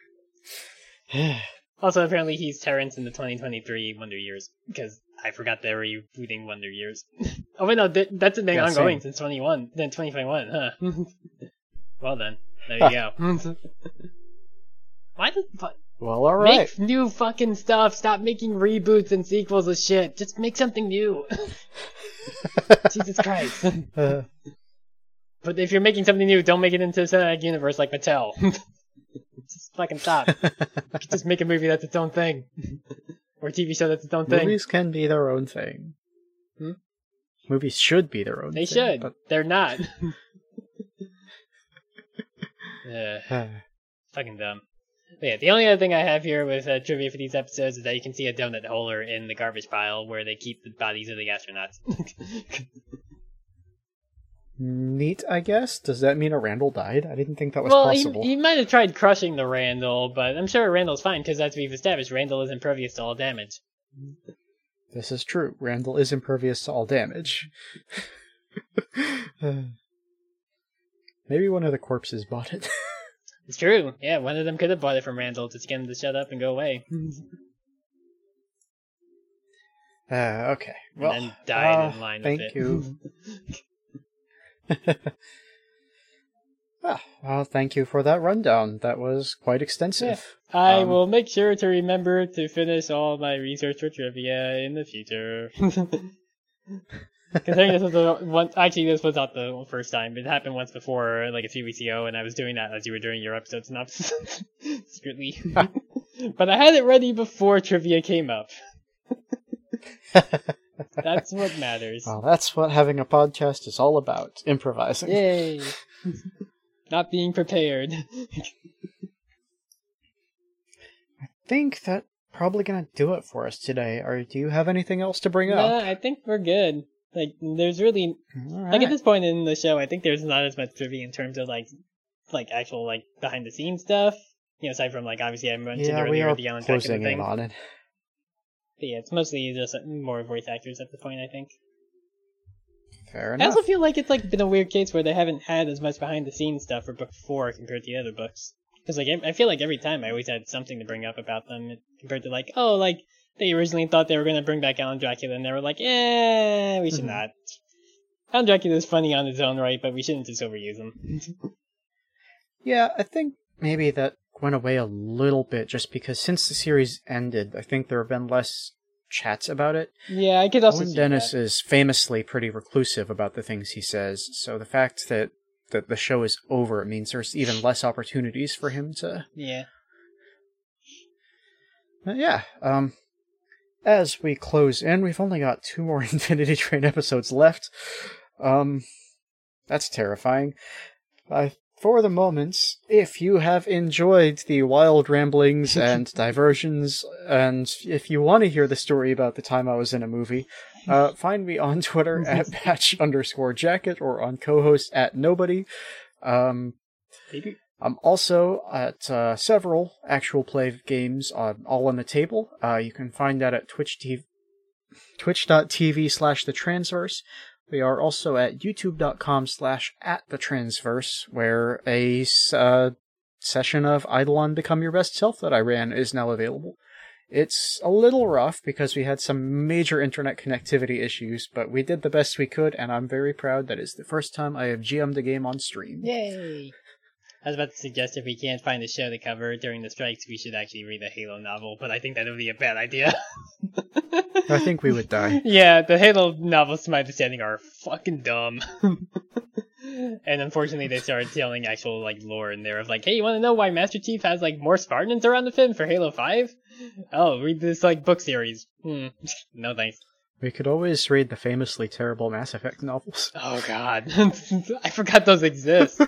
[SIGHS] Also, apparently he's Terrence in the 2023 Wonder Years because I forgot they were rebooting Wonder Years. [LAUGHS] oh wait, no, th- that's been Yeah, ongoing same. since 21, then 2021, huh? [LAUGHS] well then, there you [LAUGHS] go. Why the fuck? well, all right. make new fucking stuff? Stop making reboots and sequels of shit. Just make something new. Jesus Christ! Uh, But if you're making something new, don't make it into a cinematic universe like Mattel. Just fucking stop. just make a movie that's its own thing, or a TV show that's its own thing. movies can be their own thing. Hmm? Movies should be their own. They thing, should. But They're not. [LAUGHS] Uh, [SIGHS] fucking dumb. But yeah, the only other thing I have here with uh, trivia for these episodes is that you can see a donut holder in the garbage pile where they keep the bodies of the astronauts. [LAUGHS] neat, I guess. Does that mean a Randall died? I didn't think that was well, he, possible. he might have tried crushing the Randall, but I'm sure Randall's fine because as we've established, Randall is impervious to all damage. This is true. Randall is impervious to all damage. [LAUGHS] [SIGHS] Maybe one of the corpses bought it. [LAUGHS] It's true. Yeah, one of them could have bought it from Randall to get him to shut up and go away, [LAUGHS] Uh, okay. Well, and then died uh, in line thank with it. you. [LAUGHS] ah, well, thank you for that rundown. That was quite extensive. I Um, will make sure to remember to finish all my research for trivia in the future. Considering this was the one, actually this was not the first time. It happened once before, like a few weeks ago, and I was doing that as you were doing your episode synopsis [LAUGHS] secretly. [LAUGHS] but I had it ready before trivia came up. That's what matters. well, that's what having a podcast is all about improvising. Yay! [LAUGHS] Not being prepared. I think that probably gonna do it for us today. Or do you have anything else to bring up? I think we're good. Like, there's really All like at this point in the show, I think there's not as much trivia in terms of like, like actual like behind the scenes stuff. You know, aside from like obviously I mentioned yeah, we earlier are the Alan closing thing. in on it. But yeah, it's mostly just more voice actors at this point. I think. Fair enough. I also feel like it's like been a weird case where they haven't had as much behind the scenes stuff for book four compared to the other books. Because like I feel like every time I always had something to bring up about them compared to like oh like they originally thought they were gonna bring back Alan Dracula and they were like eh we should Mhm. not. Alan Dracula is funny on his own right, but we shouldn't just overuse him. [LAUGHS] Yeah, I think maybe that went away a little bit just because since the series ended, I think there have been less chats about it. yeah, I could also Owen Dennis that. is famously pretty reclusive about the things he says, so the fact that that the show is over it means there's even less opportunities for him to Yeah. But yeah, um, as we close in, we've only got two more [LAUGHS] Infinity Train episodes left. Um, that's terrifying. I, for the moment, if you have enjoyed the wild ramblings [LAUGHS] and diversions, and if you want to hear the story about the time I was in a movie, uh, find me on [LAUGHS] Twitter [LAUGHS] at patch underscore jacket or on co-host at nobody. Um, Maybe. I'm also at uh, several actual play games on All on the Table. Uh, you can find that at Twitch TV, twitch.tv slash the transverse. We are also at youtube.com slash at the transverse, where a uh, session of Eidolon Become Your Best Self that I ran is now available. It's a little rough because we had some major internet connectivity issues, but we did the best we could, and I'm very proud that it's the first time I have GM'd a game on stream. Yay! I was about to suggest if we can't find a show to cover during the strikes, we should actually read the Halo novel, but I think that would be a bad idea. [LAUGHS] I think we would die. [LAUGHS] Yeah, the Halo novels, to my understanding, are fucking dumb. [LAUGHS] and unfortunately, they started telling actual like lore in there of like, hey, you want to know why Master Chief has like more Spartans around the him for Halo Five? Oh, read this like book series. Hmm. no thanks. We could always read the famously terrible Mass Effect novels. Oh god, I forgot those exist.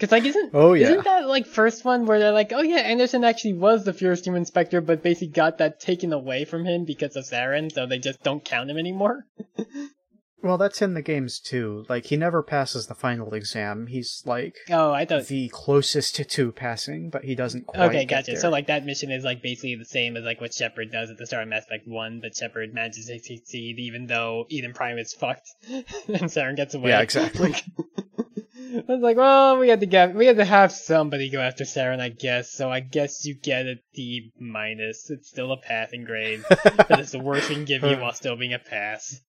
Cause like, isn't Oh yeah. Isn't that like first one where they're like, oh yeah, Anderson actually was the Furious Team Inspector, but basically got that taken away from him because of Saren, so they just don't count him anymore? [LAUGHS] Well, that's in the games too. Like he never passes the final exam. He's like Oh, I thought. the closest to two passing, but he doesn't quite Okay, gotcha. there. So like that mission is like basically the same as like what Shepard does at the start of Mass Effect One, but Shepard manages to succeed even though Eden Prime is fucked [LAUGHS] and Saren gets away. Yeah, exactly. [LAUGHS] I was like, well, we had to get, we had to have somebody go after Saren, I guess. So I guess you get a D minus. It's still a passing grade, but it's the worst we can give you [LAUGHS] while still being a pass.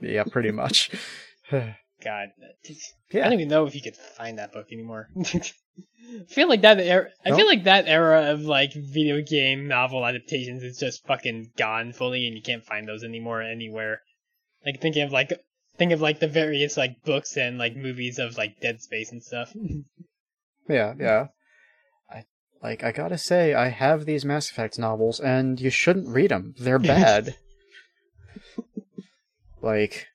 yeah, pretty much. [SIGHS] God, I don't even know if you could find that book anymore. [LAUGHS] I feel like that era. I No. feel like that era of like video game novel adaptations is just fucking gone fully, and you can't find those anymore anywhere. Like thinking of like think of like the various like books and like movies of like Dead Space and stuff. [LAUGHS] Yeah, yeah. I like I gotta say, I have these Mass Effect novels, and you shouldn't read them. They're [LAUGHS] bad. like,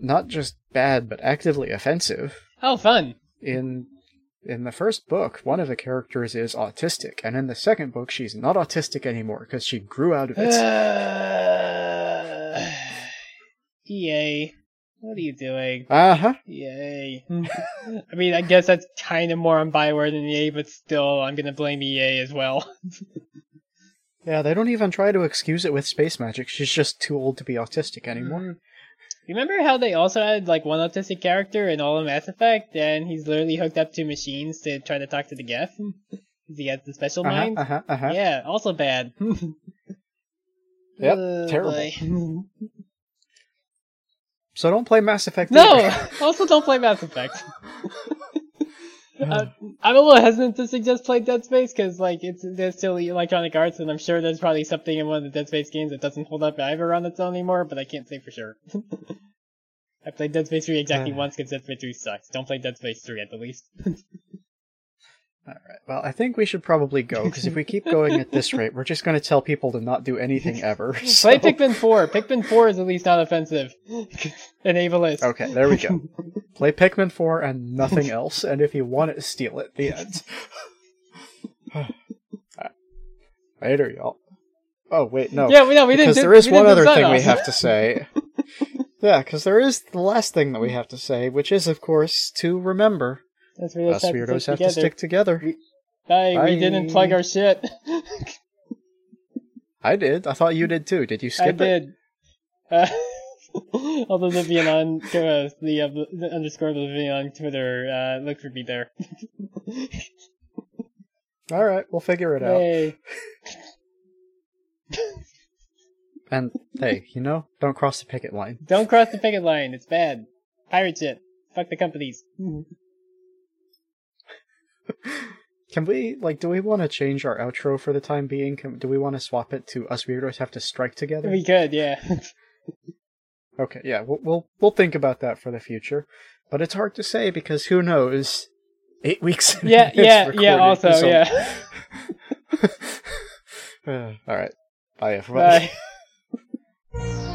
not just bad, but actively offensive. oh, fun! In in the first book, one of the characters is autistic, and in the second book, she's not autistic anymore because she grew out of it. [SIGHS] Uh, EA, what are you doing? Uh huh. Yay. [LAUGHS] I mean, I guess that's kind of more on Bioware than EA, but still, I'm gonna blame EA as well. [LAUGHS] Yeah, they don't even try to excuse it with space magic. She's just too old to be autistic anymore. Mm. Remember how they also had like one autistic character in all of Mass Effect, and he's literally hooked up to machines to try to talk to the Geth [LAUGHS] because he has the special Uh-huh, mind. uh-huh, uh-huh. Yeah, also bad. Yep, Oh, terrible. Boy. So don't play Mass Effect. No! either. [LAUGHS] also, don't play Mass Effect. [LAUGHS] uh, I'm a little hesitant to suggest play Dead Space because, like, it's there's still Electronic Arts, and I'm sure there's probably something in one of the Dead Space games that doesn't hold up either on its own anymore, but I can't say for sure. [LAUGHS] I played Dead Space 3 exactly Uh. once because Dead Space 3 sucks. Don't play Dead Space 3 at the least. All right. Well, I think we should probably go because if we keep going at this rate, we're just going to tell people to not do anything ever. [LAUGHS] so- Play Pikmin 4. Pikmin 4 is at least not offensive. [LAUGHS] Enable it. Okay, there we go. [LAUGHS] Play Pikmin 4 and nothing else, and if you want it, steal it. The end. [SIGHS] Later, y'all. Oh wait, no. Yeah, we know we because didn't. do- there is one other thing we have to say. yeah, because there is the last thing that we have to say, which is, of course, to remember That's weirdos us have to weirdos stick have to stick together. Bye. Bye. We didn't plug our shit. [LAUGHS] I did. I thought you did too. Did you I skip it? I did. Uh, [LAUGHS] although Vivian on uh, the, uh, the underscore of Vivian on Twitter uh, look for me there. [LAUGHS] All right, we'll figure it out. And hey, you know, don't cross the picket line. Don't cross the picket line. It's bad. Pirate shit. Fuck the companies. [LAUGHS] Can we like? Do we want to change our outro for the time being? Can, do we want to swap it to us weirdos have to strike together? We could, yeah. [LAUGHS] Okay, yeah, we'll, we'll we'll think about that for the future, but it's hard to say because who knows? Eight weeks. yeah, yeah, yeah. Also, so- yeah. [LAUGHS] Uh, all right, bye everybody. Bye.